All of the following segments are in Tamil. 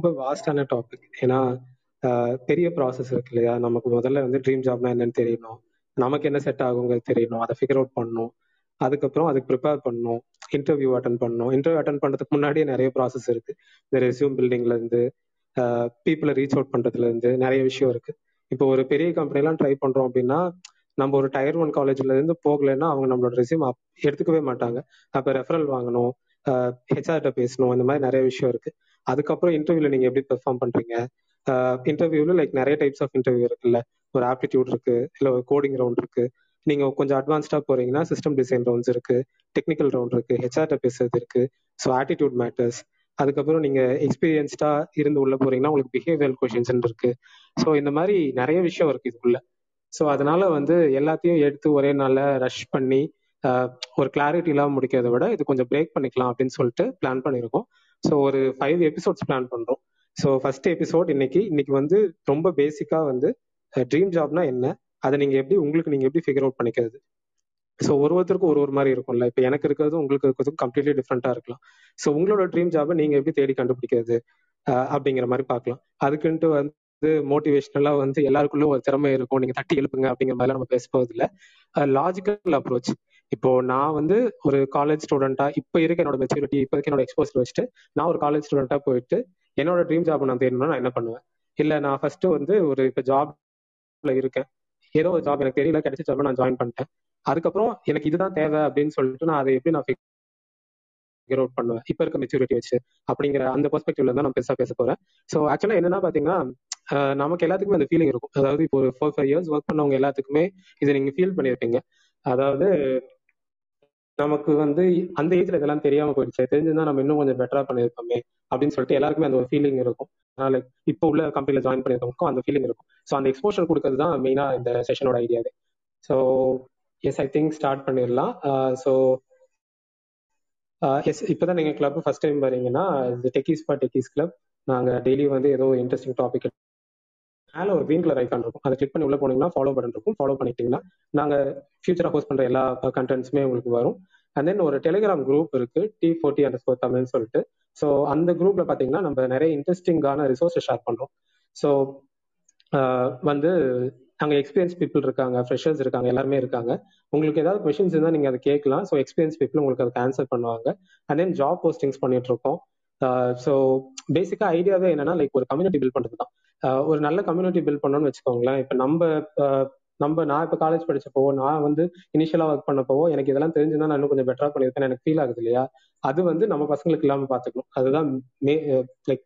ரொம்ப வாஸ்டான டாபிக் ஏன்னா ஆஹ் பெரிய ப்ராசஸ் இருக்கு இல்லையா? நமக்கு முதல்ல வந்து ட்ரீம் ஜாப்னா என்னன்னு தெரியணும். நமக்கு என்ன செட் ஆகுங்கிறது தெரியணும். அதை ஃபிகர் அவுட் பண்ணணும். அதுக்கப்புறம் அதுக்கு ப்ரிப்பேர் பண்ணணும். இன்டர்வியூ அட்டன் பண்ணணும். இன்டர்வியூ அட்டன் பண்றதுக்கு முன்னாடியே நிறைய ப்ராசஸ் இருக்கு. இந்த ரெசியூம் பில்டிங்ல இருந்து பீப்புளை ரீச் அவுட் பண்றதுல இருந்து நிறைய விஷயம் இருக்கு. இப்போ ஒரு பெரிய கம்பெனிலாம் ட்ரை பண்றோம் அப்படின்னா நம்ம ஒரு டயர் ஒன் காலேஜ்ல இருந்து போகலைன்னா அவங்க நம்மளோட ரெசியூம் எடுத்துக்கவே மாட்டாங்க. அப்ப ரெஃபரல் வாங்கணும். ஹெச்ஆர்கிட்ட பேசணும். அந்த மாதிரி நிறைய விஷயம் இருக்கு. அதுக்கப்புறம் இன்டர்வியூல நீங்க எப்படி பெர்ஃபார்ம் பண்றீங்க? இன்டர்வியூல லைக் நிறைய டைப்ஸ் ஆஃப் இன்டர்வியூ இருக்குல்ல. ஒரு ஆப்டிடியூட் இருக்கு இல்ல ஒரு கோடிங் ரவுண்ட் இருக்கு. நீங்க கொஞ்சம் அட்வான்ஸ்டா போறீங்கன்னா சிஸ்டம் டிசைன் ரவுண்ட்ஸ் இருக்கு டெக்னிக்கல் ரவுண்ட் இருக்கு ஹெச்ஆர்ட்ட பேசுறது இருக்கு. ஸோ ஆட்டிடியூட் மேட்டர்ஸ் அதுக்கப்புறம் நீங்க எக்ஸ்பீரியன்ஸ்டா இருந்து உள்ள போறீங்கன்னா உங்களுக்கு பிஹேவியர் கொஷின்ஸ் இருக்கு. ஸோ இந்த மாதிரி நிறைய விஷயம் இருக்கு இதுக்குள்ள. ஸோ அதனால வந்து எல்லாத்தையும் எடுத்து ஒரே நாள்ல ரஷ் பண்ணி ஒரு கிளாரிட்டி இல்லாமல் முடிக்கிறத விட இது கொஞ்சம் பிரேக் பண்ணிக்கலாம் அப்படின்னு சொல்லிட்டு பிளான் பண்ணியிருக்கோம் ஸோ ஒரு ஃபைவ் எபிசோட்ஸ் பிளான் பண்றோம். ஸோ ஃபர்ஸ்ட் எபிசோட் இன்னைக்கு இன்னைக்கு வந்து ரொம்ப பேசிக்கா வந்து ட்ரீம் ஜாப்னா என்ன? அதை நீங்க எப்படி உங்களுக்கு நீங்க எப்படி ஃபிகர் அவுட் பண்ணிக்கிறது? ஸோ ஒரு ஒருத்தருக்கும் ஒரு ஒரு மாதிரி இருக்கும்ல. இப்போ எனக்கு இருக்கிறது உங்களுக்கு இருக்கிறதும் கம்ப்ளீட்லி டிஃப்ரெண்டா இருக்கலாம். ஸோ உங்களோட ட்ரீம் ஜாபை நீங்க எப்படி தேடி கண்டுபிடிக்கிறது? அப்படிங்கிற மாதிரி பார்க்கலாம். அதுக்குன்ட்டு வந்து மோட்டிவேஷனலா வந்து எல்லாருக்குள்ளும் ஒரு திறமை இருக்கும். நீங்க தட்டி எழுப்புங்க அப்படிங்கிற மாதிரிலாம் நம்ம பேச போகிறது இல்லை லாஜிக்கல் அப்ரோச் இப்போ நான் வந்து ஒரு காலேஜ் ஸ்டூடெண்டா இப்போ இருக்க என்னோட மெச்சூரிட்டி இப்போதைக்கு என்னோட எக்ஸ்போஸ் வச்சுட்டு நான் ஒரு காலேஜ் ஸ்டூடெண்டா போயிட்டு என்னோட ட்ரீம் ஜாப் நான் தேடணும்னா நான் என்ன பண்ணுவேன்? இல்ல நான் ஃபர்ஸ்ட் வந்து ஒரு இப்போ ஜாப்ல இருக்கேன். ஏதோ ஒரு ஜாப் எனக்கு தெரியல கிடைச்ச ஜாப் நான் ஜாயின் பண்ணிட்டேன். அதுக்கப்புறம் எனக்கு இதுதான் தேவை அப்படின்னு சொல்லிட்டு நான் அதை எப்படி நான் ஃபிகர் அவுட் பண்ணுவேன்? இப்போ இருக்க மெச்சூரிட்டி வச்சு அப்படிங்கிற அந்த பெர்ஸ்பெக்டிவ்ல தான் நான் பெருசா பேச போறேன். ஸோ ஆக்சுவலா என்னன்னா பாத்தீங்கன்னா நமக்கு எல்லாத்துக்குமே அந்த ஃபீலிங் இருக்கும். அதாவது இப்போ ஒரு ஃபோர் ஃபைவ் இயர்ஸ் ஒர்க் பண்ணவங்க எல்லாத்துக்குமே இதை நீங்க ஃபீல் பண்ணியிருப்பீங்க அதாவது நமக்கு வந்து அந்த ஏஜ்ல இதெல்லாம் தெரியாம போயிடுச்சு. தெரிஞ்சிருந்தா நம்ம இன்னும் கொஞ்சம் பெட்டரா பண்ணிருக்கோமே அப்படின்னு சொல்லிட்டு எல்லாருக்குமே அந்த ஒரு ஃபீலிங் இருக்கும். அதனால இப்போ உள்ள கம்பெனில ஜாயின் பண்ணிருக்கவங்களுக்கும் அந்த ஃபீலிங் இருக்கும். ஸோ அந்த எக்ஸ்போஷர் கொடுக்கறது தான் மெயினா இந்த செஷனோட ஐடியாவே so yes I think start பண்ணிடலாம். Uh, ஸோ எஸ் uh, இப்போதான் நீங்க கிளப் ஃபர்ஸ்ட் டைம் வரீங்கன்னா இது டெக்கீஸ் ஃபார் டெக்கீஸ் கிளப் நாங்க டெய்லி வந்து ஏதோ இன்ட்ரெஸ்டிங் டாபிக் மேல ஒரு கிரீன் கலர் ஐக்கான் இருக்கும். அதை கிளிக் பண்ணி உள்ள போனீங்கன்னா ஃபாலோ பட்டன் இருக்கும். ஃபாலோ பண்ணிட்டீங்கன்னா நாங்க ஃபியூச்சரா ஹோஸ்ட் பண்ற எல்லா கண்டென்ட்ஸுமே உங்களுக்கு வரும். அண்ட் தென் ஒரு டெலிகிராம் குரூப் இருக்கு டி ஃபோர்ட்டி அண்ட் ஸ்கோர் தமிழ்னு சொல்லிட்டு. ஸோ அந்த குரூப்ல பாத்தீங்கன்னா நம்ம நிறைய இன்ட்ரெஸ்டிங்கான ரிசோர்ஸை ஷேர் பண்றோம். ஸோ வந்து அங்கே எக்ஸ்பீரியன்ஸ் பீப்புள் இருக்காங்க ஃப்ரெஷர்ஸ் இருக்காங்க எல்லாருமே இருக்காங்க. உங்களுக்கு ஏதாவது கொஷின்ஸ் இருந்தால் நீங்கள் அதை கேட்கலாம். ஸோ எக்ஸ்பீரியன்ஸ் பீப்புள் உங்களுக்கு அதுக்கு ஆன்சர் பண்ணுவாங்க. அண்ட் தென் ஜாப் போஸ்டிங்ஸ் பண்ணிட்டு இருக்கோம் ஸோ பேசிக்காக ஐடியாவே என்னன்னா லைக் ஒரு கம்யூனிட்டி பில்ட் பண்ணுறது தான் ஒரு நல்ல கம்யூனிட்டி பில்ட் பண்ணணும்னு வச்சுக்கோங்களேன். இப்போ நம்ம நம்ம நான் இப்போ காலேஜ் படிச்சப்போ நான் வந்து இனிஷியலாக ஒர்க் பண்ணப்போ எனக்கு இதெல்லாம் தெரிஞ்சுதான் நான் இன்னும் கொஞ்சம் பெட்டரா பண்ணியிருக்கேன் எனக்கு ஃபீல் ஆகுது இல்லையா? அது வந்து நம்ம பசங்களுக்கு இல்லாமல் பார்த்துக்கணும் அதுதான் மே லைக்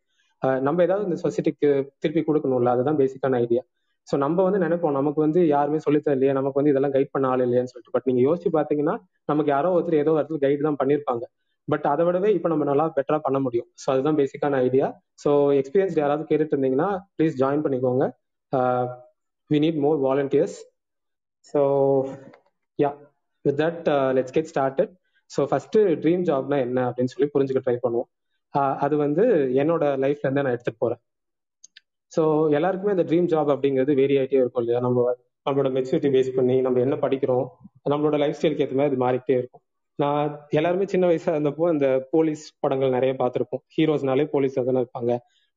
நம்ம ஏதாவது இந்த சொசைட்டிக்கு திருப்பி கொடுக்கணும்ல? அதுதான் பேசிக்கான ஐடியா ஸோ நம்ம வந்து நினைப்போம் நமக்கு வந்து யாருமே சொல்லித்தர இல்லையா நமக்கு வந்து இதெல்லாம் கைட் பண்ண ஆள் இல்லையான்னு சொல்லிட்டு. பட் நீங்க யோசிச்சு பாத்தீங்கன்னா நமக்கு யாரோ ஒருத்தர் ஏதோ ஒருத்தர் கைடு தான் பண்ணியிருப்பாங்க. பட் அதை விடவே இப்போ நம்ம நல்லா பெட்டரா பண்ண முடியும். ஸோ அதுதான் பேசிக்கான ஐடியா ஸோ எக்ஸ்பீரியன்ஸ் யாராவது கேட்டுட்டு இருந்தீங்கன்னா ப்ளீஸ் ஜாயின் பண்ணிக்கோங்க. We need more volunteers so yeah with that let's get started so first dream Jaffna என்ன அப்படின்னு சொல்லி புரிஞ்சுக்க ட்ரை பண்ணுவோம். அது வந்து என்னோட லைஃப்ல இருந்து நான் எடுத்துட்டு போறேன். ஸோ எல்லாருக்குமே அந்த ட்ரீம் ஜாப் அப்படிங்கிறது வேரி ஆகிட்டே இருக்கும் இல்லையா? நம்ம நம்மளோட மெச்சூரிட்டி பேஸ் பண்ணி நம்ம என்ன படிக்கிறோம் நம்மளோட லைஃப் ஸ்டைலுக்கு ஏற்ற மாதிரி அது மாறிக்கிட்டே இருக்கும். நான் எல்லாருமே சின்ன வயசா இருந்தப்போ அந்த போலீஸ் படங்கள் நிறைய பார்த்துருப்போம். ஹீரோஸ்னாலே போலீஸ் தானே இருப்பாங்க.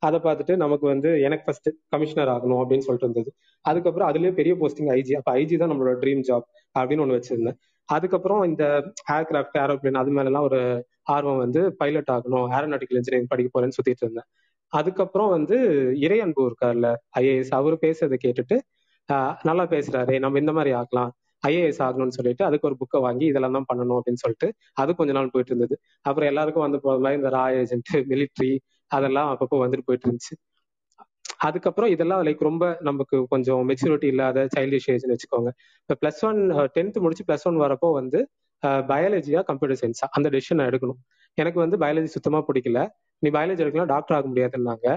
அதை பார்த்துட்டு நமக்கு வந்து எனக்கு ஃபர்ஸ்ட் கமிஷனர் ஆகணும் அப்படின்னு சொல்லிட்டு இருந்தது. அதுக்கப்புறம் அதுலயே பெரிய போஸ்டிங் ஐஜி அப்ப ஐஜி தான் நம்மளோட ட்ரீம் ஜாப் அப்படின்னு ஒன்று வச்சிருந்தேன். அதுக்கப்புறம் இந்த ஏர்கிராஃப்ட் ஏரோப்ளேன் அது மேலலாம் ஒரு ஆர்வம் வந்து பைலட் ஆகணும் ஏரோநாட்டிக்கல் இன்ஜினியரிங் படிக்க போறேன்னு சுத்திட்டு இருந்தேன். அதுக்கப்புறம் வந்து இறை அன்பு இருக்கார்ல ஐஏஎஸ் அவர் பேசுறதை கேட்டுட்டு நல்லா பேசுறாரு நம்ம இந்த மாதிரி ஆகலாம் ஐஏஎஸ் ஆகணும்னு சொல்லிட்டு அதுக்கு ஒரு புக்கை வாங்கி இதெல்லாம் தான் பண்ணணும் அப்படின்னு சொல்லிட்டு அது கொஞ்ச நாள் போயிட்டு இருந்தது. அப்புறம் எல்லாருக்கும் வந்து போகிற மாதிரி இந்த ரா ஏஜென்ட் மிலிட்ரி அதெல்லாம் அப்பப்போ வந்துட்டு போயிட்டு இருந்துச்சு. அதுக்கப்புறம் இதெல்லாம் லைக் ரொம்ப நமக்கு கொஞ்சம் மெச்சூரிட்டி இல்லாத சைல்டிஷ் ஏஜ்னு வச்சுக்கோங்க. இப்போ பிளஸ் ஒன் டென்த் முடிச்சு பிளஸ் ஒன் வரப்போ வந்து பயாலஜியா கம்ப்யூட்டர் சயின்ஸா அந்த டெசிஷன் நான் எடுக்கணும். எனக்கு வந்து பயாலஜி சுத்தமா பிடிக்கல. நீ பயாலஜி எடுக்கலாம் டாக்டர் ஆக முடியாதுன்னாங்க.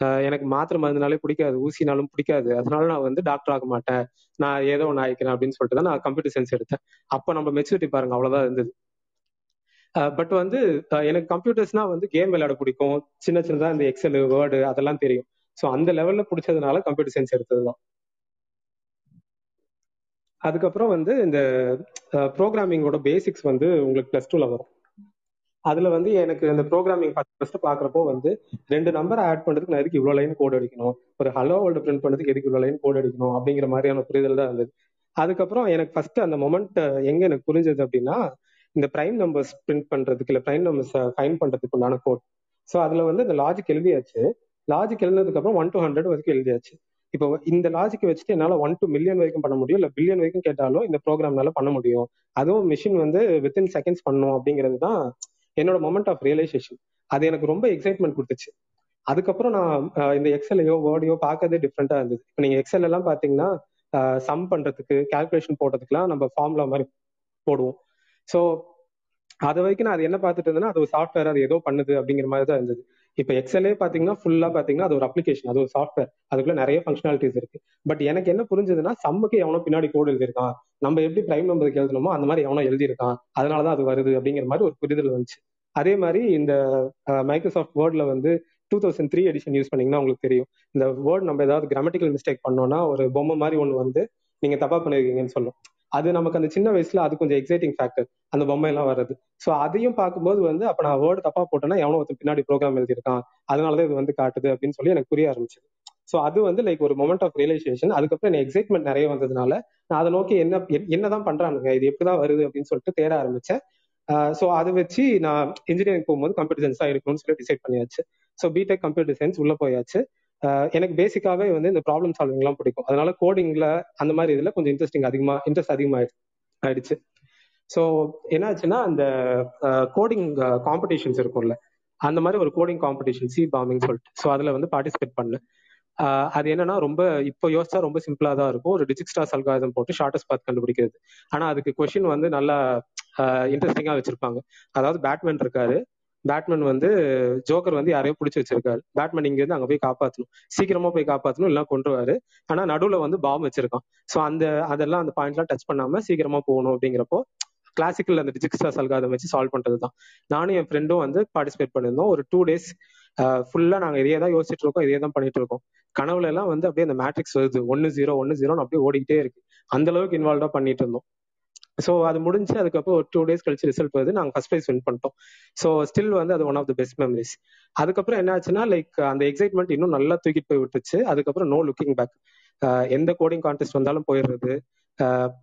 Uh, எனக்கு மாத்திரை மருந்துனாலே பிடிக்காது ஊசினாலும் பிடிக்காது. அதனால நான் வந்து டாக்டர் ஆக மாட்டேன். நான் ஏதோ ஒன்று ஆயிக்கிறேன் அப்படின்னு சொல்லிட்டு தான் நான் கம்ப்யூட்டர் சயின்ஸ் எடுத்தேன். அப்போ நம்ம மெச்சூரிட்டி பாருங்க அவ்வளோதான் இருந்தது. பட் வந்து எனக்கு கம்ப்யூட்டர்ஸ்னா வந்து கேம் விளையாட பிடிக்கும். சின்ன சின்னதா இந்த எக்ஸல் வேர்டு அதெல்லாம் தெரியும். ஸோ அந்த லெவல்ல பிடிச்சதுனால கம்ப்யூட்டர் சயின்ஸ் எடுத்தது தான் அதுக்கப்புறம் வந்து இந்த ப்ரோக்ராமிங்கோட பேசிக்ஸ் வந்து உங்களுக்கு பிளஸ் டூல வரும். அதுல வந்து எனக்கு இந்த ப்ரோக்ராமிங் ஃபர்ஸ்ட் ஃபர்ஸ்ட் பாக்குறப்போ வந்து ரெண்டு நம்பர் ஆட் பண்றதுக்கு நான் எதுக்கு இவ்வளவு லைன் கோடு அடிக்கணும்? ஒரு ஹலோ வேர்ல்டு பிரிண்ட் பண்றதுக்கு எதுக்கு இவ்வளவு லைன் கோடு அடிக்கணும்? அப்படிங்கிற மாதிரியான புரிதல் தான் இருந்தது. அதுக்கப்புறம் எனக்கு ஃபர்ஸ்ட் அந்த மொமெண்ட் எங்க எனக்கு புரிஞ்சது அப்படின்னா இந்த பிரைம் நம்பர்ஸ் பிரிண்ட் பண்றதுக்கு இல்ல பிரைம் நம்பர்ஸ் ஃபைன் பண்றதுக்கு உண்டான கோட் ஸோ அதுல வந்து இந்த லாஜிக் எழுதியாச்சு. லாஜிக் எழுதினதுக்கு அப்புறம் ஒன் டு ஹண்ட்ரட் வரைக்கும் எழுதியாச்சு. இப்போ இந்த லாஜிக் வச்சுட்டு என்னால ஒன் டு மில்லியன் வரைக்கும் பண்ண முடியும்? இல்ல பில்லியன் வரைக்கும் கேட்டாலும் இந்த ப்ரோக்ராம்னால பண்ண முடியும்? அதுவும் மிஷின் வந்து வித்தின் செகண்ட்ஸ் பண்ணும் அப்படிங்கிறது தான் என்னோட மொமெண்ட் ஆஃப் ரியலைசேஷன் அது எனக்கு ரொம்ப எக்ஸைட்மெண்ட் கொடுத்துச்சு. அதுக்கப்புறம் நான் இந்த எக்ஸலையோ வேர்டையோ பார்க்கறதே டிஃப்ரெண்டா இருந்தது. இப்போ நீங்க எக்ஸல் எல்லாம் பாத்தீங்கன்னா சம் பண்றதுக்கு கால்குலேஷன் போடுறதுக்குலாம் நம்ம ஃபார்முலா மாதிரி போடுவோம். ஸோ அது வரைக்கும் நான் அது என்ன பார்த்துட்டு இருந்தேன்னா அது ஒரு சாஃப்ட்வேர் அது ஏதோ பண்ணுது அப்படிங்கிற மாதிரி தான் இருந்தது. இப்போ எக்ஸலே பாத்தீங்கன்னா ஃபுல்லா பாத்தீங்கன்னா அது ஒரு அப்ளிகேஷன் அது ஒரு சாஃப்ட்வேர் அதுக்குள்ள நிறைய ஃபங்க்ஷனாலிட்டிஸ் இருக்கு. பட் எனக்கு என்ன புரிஞ்சதுன்னா சம்முக்கு எவனோ பின்னாடி கோடு எழுதியிருக்கான். நம்ம எப்படி பிரைம் நம்பருக்கு எழுதணுமோ அந்த மாதிரி எவனோ எழுதியிருக்கான். அதனாலதான் அது வருது அப்படிங்கிற மாதிரி ஒரு புரிதல் வந்துச்சு. அதே மாதிரி இந்த மைக்ரோசாஃப்ட் வேர்ட்ல வந்து two thousand three edition use பண்ணீங்கன்னா உங்களுக்கு தெரியும். இந்த வேர்ட் நம்ம ஏதாவது கிராமட்டிக்கல் மிஸ்டேக் பண்ணோம்னா ஒரு பொம்மை மாதிரி ஒன்று வந்து நீங்க தப்பா பண்ணிருக்கீங்கன்னு சொல்லும். அது நமக்கு அந்த சின்ன வயசுல அது கொஞ்சம் எக்ஸைட்டிங் ஃபேக்டர் அந்த பொம்மை எல்லாம் வர்றது. ஸோ அதையும் பார்க்கும்போது வந்து அப்ப நான் வேர்டு தப்பா போட்டேன்னா எவனோ ஒருத்தன் பின்னாடி ப்ரோக்ராம் எழுதியிருக்கான். அதனாலதான் இது வந்து காட்டுது அப்படின்னு சொல்லி எனக்கு புரிய ஆரம்பிச்சு ஸோ அது வந்து லைக் ஒரு மொமெண்ட் ஆஃப் ரியலைசேஷன் அதுக்கப்புறம் எனக்கு எக்ஸைட்மெண்ட் நிறைய வந்ததுனால நான் அதை நோக்கி என்ன என்னதான் பண்றானுங்க இது எப்படிதான் வருது அப்படின்னு சொல்லிட்டு தேட ஆரம்பிச்சேன். ஸோ அதை வச்சு நான் இன்ஜினியரிங் போகும்போது கம்ப்யூட்டர் சயின்ஸ் தான் இருக்கணும்னு சொல்லி டிசைட் பண்ணியாச்சு. ஸோ பிடெக் கம்ப்யூட்டர் சயின்ஸ் உள்ள போயாச்சு. எனக்கு பேசிக்காவே வந்து இந்த ப்ராப்ளம் சால்விங் எல்லாம் பிடிக்கும். அதனால கோடிங்ல அந்த மாதிரி இதுல கொஞ்சம் இன்ட்ரெஸ்டிங் அதிகமா இன்ட்ரெஸ்ட் அதிகமாயிடுச்சு ஆயிடுச்சு. ஸோ என்னாச்சுன்னா அந்த கோடிங் காம்படிஷன்ஸ் இருக்கும்ல அந்த மாதிரி ஒரு கோடிங் காம்படிஷன் சி பாமிங் சொல்லிட்டு. ஸோ அதுல வந்து பார்ட்டிசிபேட் பண்ணேன் அது என்னன்னா ரொம்ப இப்போ யோசிச்சா ரொம்ப சிம்பிளா தான் இருக்கும். ஒரு டிஜிட் ஸ்டார் அல்காரிதம் போட்டு ஷார்டஸ்ட் பாத் கண்டுபிடிக்கிறது. ஆனா அதுக்கு கொஷின் வந்து நல்லா இன்ட்ரெஸ்டிங்கா வச்சிருப்பாங்க. அதாவது பேட்மேன் இருக்காரு. பேட்மேன் வந்து ஜோக்கர் வந்து யாரையோ பிடிச்சி வச்சிருக்காரு. பேட்மேன் இங்க இருந்து அங்க போய் காப்பாத்தணும். சீக்கிரமா போய் காப்பாத்தணும் எல்லாம் கொண்டுருவாரு ஆனா நடுவுல வந்து பாம் வச்சிருக்கான். சோ அந்த அதெல்லாம் அந்த பாயிண்ட்லாம் டச் பண்ணாம சீக்கிரமா போகணும் அப்படிங்கிறப்போ கிளாசிக்கல் அந்த ஜிக்ஸா சல்காதம் வச்சு சால்வ் பண்றது தான் நானும் என் ஃப்ரெண்டும் வந்து பார்ட்டிசிபேட் பண்ணியிருந்தோம். ஒரு டூ டேஸ் ஃபுல்லா நாங்க இதே தான் யோசிச்சுட்டு இருக்கோம் இதே தான் பண்ணிட்டு இருக்கோம். கனவுல எல்லாம் வந்து அப்படியே அந்த மேட்ரிக்ஸ் வருது. ஒன்னு ஜீரோ ஒன்னு ஜீரோன்னு அப்படியே ஓடிக்கிட்டே இருக்கு. அந்த அளவுக்கு இன்வால்வ்டா பண்ணிட்டு இருந்தோம். ஸோ அது முடிஞ்சு அதுக்கப்புறம் ஒரு டூ டேஸ் கழிச்சு ரிசல்ட் வருது. நாங்கள் ஃபர்ஸ்ட் ப்ரைஸ் வின் பண்ணிட்டோம். ஸோ ஸ்டில் வந்து அது one of the best memories அதுக்கப்புறம் என்ன ஆச்சுன்னா லைக் அந்த எக்ஸைட்மெண்ட் இன்னும் நல்லா தூக்கிட்டு போய் விட்டுச்சு. அதுக்கப்புறம் நோ லுக்கிங் பேக் எந்த கோடிங் கான்டெஸ்ட் வந்தாலும் போயிடுறது.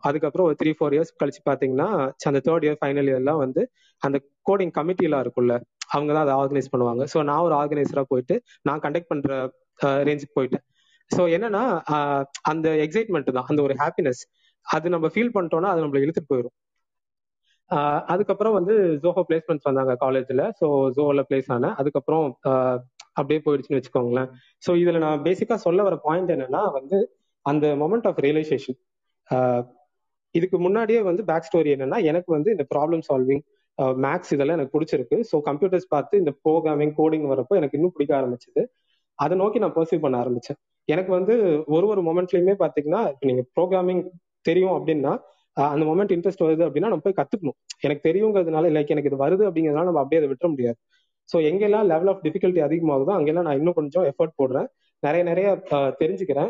அதுக்கப்புறம் ஒரு த்ரீ ஃபோர் இயர்ஸ் கழிச்சு பார்த்தீங்கன்னா அந்த தேர்ட் இயர் ஃபைனல் இயர்லாம் வந்து அந்த கோடிங் கமிட்டிலாம் இருக்குல்ல அவங்க தான் அதை ஆர்கனைஸ் பண்ணுவாங்க. ஸோ நான் ஒரு ஆர்கனைசராக போயிட்டு நான் கண்டக்ட் பண்ற ரேஞ்சுக்கு போயிட்டேன். ஸோ என்னன்னா அந்த எக்ஸைட்மெண்ட் தான் அந்த ஒரு ஹாப்பினஸ் அது நம்ம ஃபீல் பண்ணிட்டோம்னா அது நம்மள இழுத்துட்டு போயிடும் அதுக்கப்புறம் வந்து ஜோஹோ பிளேஸ்மெண்ட்ஸ் வந்தாங்க காலேஜ்ல ஸோ ஜோஹோல பிளேஸ் ஆனேன். அதுக்கப்புறம் அப்படியே போயிடுச்சுன்னு வச்சுக்கோங்களேன். ஸோ இதுல நான் பேசிக்கா சொல்ல வர பாயிண்ட் என்னன்னா வந்து அந்த மொமெண்ட் ஆஃப் ரியலைசேஷன் இதுக்கு முன்னாடியே வந்து பேக் ஸ்டோரி என்னன்னா எனக்கு வந்து இந்த ப்ராப்ளம் சால்விங் மேக்ஸ் இதெல்லாம் எனக்கு பிடிச்சிருக்கு. ஸோ கம்ப்யூட்டர்ஸ் பார்த்து இந்த ப்ரோக்ராமிங் கோடிங் வரப்போ எனக்கு இன்னும் பிடிக்க ஆரம்பிச்சது. அதை நோக்கி நான் பர்சீவ் பண்ண ஆரம்பிச்சேன். எனக்கு வந்து ஒரு ஒரு மொமெண்ட்லயுமே பாத்தீங்கன்னா நீங்க ப்ரோக்ராமிங் தெரியும் அப்படின்னா அந்த மொமெண்ட் இன்ட்ரெஸ்ட் வருது அப்படின்னா நம்ம போய் கத்துக்கணும். எனக்கு தெரியுங்கிறதுனால லைக் எனக்கு இது வருது அப்படிங்கிறதுனால நம்ம அப்படியே அதை விட்டுற முடியாது. ஸோ எங்கெல்லாம் லெவல் ஆஃப் டிஃபிகல்ட்டி அதிகமாகுதோ அங்கெல்லாம் நான் இன்னும் கொஞ்சம் எஃபர்ட் போடுறேன். நிறைய நிறைய தெரிஞ்சுக்கிறேன்.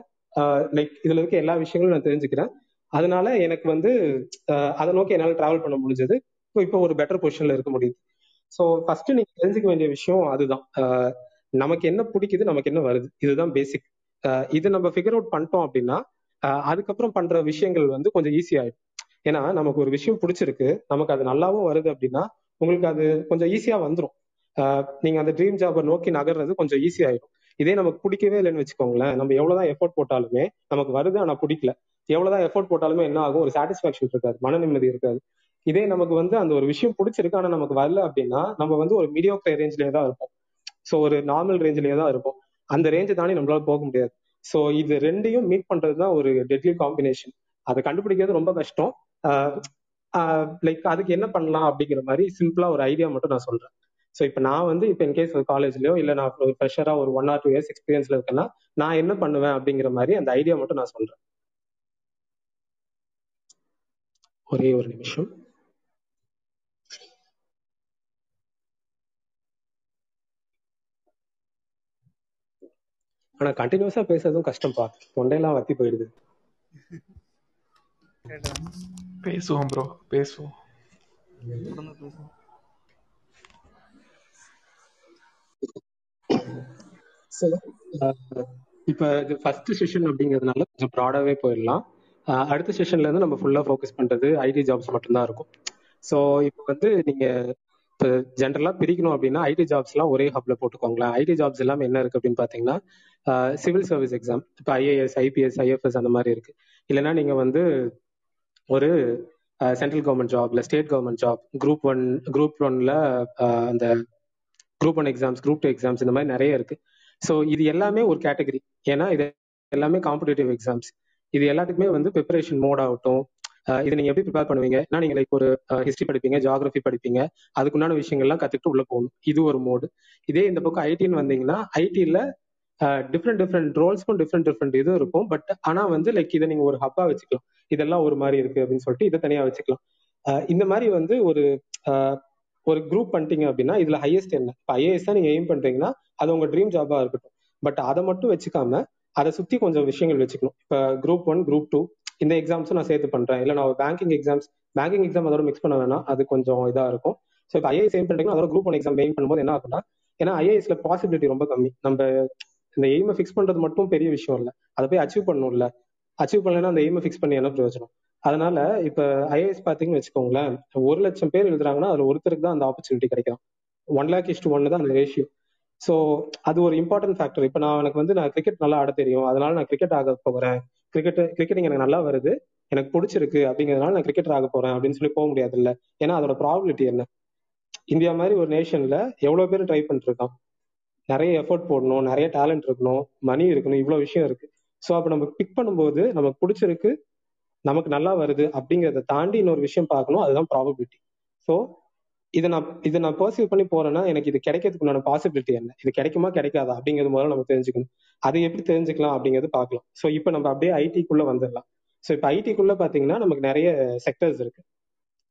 லைக் இதுல இருக்க எல்லா விஷயங்களும் நான் தெரிஞ்சுக்கிறேன். அதனால எனக்கு வந்து அதை நோக்கி என்னால் டிராவல் பண்ண முடிஞ்சது. இப்போ இப்போ ஒரு பெட்டர் பொசிஷன்ல இருக்க முடியுது. ஸோ ஃபர்ஸ்ட் நீங்க தெரிஞ்சுக்க வேண்டிய விஷயம் அதுதான். நமக்கு என்ன பிடிக்குது நமக்கு என்ன வருது. இதுதான் பேசிக் இது நம்ம ஃபிகர் அவுட் பண்ணிட்டோம் அப்படின்னா அதுக்கப்புறம் பண்ற விஷயங்கள் வந்து கொஞ்சம் ஈஸி ஆயிடும். ஏன்னா நமக்கு ஒரு விஷயம் பிடிச்சிருக்கு. நமக்கு அது நல்லாவும் வருது அப்படின்னா உங்களுக்கு அது கொஞ்சம் ஈஸியா வந்துடும் நீங்க அந்த ட்ரீம் ஜாபை நோக்கி நகர்றது கொஞ்சம் ஈஸி ஆயிடும். இதே நமக்கு பிடிக்கவே இல்லைன்னு வச்சுக்கோங்களேன். நம்ம எவ்வளவுதான் எஃபோர்ட் போட்டாலுமே நமக்கு வருது ஆனா பிடிக்கல. எவ்வளவுதான் எஃபோர்ட் போட்டாலுமே என்ன ஆகும்? ஒரு சாட்டிஸ்பாக்சன் இருக்காது. மன நிம்மதி இருக்காது. இதே நமக்கு வந்து அந்த ஒரு விஷயம் பிடிச்சிருக்கு ஆனா நமக்கு வரல அப்படின்னா நம்ம வந்து ஒரு மீடியோக்ரே ரேஞ்ச்லயே தான் இருப்போம். ஸோ ஒரு நார்மல் ரேஞ்ச்லயே தான் இருப்போம். அந்த ரேஞ்சு தாண்டி நம்மளால போக முடியாது. ஸோ இது ரெண்டையும் மீட் பண்றது தான் ஒரு டெட்லி காம்பினேஷன் அதை கண்டுபிடிக்கிறது ரொம்ப கஷ்டம். லைக் அதுக்கு என்ன பண்ணலாம் அப்படிங்கிற மாதிரி சிம்பிளா ஒரு ஐடியா மட்டும் நான் சொல்றேன். ஸோ இப்போ நான் வந்து இப்போ இன்கேஸ் ஒரு காலேஜ்லயோ இல்லை நான் ஒரு ஃப்ரெஷராக ஒரு ஒன் ஆர் டூ இயர்ஸ் எக்ஸ்பீரியன்ஸ்ல இருக்கேன்னா நான் என்ன பண்ணுவேன் அப்படிங்கிற மாதிரி அந்த ஐடியா மட்டும் நான் சொல்றேன். ஒரே ஒரு நிமிஷம். ஆனா கண்டினியூஸா பேசுறதும் கஷ்டம்ப்பா. தொண்டையெல்லாம் வத்தி போயிடுது. பேசுவோம் ப்ரோ பேசுவோம். இப்ப இது ஃபர்ஸ்ட் செஷன் அப்படிங்கிறதுனால கொஞ்சம் ப்ராடாவே போயிடலாம். அடுத்த செஷன்ல இருந்து நம்ம ஃபுல்லா ஃபோக்கஸ் பண்றது ஐடி ஜாப்ஸ் மட்டும்தான் இருக்கும். ஸோ இப்போ வந்து நீங்க இப்போ ஜென்ரலா பிரிக்கணும் அப்படின்னா ஐடி ஜாப்ஸ்லாம் ஒரே ஹப்ல போட்டுக்கோங்களேன். ஐடி ஜாப்ஸ் எல்லாம் என்ன இருக்கு அப்படின்னு பாத்தீங்கன்னா சிவில் சர்வீஸ் எக்ஸாம் இப்போ ஐஏஎஸ் ஐபிஎஸ் ஐஎஃப்எஸ் அந்த மாதிரி இருக்கு. இல்லைன்னா நீங்க வந்து ஒரு சென்ட்ரல் கவர்மெண்ட் ஜாப் இல்லை state government job group one group ஒன்ல அந்த group one exams group two exams இந்த மாதிரி நிறைய இருக்கு. ஸோ இது எல்லாமே ஒரு கேட்டகரி ஏன்னா இது எல்லாமே காம்படிட்டிவ் எக்ஸாம்ஸ் இது எல்லாத்துக்குமே வந்து ப்ரிப்பரேஷன் மோட் ஆகட்டும் இது நீங்க எப்படி ப்ரிப்பேர் பண்ணுவீங்க? ஏன்னா நீங்க லைக் ஒரு ஹிஸ்டரி படிப்பீங்க ஜியாகிரபி படிப்பீங்க அதுக்குண்டான விஷயங்கள்லாம் கத்துக்கிட்டு உள்ள போகணும். இது ஒரு மோடு இதே இந்த பக்கம் ஐடின்னு வந்தீங்கன்னா ஐடில டிஃப்ரெண்ட் டிஃப்ரெண்ட் ரோல்ஸ்க்கும் டிஃப்ரெண்ட் டிஃப்ரெண்ட் இது இருக்கும். பட் ஆனா வந்து லைக் இதை நீங்க ஒரு ஹப்பா வச்சுக்கலாம். இதெல்லாம் ஒரு மாதிரி இருக்கு அப்படின்னு சொல்லிட்டு இதை தனியா வச்சுக்கலாம். இந்த மாதிரி வந்து ஒரு ஒரு குரூப் பண்ணிட்டீங்க அப்படின்னா இதுல ஹையஸ்ட் என்ன? இப்போ ஐஏஎஸ் தான் நீங்க எய்ம் பண்றீங்கன்னா அது உங்க ட்ரீம் ஜாபா இருக்கட்டும். பட் அதை மட்டும் வச்சுக்காம அதை சுத்தி கொஞ்சம் விஷயங்கள் வச்சுக்கணும். இப்போ குரூப் ஒன் குரூப் டூ இந்த எக்ஸாம்ஸும் நான் சேர்த்து பண்றேன். இல்லை நான் பேங்கிங் எக்ஸாம்ஸ் பேங்கிங் எக்ஸாம் அதோட மிக்ஸ் பண்ண வேணாம். அது கொஞ்சம் இதா இருக்கும். ஸோ இப்போ ஐஏஎஸ் எய்ம் பண்றீங்கன்னா அதோட குரூப் ஒன் எக்ஸாம் எய்ம் பண்ணும்போது என்ன ஆகும்னா ஏன்னா ஐஏஎஸ்ல பாசிபிலிட்டி ரொம்ப கம்மி. நம்ம இந்த எய்மை ஃபிக்ஸ் பண்றது மட்டும் பெரிய விஷயம் இல்லை. அதை போய் அச்சீவ் பண்ணணும்ல. அச்சீவ் பண்ணலைன்னா அந்த எய்மை ஃபிக்ஸ் பண்ணி என்ன பிரயோஜனம்? அதனால இப்ப ஐஏஎஸ் பாத்தீங்கன்னு வச்சுக்கோங்களேன் ஒரு லட்சம் பேர் எழுதுறாங்கன்னா அதுல ஒருத்தருக்கு தான் அந்த ஆப்பர்ச்சுனிட்டி கிடைக்கும். ஒன் லேக் இஸ்ட் ஒன்னு தான் அந்த ரேஷியோ ஸோ அது ஒரு இம்பார்ட்டன்ட் ஃபேக்டர் இப்போ நான் எனக்கு வந்து நான் கிரிக்கெட் நல்லா ஆட தெரியும். அதனால நான் கிரிக்கெட் ஆக போகிறேன் கிரிக்கெட் கிரிக்கெட்டிங் எனக்கு நல்லா வருது. எனக்கு பிடிச்சிருக்கு. அப்படிங்கிறதுனால நான் கிரிக்கெட் ஆக போறேன். அப்படின்னு சொல்லி போக முடியாது இல்ல ஏன்னா அதோட ப்ராபிலிட்டி என்ன? இந்தியா மாதிரி ஒரு நேஷன்ல எவ்வளவு பேர் ட்ரை பண்ணிட்டு இருக்கான் நிறைய எஃபர்ட் போடணும். நிறைய டேலண்ட் இருக்கணும். மணி இருக்கணும். இவ்வளவு விஷயம் இருக்கு. ஸோ அப்போ நம்ம பிக் பண்ணும்போது நமக்கு பிடிச்சிருக்கு. நமக்கு நல்லா வருது. அப்படிங்கிறத தாண்டி இன்னொரு விஷயம் பார்க்கணும். அதுதான் ப்ராபபிலிட்டி ஸோ இதை நான் இதை நான் பர்சீவ் பண்ணி போறேன்னா எனக்கு இது கிடைக்கிறதுக்குண்டான பாசிபிலிட்டி என்ன? இது கிடைக்குமா கிடைக்காதா? அப்படிங்கிறது முதல்ல நம்ம தெரிஞ்சுக்கணும். அதை எப்படி தெரிஞ்சுக்கலாம் அப்படிங்கிறது பார்க்கலாம். ஸோ இப்போ நம்ம அப்படியே ஐடிக்குள்ள வந்துடலாம். ஸோ இப்போ ஐடிக்குள்ள பார்த்தீங்கன்னா நமக்கு நிறைய செக்டர்ஸ் இருக்கு.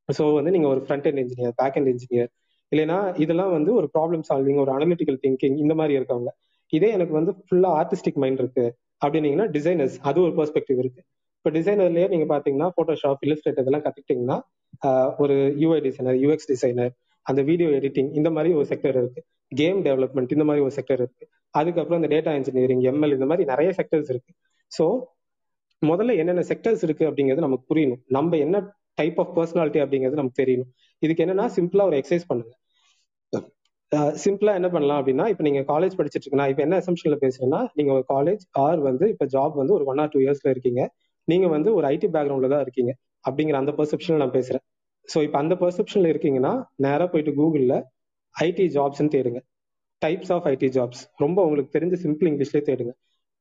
ஸோ வந்து நீங்க ஒரு front end engineer back end engineer இல்லைன்னா இதெல்லாம் வந்து ஒரு ப்ராப்ளம் சால்விங் ஒரு அனலிட்டிக்கல் திங்கிங் இந்த மாதிரி இருக்கவங்க. இதே எனக்கு வந்து ஃபுல்லா ஆர்டிஸ்டிக் மைண்ட் இருக்கு. அப்படின்னீங்கன்னா டிசைனர்ஸ் அது ஒரு பெர்ஸ்பெக்டிவ் இருக்கு. இப்போ டிசைனர்லயே நீங்க பாத்தீங்கன்னா போட்டோஷாப் இல்லஸ்ட்ரேட் இதெல்லாம் கத்துக்கிட்டீங்கன்னா ஒரு யூஐ டிசைனர் யூஎக்ஸ் டிசைனர் அந்த வீடியோ எடிட்டிங் இந்த மாதிரி ஒரு செக்டர் இருக்கு. கேம் டெவலப்மெண்ட் இந்த மாதிரி ஒரு செக்டர் இருக்கு. அதுக்கப்புறம் இந்த டேட்டா இன்ஜினியரிங் எம்எல் இந்த மாதிரி நிறைய செக்டர்ஸ் இருக்கு. ஸோ முதல்ல என்னென்ன செக்டர்ஸ் இருக்கு அப்படிங்கிறது நமக்கு புரியணும். நம்ம என்ன டைப் ஆஃப் பர்சனாலிட்டி அப்படிங்கிறது நமக்கு தெரியணும். இதுக்கு என்னன்னா சிம்பிளா ஒரு எக்ஸசைஸ் பண்ணுங்க. சிம்பிளா என்ன பண்ணலாம் அப்படின்னா இப்போ நீங்க காலேஜ் படிச்சிட்டு இருக்கீங்கன்னா இப்போ என்ன அசம்ஷன்ல பேசுறேன்னா நீங்க ஒரு காலேஜ் ஆர் வந்து இப்போ ஜாப் வந்து ஒரு ஒன் ஆர் டூ இயர்ஸ்ல இருக்கீங்க. நீங்க வந்து ஒரு ஐடி பேக்ரவுண்ட்ல தான் இருக்கீங்க. அப்படிங்கிற அந்த பெர்செப்ஷன்ல நான் பேசுறேன். ஸோ இப்போ அந்த பெர்செப்ஷன்ல இருக்கீங்கன்னா நேராக போயிட்டு கூகுளில் ஐடி ஜாப்ஸ்ன்னு தேடுங்க. டைப்ஸ் ஆஃப் ஐடி ஜாப்ஸ் ரொம்ப உங்களுக்கு தெரிஞ்ச சிம்பிள் இங்கிலீஷ்லேயே தேடுங்க.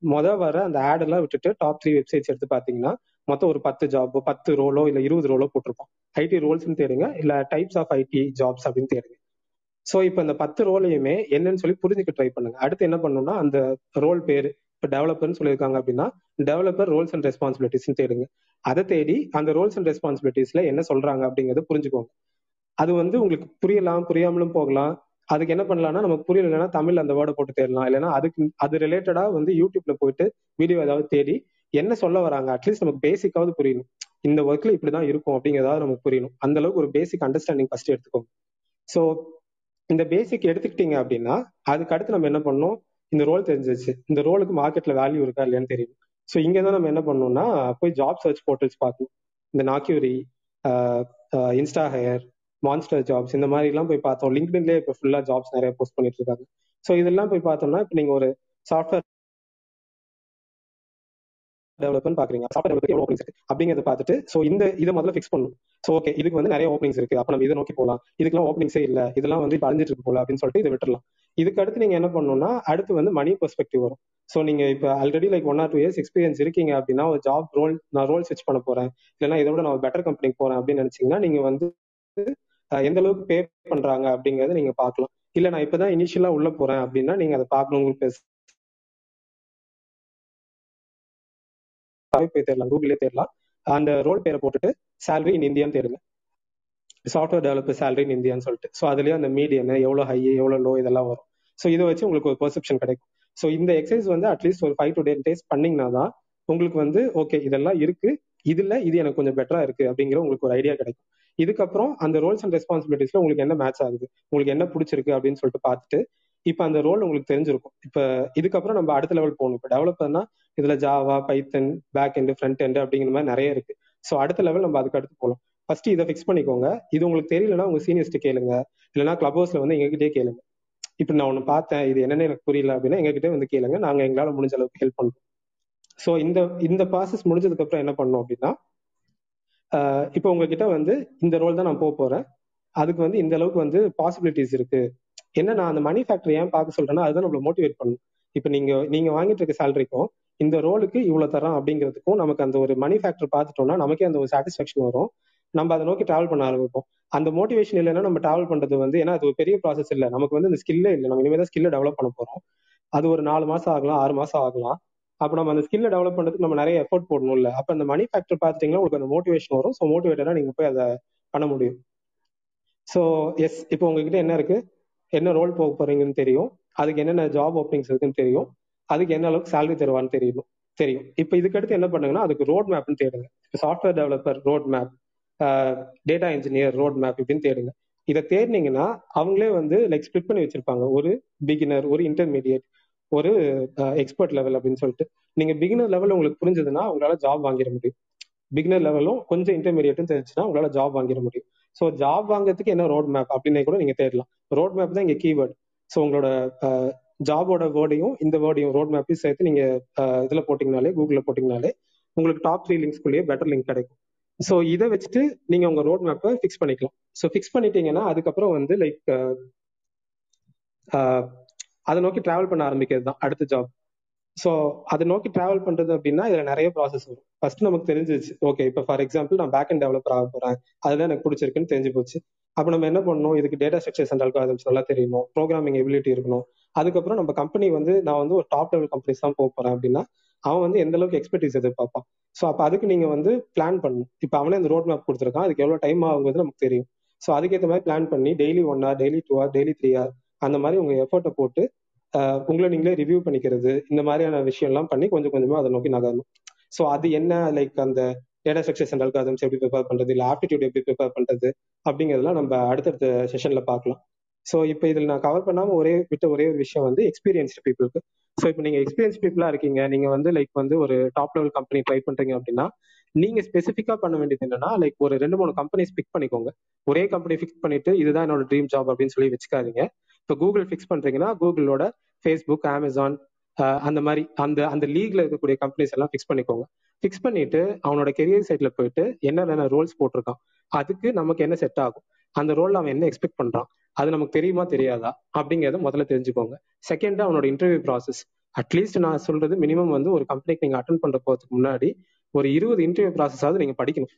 மொதல் வர அந்த ஆடெல்லாம் விட்டுட்டு டாப் த்ரீ வெப்சைட்ஸ் எடுத்து பார்த்தீங்கன்னா மொத்தம் ஒரு பத்து ஜாப் பத்து ரோலோ இல்லை இருபது ரோலோ போட்டிருப்போம் ஐடி ரோல்ஸ்னு தேடுங்க இல்லை டைப்ஸ் ஆஃப் ஐடி ஜாப்ஸ் அப்படின்னு தேடுங்க. ஸோ இப்போ இந்த பத்து ரோலையுமே என்னன்னு சொல்லி புரிஞ்சுக்க ட்ரை பண்ணுங்க. அடுத்து என்ன பண்ணணும்னா அந்த ரோல் பேர் இப்போ டெவலப்பர்னு சொல்லியிருக்காங்க அப்படின்னா டெவலப்பர் ரோல்ஸ் அண்ட் ரெஸ்பான்சிபிலிட்டிஸ்னு தேடுங்க. அதை தேடி அந்த ரோல்ஸ் அண்ட் ரெஸ்பான்சிபிலிட்டிஸ்ல என்ன சொல்றாங்க அப்படிங்கறத புரிஞ்சுக்கோங்க. அது வந்து உங்களுக்கு புரியலாம் புரியாமலும் போகலாம். அதுக்கு என்ன பண்ணலாம்னா நமக்கு புரியலன்னா தமிழ் அந்த வேர்டை போட்டு தேடலாம். இல்லைன்னா அதுக்கு அது ரிலேட்டடா வந்து யூடியூப்ல போயிட்டு வீடியோ ஏதாவது தேடி என்ன சொல்ல வராங்க? அட்லீஸ்ட் நமக்கு பேசிக்காவது புரியணும். இந்த ஒர்க்ல இப்படிதான் இருக்கும் அப்படிங்கிறதாவது நமக்கு புரியணும். அந்த அளவுக்கு ஒரு பேசிக் அண்டர்ஸ்டாண்டிங் ஃபர்ஸ்ட் எடுத்துக்கோங்க. ஸோ இந்த பேசிக் எடுத்துக்கிட்டீங்க அப்படின்னா அதுக்கு அடுத்து நம்ம என்ன பண்ணணும்? இந்த ரோல் தெரிஞ்சிச்சு இந்த ரோலுக்கு மார்க்கெட்ல வேல்யூ இருக்கா இல்லையான்னு தெரியும். ஸோ இங்கே தான் நம்ம என்ன பண்ணணும்னா போய் ஜாப் சர்ச் போர்ட்டல்ஸ் பார்க்கணும். இந்த Naukri Instahyre Monster jobs இந்த மாதிரி எல்லாம் போய் பார்த்தோம். லிங்க்டின்லேயே இப்போ ஃபுல்லாக ஜாப்ஸ் நிறைய போஸ்ட் பண்ணிட்டு இருக்காங்க. ஸோ இதெல்லாம் போய் பார்த்தோம்னா இப்போ நீங்க ஒரு சாஃப்ட்வேர் டெவலப்மெண்ட் பாக்குறீங்க. சாஃப்ட்வேர் டெவலப்மெண்ட் எவ்வளோ ஓப்பனிங்ஸ் இருக்கு? அப்படிங்கிறத பார்த்துட்டு ஸோ இந்த இதை முதல்ல ஃபிக்ஸ் பண்ணணும். ஸோ ஓகே இதுக்கு வந்து நிறைய ஓப்பனிங்ஸ் இருக்கு. அப்போ நம்ம இதை நோக்கி போகலாம் இதுக்கெல்லாம் ஓப்பனிங்ஸே இல்லை. இதெல்லாம் வந்து இப்போ அழிஞ்சிட்டு இருக்கு போல அப்படின்னு சொல்லிட்டு இதை விட்டுரலாம் இதுக்கு அடுத்து நீங்க என்ன பண்ணணும்னா அடுத்து வந்து மணி பெர்ஸ்பெக்டிவ் வரும். ஸோ நீங்க இப்போ already like one or two years experience இருக்கீங்க அப்படின்னா ஒரு ஜாப் ரோல் நான் ரோல் ஸ்விட்ச் பண்ண போறேன். இல்லைன்னா இதை விட நான் பெட்டர் கம்பெனிக்கு போறேன் அப்படின்னு நினைச்சீங்கன்னா நீங்க வந்து எந்த அளவுக்கு பே பண்றாங்க அப்படிங்கறத நீங்க பாக்கலாம் இல்ல நான் இப்பதான் இனிஷியலா உள்ள போறேன் அப்படின்னா நீங்க அதை பாக்கணும் உங்களுக்கு போய் தேடலாம் கூகுளே தேடலாம். அந்த ரோல் பேரை போட்டுட்டு சேலரி இன் இந்தியான்னு தேடுங்க. சாஃப்ட்வேர் டெவலப்பர் சேலரி இன் இந்தியான்னு சொல்லிட்டு. ஸோ அதுலயே அந்த மீடியம் எவ்வளவு ஹை எவ்வளவு லோ இதெல்லாம் வரும். ஸோ இதை வச்சு உங்களுக்கு ஒரு பெர்செப்ஷன் கிடைக்கும். ஸோ இந்த எக்ஸசைஸ் வந்து அட்லீஸ்ட் ஒரு ஃபைவ் டு டென் டேஸ் பண்ணீங்கன்னா தான் உங்களுக்கு வந்து ஓகே இதெல்லாம் இருக்கு. இதுல இது எனக்கு கொஞ்சம் பெட்டரா இருக்கு அப்படிங்கிற உங்களுக்கு ஒரு ஐடியா கிடைக்கும். இதுக்கப்புறம் அந்த ரோல்ஸ் அண்ட் ரெஸ்பான்சிபிலிட்டிஸ்ல உங்களுக்கு என்ன மேட்ச் ஆகுது? உங்களுக்கு என்ன பிடிச்சிருக்கு அப்படின்னு சொல்லிட்டு பார்த்துட்டு இப்போ அந்த ரோல் உங்களுக்கு தெரிஞ்சிருக்கும். இப்போ இதுக்கப்புறம் நம்ம அடுத்த லெவல் போகணும். இப்போ டெவலப்பர்னா இதுல Java Python back end front end அப்படிங்கிற மாதிரி நிறைய இருக்கு. ஸோ அடுத்த லெவல் நம்ம அதுக்கு அடுத்து போகலாம். ஃபர்ஸ்ட் இதை ஃபிக்ஸ் பண்ணிக்கோங்க. இது உங்களுக்கு தெரியலன்னா உங்க சீனியர்ஸ்ட்டு கேளுங்க. இல்லைன்னா கிளப் ஹவுஸ்ல வந்து எங்ககிட்டயே கேளுங்க. இப்போ நான் ஒன்று பார்த்தேன். இது என்னன்னு எனக்கு புரியல அப்படின்னா எங்ககிட்ட வந்து கேளுங்க. நாங்க எங்களால முடிஞ்ச அளவுக்கு ஹெல்ப் பண்றோம். ஸோ இந்த இந்த ப்ராசஸ் முடிஞ்சதுக்கு அப்புறம் என்ன பண்ணோம் அப்படின்னா இப்போ உங்ககிட்ட வந்து இந்த ரோல் தான் நான் போக போறேன். அதுக்கு வந்து இந்த அளவுக்கு வந்து பாசிபிலிட்டிஸ் இருக்கு. என்ன நான் அந்த மணி ஃபேக்டர் ஏன் பார்க்க சொல்றேன்னா அதுதான் நம்மள மோட்டிவேட் பண்ணும். இப்போ நீங்க நீங்க வாங்கிட்டு இருக்க சேலரிக்கும் இந்த ரோலுக்கு இவ்வளவு தரோம் அப்படிங்கிறதுக்கும் நமக்கு அந்த ஒரு மணி ஃபேக்டர் பார்த்துட்டோம்னா நமக்கே அந்த ஒரு சாட்டிஸ்ஃபேக்ஷன் வரும். நம்ம அதை நோக்கி டிராவல் பண்ண ஆரம்பிப்போம். அந்த மோட்டிவேஷன் இல்லைன்னா நம்ம டிராவல் பண்றது வந்து ஏன்னா அது ஒரு பெரிய ப்ராசஸ் இல்லை. நமக்கு வந்து இந்த ஸ்கில்லே இல்லை. நம்ம இனிமேல் தான் ஸ்கில்லை டெவலப் பண்ண போறோம். அது ஒரு நாலு மாசம் ஆகலாம் ஆறு மாசம் ஆகலாம். அப்போ நம்ம அந்த ஸ்கில்ல டெவலப் பண்றதுக்கு நம்ம நிறைய எஃபோர்ட் போடணும் இல்லை அப்போ அந்த மணி ஃபேக்டர் பார்த்துட்டீங்கன்னா உங்களுக்கு அந்த மோட்டிவேஷன் வரும். ஸோ மோட்டிவேட்டடா நீங்க போய் அதை பண்ண முடியும். ஸோ எஸ் இப்போ உங்ககிட்ட என்ன இருக்கு? என்ன ரோல் போக போறீங்கன்னு தெரியும். அதுக்கு என்னென்ன ஜாப் ஓப்பனிங்ஸ் இருக்குன்னு தெரியும். அதுக்கு என்ன அளவுக்கு சேலரி தருவான்னு தெரியும். தெரியும். இப்போ இதுக்கடுத்து என்ன பண்ணுங்கன்னா அதுக்கு ரோட் மேப்னு தேடுங்க. Software developer road map data engineer road map இப்படின்னு தேடுங்க. இதை தேடினீங்கன்னா அவங்களே வந்து லைக் ஸ்பிளிட் பண்ணி வச்சிருப்பாங்க. ஒரு பிகினர் ஒரு இன்டர்மீடியட் ஒரு எக்ஸ்பர்ட் லெவல் அப்படின்னு சொல்லிட்டு. நீங்க பிகினர் லெவல் உங்களுக்கு புரிஞ்சதுன்னா உங்களால ஜாப் வாங்கிட முடியும். பிகினர் லெவலும் கொஞ்சம் இன்டர்மீடியட்டும் தெரிஞ்சுன்னா உங்களால ஜாப் வாங்கிட முடியும். ஸோ ஜாப் வாங்குறதுக்கு என்ன ரோட் மேப் அப்படின்னு கூட நீங்க தேடலாம். ரோட் மேப் தான் இங்க கீவேர்டு ஸோ உங்களோட ஜாபோட வேர்டையும் இந்த வேர்டையும் ரோட் மேப்பையும் சேர்த்து நீங்க இதுல போட்டிங்கனாலே கூகுளில் போட்டிங்கனாலே உங்களுக்கு டாப் த்ரீ லிங்க்ஸ்குள்ளேயே பெட்டர் லிங்க் கிடைக்கும். ஸோ இதை வச்சுட்டு நீங்க உங்க ரோட் மேப்பை ஃபிக்ஸ் பண்ணிக்கலாம். ஸோ ஃபிக்ஸ் பண்ணிட்டீங்கன்னா அதுக்கப்புறம் வந்து லைக் அதை நோக்கி டிராவல் பண்ண ஆரம்பிக்கிறது தான் அடுத்த ஜாப் ஸோ அதை நோக்கி டிராவல் பண்றது அப்படின்னா இதுல நிறைய ப்ராசஸ் வரும். ஃபர்ஸ்ட் நமக்கு தெரிஞ்சிச்சு ஓகே இப்போ ஃபார் எக்ஸாம்பிள் நான் பேக் அண்ட் டெவலப்பர் ஆக போறேன். அதுதான் எனக்கு பிடிச்சிருக்குன்னு தெரிஞ்சு போச்சு. அப்போ நம்ம என்ன பண்ணணும்? இதுக்கு டேட்டா ஸ்ட்ரக்சர்ஸ் அண்ட் அல்காரிதம்ஸ் நல்லா தெரியணும். ப்ரோக்ராமிங் எபிலிட்டி இருக்கணும். அதுக்கப்புறம் நம்ம கம்பெனி வந்து நான் வந்து ஒரு டாப் லெவல் கம்பெனிஸ் தான் போக போறேன் அப்படின்னா அவன் வந்து எந்த அளவுக்கு எக்ஸ்பர்டீஸ் எதிர்பார்ப்பான். ஸோ அப்போ அதுக்கு நீங்க வந்து பிளான் பண்ணணும். இப்போ அவனே இந்த ரோட் மேப் கொடுத்துருக்கான். அதுக்கு எவ்வளோ டைம் ஆகுங்கிறது நமக்கு தெரியும். ஸோ அதுக்கேற்ற மாதிரி பிளான் பண்ணி daily one hour daily two hour daily three hour அந்த மாதிரி உங்க எஃபர்ட்டை போட்டு உங்களை நீங்களே ரிவ்யூ பண்ணிக்கிறது இந்த மாதிரியான விஷயம்லாம் பண்ணி கொஞ்சம் கொஞ்சமா அதை நோக்கி நகரணும். ஸோ அது என்ன லைக் அந்த டேட்டா ஸ்ட்ரக்சர்ஸ் அண்ட் அல்காதம்ஸ் எப்படி ப்ரிப்பேர் பண்றது இல்லை ஆப்டிடியூட் எப்படி ப்ரிப்பேர் பண்றது அப்படிங்கிறதெல்லாம் நம்ம அடுத்தடுத்த செஷன்ல பார்க்கலாம். ஸோ இப்போ இதில் நான் கவர் பண்ணாம ஒரே விட்ட ஒரே ஒரு விஷயம் வந்து எக்ஸ்பீரியன்ஸ்டு பீப்புளுக்கு ஸோ இப்போ நீங்க எக்ஸ்பீரியன்ஸ் பீப்புளா இருக்கீங்க நீங்க வந்து லைக் வந்து ஒரு டாப் லெவல் கம்பெனி ட்ரை பண்றீங்க அப்படின்னா நீங்க ஸ்பெசிஃபிக்கா பண்ண வேண்டியது என்னன்னா லைக் ஒரு ரெண்டு மூணு கம்பெனிஸ் பிக் பண்ணிக்கோங்க. ஒரே கம்பெனி ஃபிக்ஸ் பண்ணிட்டு இதுதான் என்னோட ட்ரீம் ஜாப் அப்படின்னு சொல்லி வச்சுக்காதீங்க. இப்போ கூகுள் ஃபிக்ஸ் பண்றீங்கன்னா கூகுளோட ஃபேஸ்புக் அமேசான் அந்த மாதிரி அந்த அந்த லீக்ல இருக்கக்கூடிய கம்பெனிஸ் எல்லாம் ஃபிக்ஸ் பண்ணிக்கோங்க. ஃபிக்ஸ் பண்ணிட்டு அவனோட கெரியர் சைட்ல போயிட்டு என்னென்ன ரோல்ஸ் போட்டிருக்கான் அதுக்கு நமக்கு என்ன செட் ஆகும்? அந்த ரோல் அவன் என்ன எக்ஸ்பெக்ட் பண்றான்? அது நமக்கு தெரியுமா தெரியாதா? அப்படிங்கறத முதல்ல தெரிஞ்சுக்கோங்க. செகண்ட் அவனோட இன்டர்வியூ ப்ராசஸ் அட்லீஸ்ட் நான் சொல்றது மினிமம் வந்து ஒரு கம்பெனிக்கு நீங்க அட்டன் பண்ற போறதுக்கு முன்னாடி ஒரு இருபது இன்டர்வியூ ப்ராசஸாவது நீங்க படிக்கணும்.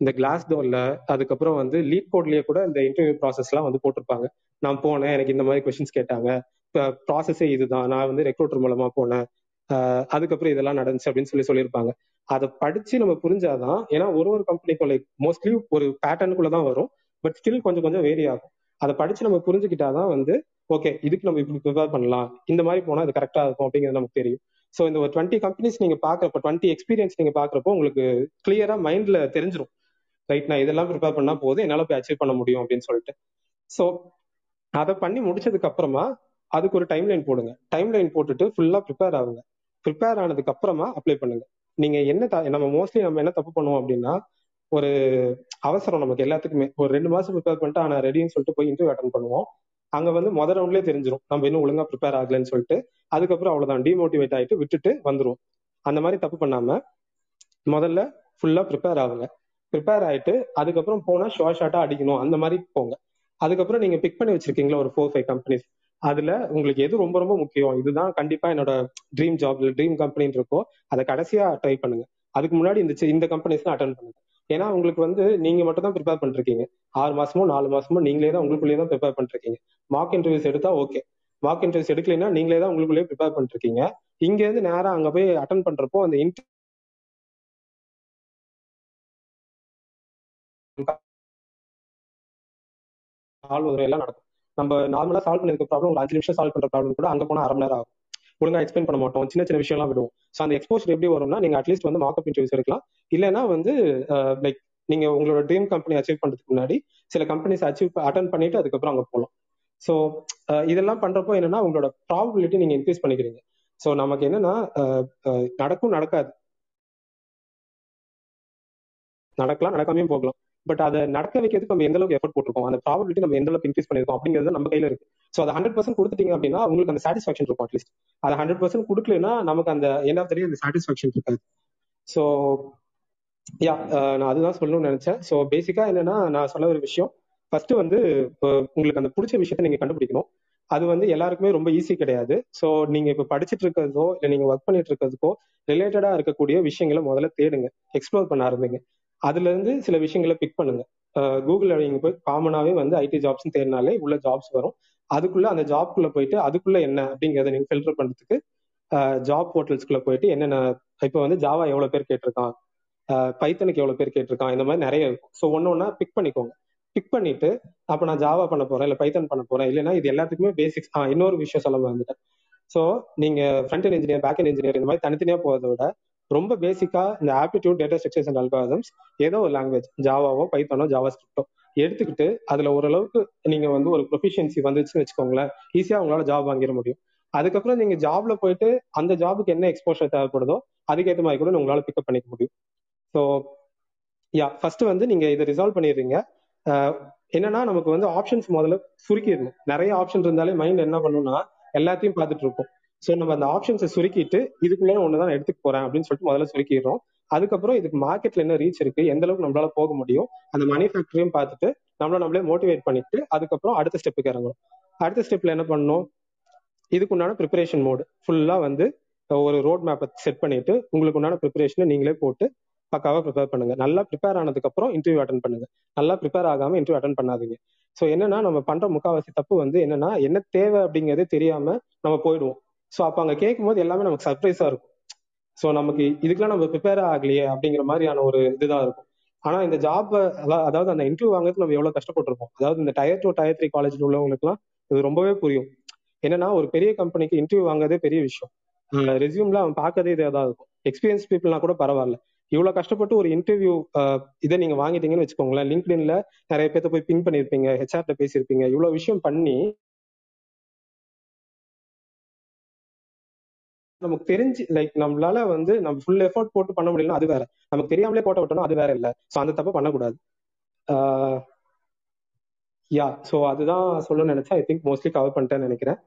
இந்த கிளாஸ் டோர்ல அதுக்கப்புறம் வந்து லீட் கோட்லயே கூட இந்த இன்டர்வியூ ப்ராசஸ் எல்லாம் வந்து போட்டிருப்பாங்க. நான் போனேன் எனக்கு இந்த மாதிரி கொஸ்டின்ஸ் கேட்டாங்க. ப்ராசஸே இதுதான். நான் வந்து ரெக்ரூட்டர் மூலமா போனேன். அதுக்கப்புறம் இதெல்லாம் நடந்துச்சு அப்படின்னு சொல்லி சொல்லியிருப்பாங்க. அதை படிச்சு நம்ம புரிஞ்சாதான் ஏன்னா ஒரு ஒரு கம்பெனிக்குள்ள மோஸ்ட்லி ஒரு பேட்டர்னுக்குள்ள தான் வரும். பட் ஸ்டில் கொஞ்சம் கொஞ்சம் வேரி ஆகும். அதை படிச்சு நம்ம புரிஞ்சுக்கிட்டாதான் வந்து ஓகே இதுக்கு நம்ம இப்படி ப்ரிப்பேர் பண்ணலாம். இந்த மாதிரி போனா அது கரெக்டா இருக்கும் அப்படிங்கிறது நமக்கு தெரியும். ஸோ இந்த ஒரு டுவெண்ட்டி கம்பெனிஸ் நீங்க பாக்குறப்ப டுவெண்ட்டி எக்ஸ்பீரியன்ஸ் நீங்க பாக்குறப்போ உங்களுக்கு கிளியரா மைண்ட்ல தெரிஞ்சிடும் ரைட் நான் இதெல்லாம் ப்ரிப்பேர் பண்ணா போதும். என்னால போய் அச்சீவ் பண்ண முடியும் அப்படின்னு சொல்லிட்டு. ஸோ அதை பண்ணி முடிச்சதுக்கு அப்புறமா அதுக்கு ஒரு டைம் லைன் போடுங்க. டைம் லைன் போட்டுட்டு ஃபுல்லா ப்ரிப்பேர் ஆகுங்க. ப்ரிப்பேர் ஆனதுக்கு அப்புறமா அப்ளை பண்ணுங்க. நீங்க என்ன நம்ம மோஸ்ட்லி நம்ம என்ன தப்பு பண்ணுவோம் அப்படின்னா ஒரு அவசரம் நமக்கு எல்லாத்துக்குமே. ஒரு ரெண்டு மாசம் ப்ரிப்பேர் பண்ணிட்டு ஆனா ரெடின்னு சொல்லிட்டு போய் இன்டர்வியூ அட்டன் பண்ணுவோம். அங்க வந்து முத ரவுண்ட்லயே தெரிஞ்சிடும் நம்ம இன்னும் ஒழுங்கா ப்ரிப்பேர் ஆகலன்னு சொல்லிட்டு அதுக்கப்புறம் அவ்வளவுதான். டிமோட்டிவேட் ஆயிட்டு விட்டுட்டு வந்துரும். அந்த மாதிரி தப்பு பண்ணாம முதல்ல ஃபுல்லா ப்ரிப்பேர் ஆகுங்க. ப்ரிப்பேர் ஆயிட்டு அதுக்கப்புறம் போனா ஷோ ஷார்ட்டா அடிக்கணும் அந்த மாதிரி போங்க. அதுக்கப்புறம் நீங்க பிக் பண்ணி வச்சிருக்கீங்களா ஒரு ஃபோர் ஃபைவ் கம்பெனிஸ் அதுல உங்களுக்கு எது ரொம்ப ரொம்ப முக்கியம்? இதுதான் கண்டிப்பா என்னோட ட்ரீம் ஜாப் ட்ரீம் கம்பெனின்னு இருக்கோ அதை கடைசியா ட்ரை பண்ணுங்க. அதுக்கு முன்னாடி இந்த இந்த கம்பெனிஸ் அட்டன் பண்ணுங்க. ஏன்னா உங்களுக்கு வந்து நீங்க மட்டும் தான் ப்ரிப்பேர் பண்ணிருக்கீங்க. ஆறு மாசமோ நாலு மாசமோ நீங்களே தான் உங்களுக்குள்ளேயே தான் ப்ரிப்பேர் பண்ணிருக்கீங்க. மார்க் இன்டர்வியூஸ் எடுத்தா ஓகே மார்க் இன்டர்வியூஸ் எடுக்கலைன்னா நீங்களே தான் உங்களுக்குள்ளேயே ப்ரிப்பேர் பண்ணிருக்கீங்க. இங்க இருந்து நேரம் அங்க போய் அட்டன் பண்றப்போ அந்த இன்டர் சால்வ் எல்லாம் நடக்கும். நம்ம நார்மலா சால்வ் பண்ணிருக்க ப்ராப்ளம் ஒரு அஞ்சு நிமிஷம் சால்வ் பண்ற ப்ராப்ளம் கூட அங்க போனா அரை மணி நேரம் ஆகும். ஒழுங்கா எக்ஸ்பிளைன் பண்ண மாட்டோம். சின்ன சின்ன விஷயம்லாம் விடுவோம். ஸோ அந்த எக்ஸ்போஷர் எப்படி வரும்னா நீங்க அட்லீஸ்ட் வந்து மார்க்அப் இன்டர்வியூஸ் எடுக்கலாம். இல்லைன்னா வந்து லைக் நீங்க உங்களோட ட்ரீம் கம்பெனி அச்சீவ் பண்றதுக்கு முன்னாடி சில கம்பெனிஸ் அச்சீவ் அட்டன் பண்ணிட்டு அதுக்கப்புறம் அங்க போகலாம் ஸோ இதெல்லாம் பண்றப்போ என்னன்னா உங்களோட ப்ராபபிலிட்டி நீங்க இன்க்ரீஸ் பண்ணிக்கிறீங்க. ஸோ நமக்கு என்னன்னா நடக்கும் நடக்காது. நடக்கலாம் நடக்காமையும் போகலாம். பட் அதை நடக்க வைக்கிறதுக்கு நம்ம எந்த அளவுக்கு எஃபர்ட் போட்டிருக்கோம்? அந்த ப்ராபபிலிட்டி நம்ம எந்த அளவுக்கு இன்க்ரீஸ் பண்ணிருக்கோம் அப்படிங்கிறது நம்ம கையில இருக்கு. ஸோ அதை ஹண்ட்ரட் பர்சன்ட் கொடுத்துட்டீங்க அப்படின்னா உங்களுக்கு அந்த சாட்டிஸ்ஃபேக்ஷன் இருக்கும் அட்லீஸ்ட் அதை ஹண்ட்ரட் பர்சன்ட் கொடுக்கலன்னா நமக்கு அந்த எண்ட் ஆஃப் அந்த சாட்டிஸ்ஃபேக்ஷன் இருக்காது. ஸோ யா நான் அதுதான் சொல்லணும்னு நினைச்சேன். ஸோ பேசிக்கா என்னன்னா நான் சொல்ல ஒரு விஷயம். ஃபர்ஸ்ட் வந்து இப்போ உங்களுக்கு அந்த பிடிச்ச விஷயத்த நீங்க கண்டுபிடிக்கணும். அது வந்து எல்லாருக்குமே ரொம்ப ஈஸி கிடையாது. ஸோ நீங்க இப்ப படிச்சுட்டு இருக்கிறதோ இல்லை நீங்க ஒர்க் பண்ணிட்டு இருக்கிறதுக்கோ ரிலேட்டடா இருக்கக்கூடிய விஷயங்களை முதல்ல தேடுங்க. எக்ஸ்ப்ளோர் பண்ண ஆரம்பிங்க. அதுல இருந்து சில விஷயங்களை பிக் பண்ணுங்க. கூகுள்ல நீங்க போய் காமனாவே வந்து ஐடி ஜாப்ஸ் தேடினாலே உள்ள ஜாப்ஸ் வரும். அதுக்குள்ள அந்த ஜாப்குள்ள போயிட்டு அதுக்குள்ள என்ன அப்படிங்கறத நீங்க ஃபில்டர் பண்றதுக்கு ஜாப் போர்ட்டல்ஸ்குள்ள போயிட்டு என்னென்ன இப்போ வந்து ஜாவா எவ்வளவு பேர் கேட்டிருக்கான்? பைத்தனுக்கு எவ்வளவு பேர் கேட்டிருக்கான்? இந்த மாதிரி நிறைய இருக்கும். ஸோ ஒன்னு ஒன்னா பிக் பண்ணிக்கோங்க. பிக் பண்ணிட்டு அப்ப நான் ஜாவா பண்ண போறேன் இல்ல பைத்தன் பண்ண போறேன் இல்லைன்னா இது எல்லாத்துக்குமே பேசிக்ஸ் ஆ இன்னொரு விஷயம் சொல்ல வந்துட்டேன் ஸோ நீங்க ஃப்ரண்ட் இன்ஜினியர் பேக் இன்ஜினியர் இந்த மாதிரி தனித்தனியா போறதை விட ரொம்ப பேசிக்கா இந்த aptitude data structures and algorithms ஏதோ ஒரு லாங்குவேஜ் ஜாவாவோ பைத்தானோ ஜாவா ஸ்கிரிப்டோ எடுத்துக்கிட்டு அதுல ஓரளவுக்கு நீங்க வந்து ஒரு ப்ரொஃபிஷியன்சி வந்துச்சுன்னு வச்சுக்கோங்களேன் ஈஸியா உங்களால ஜாப் வாங்கிட முடியும். அதுக்கப்புறம் நீங்க ஜாப்ல போயிட்டு அந்த ஜாபுக்கு என்ன எக்ஸ்போஷர் தேவைப்படுதோ அதுக்கேற்ற மாதிரி கூட உங்களால பிக்கப் பண்ணிக்க முடியும். ஸோ யா ஃபர்ஸ்ட் வந்து நீங்க இதை ரிசால்வ் பண்ணிடுறீங்க. என்னன்னா நமக்கு வந்து ஆப்ஷன்ஸ் முதல்ல சுருக்கிடணும். நிறைய ஆப்ஷன் இருந்தாலே மைண்ட் என்ன பண்ணும்னா எல்லாத்தையும் பார்த்துட்டு இருக்கும் ஸோ நம்ம அந்த ஆப்ஷன்ஸை சுருக்கிட்டு இதுக்குள்ள ஒன்று தான் எடுத்துக்க போறேன் அப்படின்னு சொல்லிட்டு முதல்ல சுருக்கிடுறோம். அதுக்கப்புறம் இதுக்கு மார்க்கெட்ல என்ன ரீச் இருக்கு எந்த அளவுக்கு நம்மளால போக முடியும் அந்த மேனுஃபேக்சரையும் பார்த்துட்டு நம்மள நம்மளே மோட்டிவேட் பண்ணிட்டு அதுக்கப்புறம் அடுத்த ஸ்டெப்புக்கு இறங்கணும். அடுத்த ஸ்டெப்ல என்ன பண்ணணும்? இதுக்கு உண்டான ப்ரிப்பரேஷன் மோடு ஃபுல்லா வந்து ஒரு ரோட் மேப்பை செட் பண்ணிட்டு உங்களுக்கு உண்டான ப்ரிப்பரேஷனை நீங்களே போட்டு பக்காவா ப்ரிப்பேர் பண்ணுங்க. நல்லா ப்ரிப்பேர் ஆனதுக்கு அப்புறம் இன்டர்வியூ அட்டன் பண்ணுங்க. நல்லா ப்ரிப்பேர் ஆகாம இன்டர்வியூ அட்டன் பண்ணாதீங்க. ஸோ என்னன்னா நம்ம பண்ற முக்காவாசி தப்பு வந்து என்னன்னா என்ன தேவை அப்படிங்கறதே தெரியாம நம்ம போயிடுவோம். ஸோ அப்ப அங்க கேட்கும்போது எல்லாமே நமக்கு சர்ப்ரைஸாக இருக்கும். ஸோ நமக்கு இதுக்கெல்லாம் நம்ம ப்ரிப்பேர் ஆகலையே அப்படிங்கிற மாதிரியான ஒரு இதுதான் இருக்கும். ஆனா இந்த ஜாப் அதாவது அந்த இன்டர்வியூ வாங்குறது நம்ம எவ்வளோ கஷ்டப்பட்டிருப்போம். அதாவது இந்த டயர் டூ டயர் த்ரீ காலேஜில் உள்ளவங்களுக்குலாம் இது ரொம்பவே புரியும். என்னன்னா ஒரு பெரிய கம்பெனிக்கு இன்டர்வியூ வாங்குறதே பெரிய விஷயம். ரெசியூம்ல அவன் பார்க்கறதே இதே தான் இருக்கும். எக்ஸ்பீரியன்ஸ் பீப்புள்னா கூட பரவாயில்ல. இவ்வளவு கஷ்டப்பட்டு ஒரு இன்டர்வியூ இதை நீங்க வாங்கிட்டீங்கன்னு வச்சுக்கோங்களேன் லிங்க்டின்ல நிறைய பேர்த்த போய் பின் பண்ணிருப்பீங்க ஹெச்ஆர்ட்ட பேசியிருப்பீங்க. இவ்வளவு விஷயம் பண்ணி நமக்கு தெரிஞ்சு லைக் நம்மளால வந்து நம்ம ஃபுல் எஃபோர்ட் போட்டு பண்ண முடியல அது வேற. நமக்கு தெரியாமலே போட்ட விட்டோம் அது வேற இல்ல. ஸோ அந்த தப்ப பண்ணக்கூடாது. யா ஸோ அதுதான் சொல்ல நினைச்சேன். ஐ திங்க் மோஸ்ட்லி கவர் பண்ணிட்டேன்னு நினைக்கிறேன்.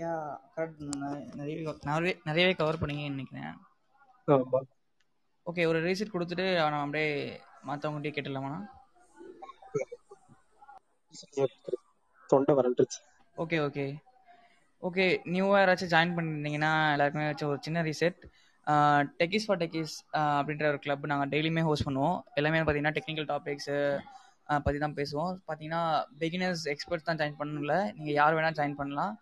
யா கரெக்ட் நிறைய நிறைய நிறையவே கவர் பண்ணீங்கன்னு நினைக்கிறேன். ஓகே ஒரு ரீசெட் கொடுத்துட்டு நான் அப்படியே மற்றவங்ககிட்டயே கேட்டுடலாமா? தொண்டை வரண்டுச்சு ஓகே ஓகே ஓகே நியூவாக யாராச்சும் ஜாயின் பண்ணியிருந்தீங்கன்னா எல்லாருக்குமே வச்சு ஒரு சின்ன ரீசெட் டெக்கிஸ் ஃபார் டெக்கிஸ் அப்படின்ற ஒரு கிளப் நாங்கள் டெய்லியுமே ஹோஸ்ட் பண்ணுவோம். எல்லாமே பார்த்தீங்கன்னா டெக்னிக்கல் டாபிக்ஸு பற்றி தான் பேசுவோம். பார்த்தீங்கன்னா பிகினர்ஸ் எக்ஸ்பர்ட்ஸ் தான் ஜாயின் பண்ணல நீங்கள் யார் வேணால் ஜாயின் பண்ணலாம்.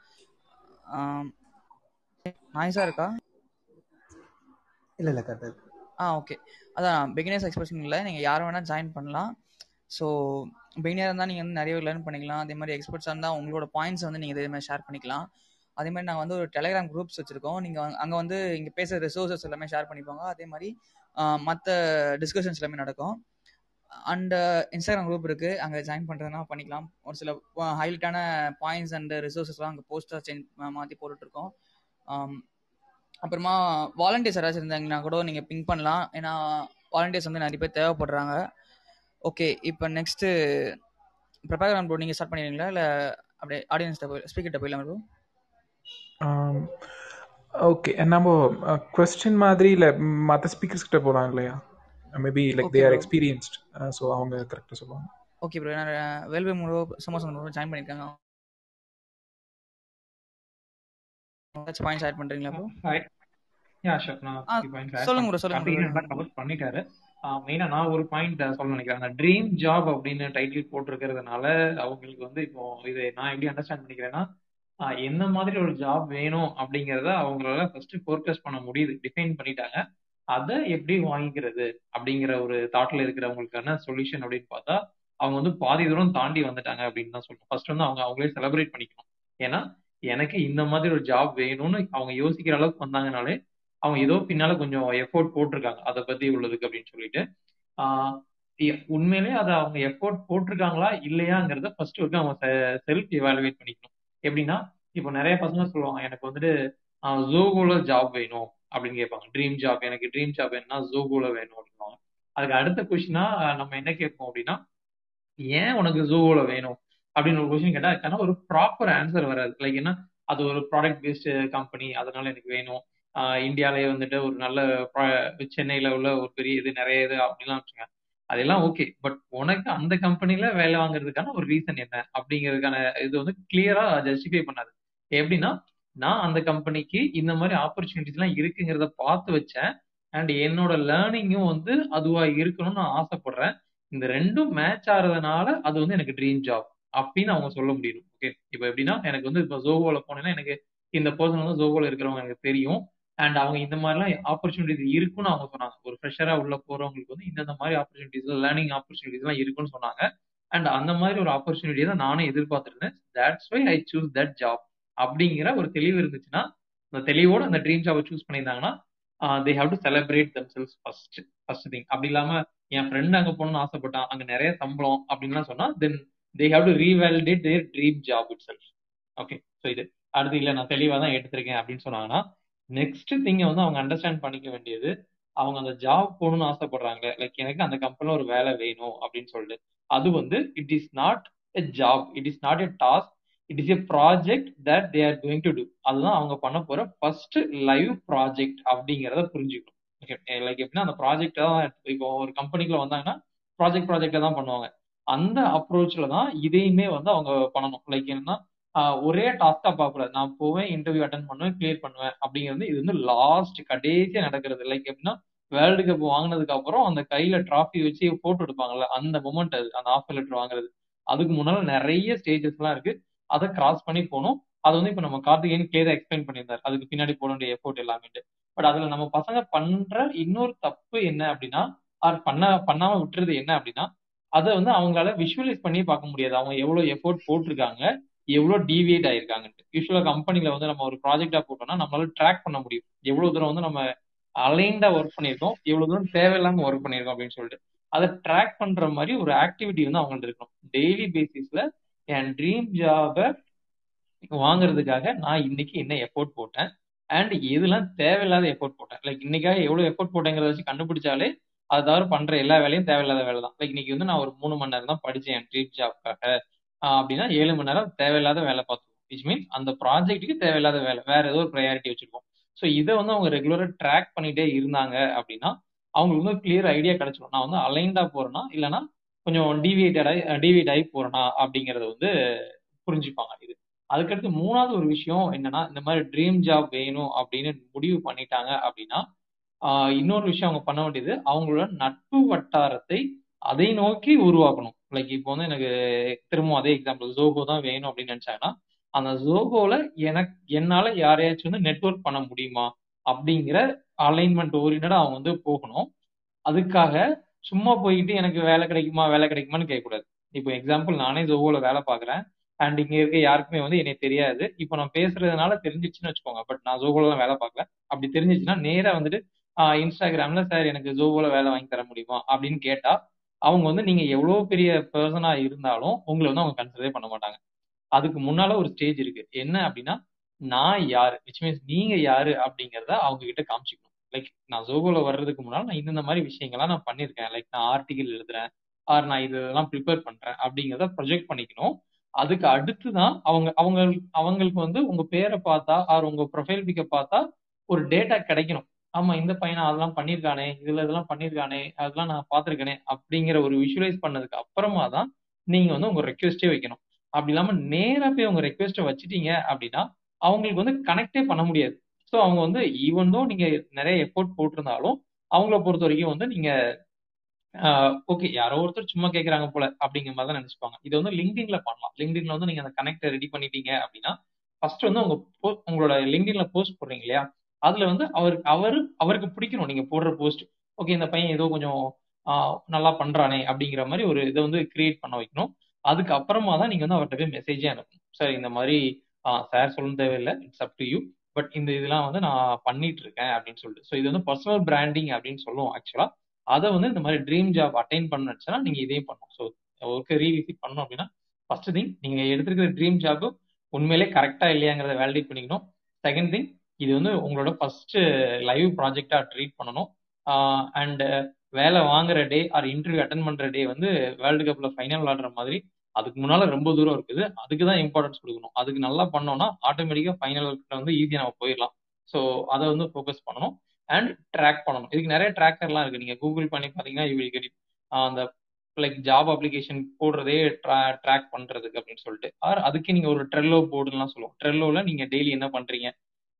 நாய்ஸாக இருக்கா? இல்லை இல்லை கரெக்டாக ஆ ஓகே அதான் பிகினர்ஸ் எக்ஸ்பர்ட்ஸ் இல்லை. நீங்கள் யார் வேணால் ஜாயின் பண்ணலாம். ஸோ பிகினராக இருந்தால் நீங்கள் வந்து நிறைய லேர்ன் பண்ணிக்கலாம். அதே மாதிரி எக்ஸ்பர்ட்ஸாக இருந்தால் உங்களோட பாயிண்ட்ஸ் வந்து நீங்கள் இதே மாதிரி ஷேர் பண்ணிக்கலாம். அதே மாதிரி நாங்கள் வந்து ஒரு டெலிகிராம் குரூப்ஸ் வச்சுருக்கோம். நீங்கள் அங்கே வந்து இங்கே பேசுகிற ரிசோர்ஸஸ் எல்லாமே ஷேர் பண்ணிப்பாங்க. அதே மாதிரி மற்ற டிஸ்கஷன்ஸ் எல்லாமே நடக்கும். அண்ட் இன்ஸ்டாகிராம் குரூப் இருக்குது அங்கே ஜாயின் பண்ணுறதுனா பண்ணிக்கலாம். ஒரு சில ஹைலைட்டான பாயிண்ட்ஸ் அண்ட் ரிசோர்ஸஸ்லாம் அங்கே போஸ்ட்டாக சேஞ்ச் மாற்றி போட்டுட்ருக்கோம். அப்புறமா வாலண்டியர்ஸ் யாராச்சும் இருந்தாங்கன்னா கூட நீங்கள் பிங்க் பண்ணலாம். ஏன்னா வாலண்டியர்ஸ் வந்து நிறைய பேர் தேவைப்படுறாங்க. ஓகே இப்போ நெக்ஸ்ட்டு பிரபாகரன் ப்ரோ நீங்கள் ஸ்டார்ட் பண்ணிடுறீங்களா இல்லை அப்படியே ஆடியன்ஸ்கிட்ட போய் ஸ்பீக்கர்கிட்ட போயிடலாம் ப்ரோ ஓகே நம்ம கொஸ்டின் மாதிரி இல்லை மற்ற ஸ்பீக்கர்ஸ் கிட்ட போகலாம் இல்லையா? Maybe like they are experienced so அவங்க கரெக்டாக சொல்லுவாங்க. ஓகே ப்ரோ நான் வேல்வே மூலோ சுமோசன் மூலோ ஜாயின் பண்ணியிருக்காங்க ஏதாச்சும் பாயிண்ட்ஸ் ஆட் பண்ணுறீங்களா ப்ரோ சொல்லுங்க ப்ரோ சொல்லுங்க பண்ணிட்டாரு. மெயினா நான் ஒரு பாயிண்ட் சொல்ல நினைக்கிறேன். அந்த ட்ரீம் ஜாப் அப்படின்னு டைட்டில் போட்டிருக்கிறதுனால அவங்களுக்கு வந்து இப்போ இதை நான் எப்படி அண்டர்ஸ்டாண்ட் பண்ணிக்கிறேன்னா என்ன மாதிரி ஒரு ஜாப் வேணும் அப்படிங்கிறத அவங்களால ஃபர்ஸ்ட் ஃபோர்கஸ் பண்ண முடியுது. டிஃபைன் பண்ணிட்டாங்க. அதை எப்படி வாங்கிக்கிறது அப்படிங்கிற ஒரு தாட்ல இருக்கிறவங்களுக்கான சொல்யூஷன் அப்படின்னு பார்த்தா அவங்க வந்து பாதி தூரம் தாண்டி வந்துட்டாங்க அப்படின்னு தான் சொல்லணும். ஃபர்ஸ்ட் வந்து அவங்க அவங்களே செலிப்ரேட் பண்ணிக்கணும். ஏன்னா எனக்கு இந்த மாதிரி ஒரு ஜாப் வேணும்னு அவங்க யோசிக்கிற அளவுக்கு வந்தாங்கனாலே அவங்க ஏதோ பின்னால கொஞ்சம் எஃபோர்ட் போட்டிருக்காங்க. அதை பத்தி உள்ளதுக்கு அப்படின்னு சொல்லிட்டு. உண்மையிலேயே அதை அவங்க எஃபோர்ட் போட்டிருக்காங்களா இல்லையாங்கிறத ஃபர்ஸ்ட் வந்து அவங்க செல்ஃப் எவாலுவேட் பண்ணிக்கணும். எப்படின்னா இப்போ நிறைய பசங்க சொல்லுவாங்க எனக்கு வந்துட்டு ஜோகோல ஜாப் வேணும் அப்படின்னு கேட்பாங்க. ட்ரீம் ஜாப் எனக்கு ட்ரீம் ஜாப் வேணும்னா ஜோகோல வேணும் அப்படின்வாங்க அதுக்கு அடுத்த கொஸ்டினா நம்ம என்ன கேட்போம் அப்படின்னா ஏன் உனக்கு ஜோகோல வேணும்? அப்படின்னு ஒரு கொஸ்டின் கேட்டா அதுக்கான ஒரு ப்ராப்பர் ஆன்சர் வராது. லைக் என்ன அது ஒரு ப்ராடக்ட் பேஸ்டு கம்பெனி அதனால எனக்கு வேணும். இந்தியாவிலேயே வந்துட்டு ஒரு நல்ல சென்னையில உள்ள ஒரு பெரிய இது நிறைய இது அப்படிலாம் வச்சுங்க அதெல்லாம் ஓகே பட் உனக்கு அந்த கம்பெனில வேலை வாங்குறதுக்கான ஒரு ரீசன் என்ன? அப்படிங்கிறதுக்கான இது வந்து கிளியரா ஜஸ்டிஃபை பண்ணாது. எப்படின்னா நான் அந்த கம்பெனிக்கு இந்த மாதிரி ஆப்பர்ச்சுனிட்டிஸ் எல்லாம் இருக்குங்கிறத பார்த்து வச்சேன். அண்ட் என்னோட லேர்னிங்கும் வந்து அதுவா இருக்கணும்னு நான் ஆசைப்படுறேன். இந்த ரெண்டும் மேட்ச் ஆறதுனால அது வந்து எனக்கு ட்ரீம் ஜாப் அப்படின்னு அவங்க சொல்ல முடியும். ஓகே இப்போ எப்படின்னா எனக்கு வந்து இப்போ ஜோகோல போனேன்னா எனக்கு இந்த பர்சன் வந்து ஜோகோல இருக்கிறவங்க எனக்கு தெரியும். அண்ட் அவங்க இந்த மாதிரிலாம் ஆப்பர்ச்சுனிட்டிஸ் இருக்குன்னு அவங்க சொன்னாங்க. ஒரு ஃப்ரெஷராக உள்ள போறவங்களுக்கு வந்து இந்தந்த மாதிரி ஆப்பர்ச்சுனிட்டிஸ் லேர்னிங் ஆப்பர்ச்சுனிட்டிஸ்லாம் இருக்குன்னு சொன்னாங்க. அண்ட் அந்த மாதிரி ஒரு ஆப்பர்ச்சுனிட்டியை தான் நானும் எதிர்பார்த்துருந்தேன். That's why I choose that job அப்படிங்கிற ஒரு தெளிவு இருந்துச்சுன்னா அந்த தெளிவோட அந்த ட்ரீம் ஜாபை சூஸ் பண்ணியிருந்தாங்கன்னா they have to celebrate themselves first first thing அப்படி இல்லாம என் ஃப்ரெண்ட் அங்கே போகணும்னு ஆசைப்பட்டான் அங்கே நிறைய சம்பளம் அப்படின்லாம் சொன்னா then they have to revalidate their dream job itself okay so இது. அடுத்து இல்லை நான் தெளிவாக தான் எடுத்திருக்கேன் அப்படின்னு சொன்னாங்கன்னா நெக்ஸ்ட் திங்கை வந்து அவங்க அண்டர்ஸ்டாண்ட் பண்ணிக்க வேண்டியது அவங்க அந்த ஜாப் போகணும்னு ஆசைப்படுறாங்க. லைக் எனக்கு அந்த கம்பெனில ஒரு வேலை வேணும் அப்படின்னு சொல்லிட்டு. அது வந்து it is not a job it is not a task it is a project that they are going to do அதுதான் அவங்க பண்ண போற ஃபர்ஸ்ட் லைவ் ப்ராஜெக்ட் அப்படிங்கிறத புரிஞ்சுக்கணும். ஓகே லைக் eh, எப்படின்னா அந்த ப்ராஜெக்ட் தான் இப்போ ஒரு கம்பெனிக்குள்ள வந்தாங்கன்னா ப்ராஜெக்ட் ப்ராஜெக்டை தான் பண்ணுவாங்க. அந்த அப்ரோச்ல தான் இதையுமே வந்து அவங்க பண்ணணும். லைக் என்னன்னா ஒரே டாஸ்கா பார்க்கக்கூடாது. நான் போவேன் இன்டர்வியூ அட்டன் பண்ணுவேன் கிளியர் பண்ணுவேன் அப்படிங்கிறது இது வந்து லாஸ்ட் கடைசியா நடக்கிறது. லைக் எப்படின்னா வேர்ல்டு கப் வாங்கினதுக்கு அப்புறம் அந்த கையில டிராஃபி வச்சு போட்டோ எடுப்பாங்கல்ல அந்த மூமெண்ட் அது அந்த ஆஃபர் லெட்டர் வாங்குறது. அதுக்கு முன்னால நிறைய ஸ்டேஜஸ் எல்லாம் இருக்கு. அதை கிராஸ் பண்ணி போகணும் அது வந்து இப்ப நம்ம கார்த்திகேயன் கிளியரா எக்ஸ்பிளைன் பண்ணியிருந்தார். அதுக்கு பின்னாடி போட வேண்டிய எஃபோர்ட் எல்லாமே பட் அதுல நம்ம பசங்க பண்ற இன்னொரு தப்பு என்ன அப்படின்னா அது பண்ண பண்ணாம விட்டுறது என்ன அப்படின்னா அதை வந்து அவங்களால விஷுவலைஸ் பண்ணி பார்க்க முடியாது. அவங்க எவ்வளவு எஃபோர்ட் போட்டிருக்காங்க எவ்வளவு டிவியேட் ஆயிருக்காங்கன்ட்டு. யூஸ்வலா கம்பெனில வந்து நம்ம ஒரு ப்ராஜெக்டா போட்டோம்னா நம்மளால ட்ராக் பண்ண முடியும். எவ்வளவு தூரம் வந்து நம்ம அலைண்டா ஒர்க் பண்ணியிருக்கோம் எவ்வளவு தூரம் தேவையில்லாம ஒர்க் பண்ணியிருக்கோம் அப்படின்னு சொல்லிட்டு. அதை ட்ராக் பண்ற மாதிரி ஒரு ஆக்டிவிட்டி வந்து அவங்கள்ட்ட இருக்கணும். டெய்லி பேசிஸ்ல என் ட்ரீம் ஜாபை வாங்குறதுக்காக நான் இன்னைக்கு என்ன எஃபோர்ட் போட்டேன் அண்ட் எதுலாம் தேவையில்லாத எஃபோர்ட் போட்டேன். லைக் இன்னைக்காக எவ்வளவு எஃபோர்ட் போட்டேங்கிறத வச்சு கண்டுபிடிச்சாலே அது தவிர பண்ற எல்லா வேலையும் தேவையில்லாத வேலை தான் லைக் இன்னைக்கு வந்து நான் ஒரு மூணு மணி நேரம் தான் படிச்சேன் என் ட்ரீம் ஜாப்காக அப்படின்னா ஏழு மணி நேரம் தேவையில்லாத வேலை பார்த்துருவோம். விச் மீன் அந்த ப்ராஜெக்ட்டுக்கு தேவையில்லாத வேலை வேற ஏதோ ஒரு ப்ரையாரிட்டி வச்சிருக்கோம் ஸோ இதை வந்து அவங்க ரெகுலராக ட்ராக் பண்ணிட்டே இருந்தாங்க அப்படின்னா அவங்களுக்கு வந்து கிளியர் ஐடியா கிடைச்சிடும் நான் வந்து அலைண்டா போறேனா இல்லைன்னா கொஞ்சம் டிவியேட்டட் ஆகி டிவியேட் ஆகி போறேனா அப்படிங்கறத வந்து புரிஞ்சுப்பாங்க இது. அதுக்கடுத்து மூணாவது ஒரு விஷயம் என்னன்னா இந்த மாதிரி ட்ரீம் ஜாப் வேணும் அப்படின்னு முடிவு பண்ணிட்டாங்க அப்படின்னா இன்னொரு விஷயம் அவங்க பண்ண வேண்டியது அவங்களோட நட்பு வட்டாரத்தை அதை நோக்கி உருவாக்கணும். லைக் இப்போ வந்து எனக்கு திரும்பவும் அதே எக்ஸாம்பிள் ஜோகோ தான் வேணும் அப்படின்னு நினைச்சாங்கன்னா அந்த ஜோகோல எனக்கு என்னால யாரையாச்சும் வந்து நெட்ஒர்க் பண்ண முடியுமா? அப்படிங்கிற அலைன்மெண்ட் ஓரியன்டா அவங்க வந்து போகணும். அதுக்காக சும்மா போயிட்டு எனக்கு வேலை கிடைக்குமா வேலை கிடைக்குமான்னு கேட்கக்கூடாது. இப்போ எக்ஸாம்பிள் நானே ஜோகோல வேலை பார்க்குறேன். அண்ட் இங்க இருக்க யாருக்குமே வந்து எனக்கு தெரியாது. இப்போ நான் பேசுறதுனால தெரிஞ்சிச்சுன்னு வச்சுக்கோங்க. பட் நான் ஜோகோல வேலை பார்க்கல அப்படி தெரிஞ்சிச்சுன்னா நேரா வந்துட்டு இன்ஸ்டாகிராம்ல சார் எனக்கு ஜோகோல வேலை வாங்கி தர முடியுமா? அப்படின்னு கேட்டா அவங்க வந்து நீங்க எவ்வளவு பெரிய பர்சனா இருந்தாலும் உங்களை வந்து அவங்க கன்சிடரே பண்ண மாட்டாங்க. அதுக்கு முன்னால ஒரு ஸ்டேஜ் இருக்கு. என்ன அப்படின்னா நான் யாரு? விச் மீன்ஸ் நீங்க யாரு அப்படிங்கிறத அவங்க கிட்ட காமிச்சிக்கணும். லைக் நான் ஜோகோல வர்றதுக்கு முன்னால் நான் இந்த மாதிரி விஷயங்கள்லாம் நான் பண்ணியிருக்கேன். லைக் நான் ஆர்டிகல் எழுதுறேன். ஆர் நான் இதெல்லாம் ப்ரிப்பேர் பண்றேன் அப்படிங்கிறத ப்ரொஜெக்ட் பண்ணிக்கணும். அதுக்கு அடுத்து தான் அவங்க அவங்க அவங்களுக்கு வந்து உங்க பேரை பார்த்தா ஆர் உங்க ப்ரொஃபைல் பிக்க பார்த்தா ஒரு டேட்டா கிடைக்கணும். ஆமா இந்த பையனை அதெல்லாம் பண்ணியிருக்கானே இதுல இதெல்லாம் பண்ணியிருக்கானே அதெல்லாம் நான் பார்த்துருக்கேனே அப்படிங்கிற ஒரு விஷுவலைஸ் பண்ணதுக்கு அப்புறமா தான் நீங்க வந்து உங்க ரெக்வெஸ்டே வைக்கணும். அப்படி இல்லாம நேரா போய் உங்க ரெக்வெஸ்ட்டை வச்சுட்டீங்க அப்படின்னா அவங்களுக்கு வந்து கனெக்டே பண்ண முடியாது. ஸோ அவங்க வந்து ஈவன் தோ நீங்க நிறைய எஃபோர்ட் போட்டிருந்தாலும் அவங்கள பொறுத்த வரைக்கும் வந்து நீங்க ஓகே யாரோ ஒருத்தர் சும்மா கேட்கறாங்க போல அப்படிங்கிற மாதிரி தான் நினைச்சுப்பாங்க. இது வந்து லிங்க்டின்ல பண்ணலாம். லிங்க்டின்ல வந்து நீங்க அந்த கனெக்டை ரெடி பண்ணிட்டீங்க அப்படின்னா ஃபர்ஸ்ட் வந்து உங்க உங்களோட லிங்க்டின்ல போஸ்ட் போடுறீங்க இல்லையா? அதுல வந்து அவருக்கு அவரு அவருக்கு பிடிக்கணும். நீங்க போடுற போஸ்ட் ஓகே இந்த பையன் ஏதோ கொஞ்சம் நல்லா பண்றானே அப்படிங்கிற மாதிரி ஒரு இதை வந்து கிரியேட் பண்ண வைக்கணும். அதுக்கு அப்புறமா தான் நீங்க வந்து அவர்கிட்ட போய் மெசேஜே அனுப்பணும். சார் இந்த மாதிரி சார் சொல்ல தேவையில்லை. It's up to you but இந்த இதெல்லாம் வந்து நான் பண்ணிட்டு இருக்கேன் அப்படின்னு சொல்லிட்டு. ஸோ இது வந்து பர்சனல் பிராண்டிங் அப்படின்னு சொல்லுவோம் ஆக்சுவலா அதை வந்து இந்த மாதிரி ட்ரீம் ஜாப் அட்டைன் பண்ணுச்சுன்னா நீங்க இதையும் பண்ணணும். ஸோ ஒர்க்கை ரீவிசிட் பண்ணணும் அப்படின்னா ஃபர்ஸ்ட் திங் நீங்க எடுத்துருக்கிற ட்ரீம் ஜாப் உண்மையிலே கரெக்டா இல்லையாங்கிறத வேலிடேட் பண்ணிக்கணும். செகண்ட் திங் இது வந்து உங்களோட ஃபர்ஸ்ட் லைவ் ப்ராஜெக்டா ட்ரீட் பண்ணணும். அண்ட் வேலை வாங்குற டே ஆர் இன்டர்வியூ அட்டன் பண்ற டே வந்து வேர்ல்டு கப்ல ஃபைனல் விளாடுற மாதிரி அதுக்கு முன்னால ரொம்ப தூரம் இருக்குது. அதுக்கு தான் இம்பார்ட்டன்ஸ் கொடுக்கணும். அதுக்கு நல்லா பண்ணோம்னா ஆட்டோமேட்டிக்கா ஃபைனல் வந்து ஈஸியாக நம்ம போயிடலாம். ஸோ அதை வந்து ஃபோக்கஸ் பண்ணணும். அண்ட் ட்ராக் பண்ணணும். இதுக்கு நிறைய ட்ராக்கர்லாம் இருக்கு. நீங்க கூகுள் பண்ணி பாத்தீங்கன்னா யூ வில் கெட் அந்த லைக் ஜாப் அப்ளிகேஷன் போடுறதே ட்ராக் பண்றதுக்கு அப்படின்னு சொல்லிட்டு. ஆர் அதுக்கு நீங்க ஒரு ட்ரெல்லோ போர்டுலாம் சொல்லுவோம். ட்ரெல்லோல நீங்க டெய்லி என்ன பண்றீங்க?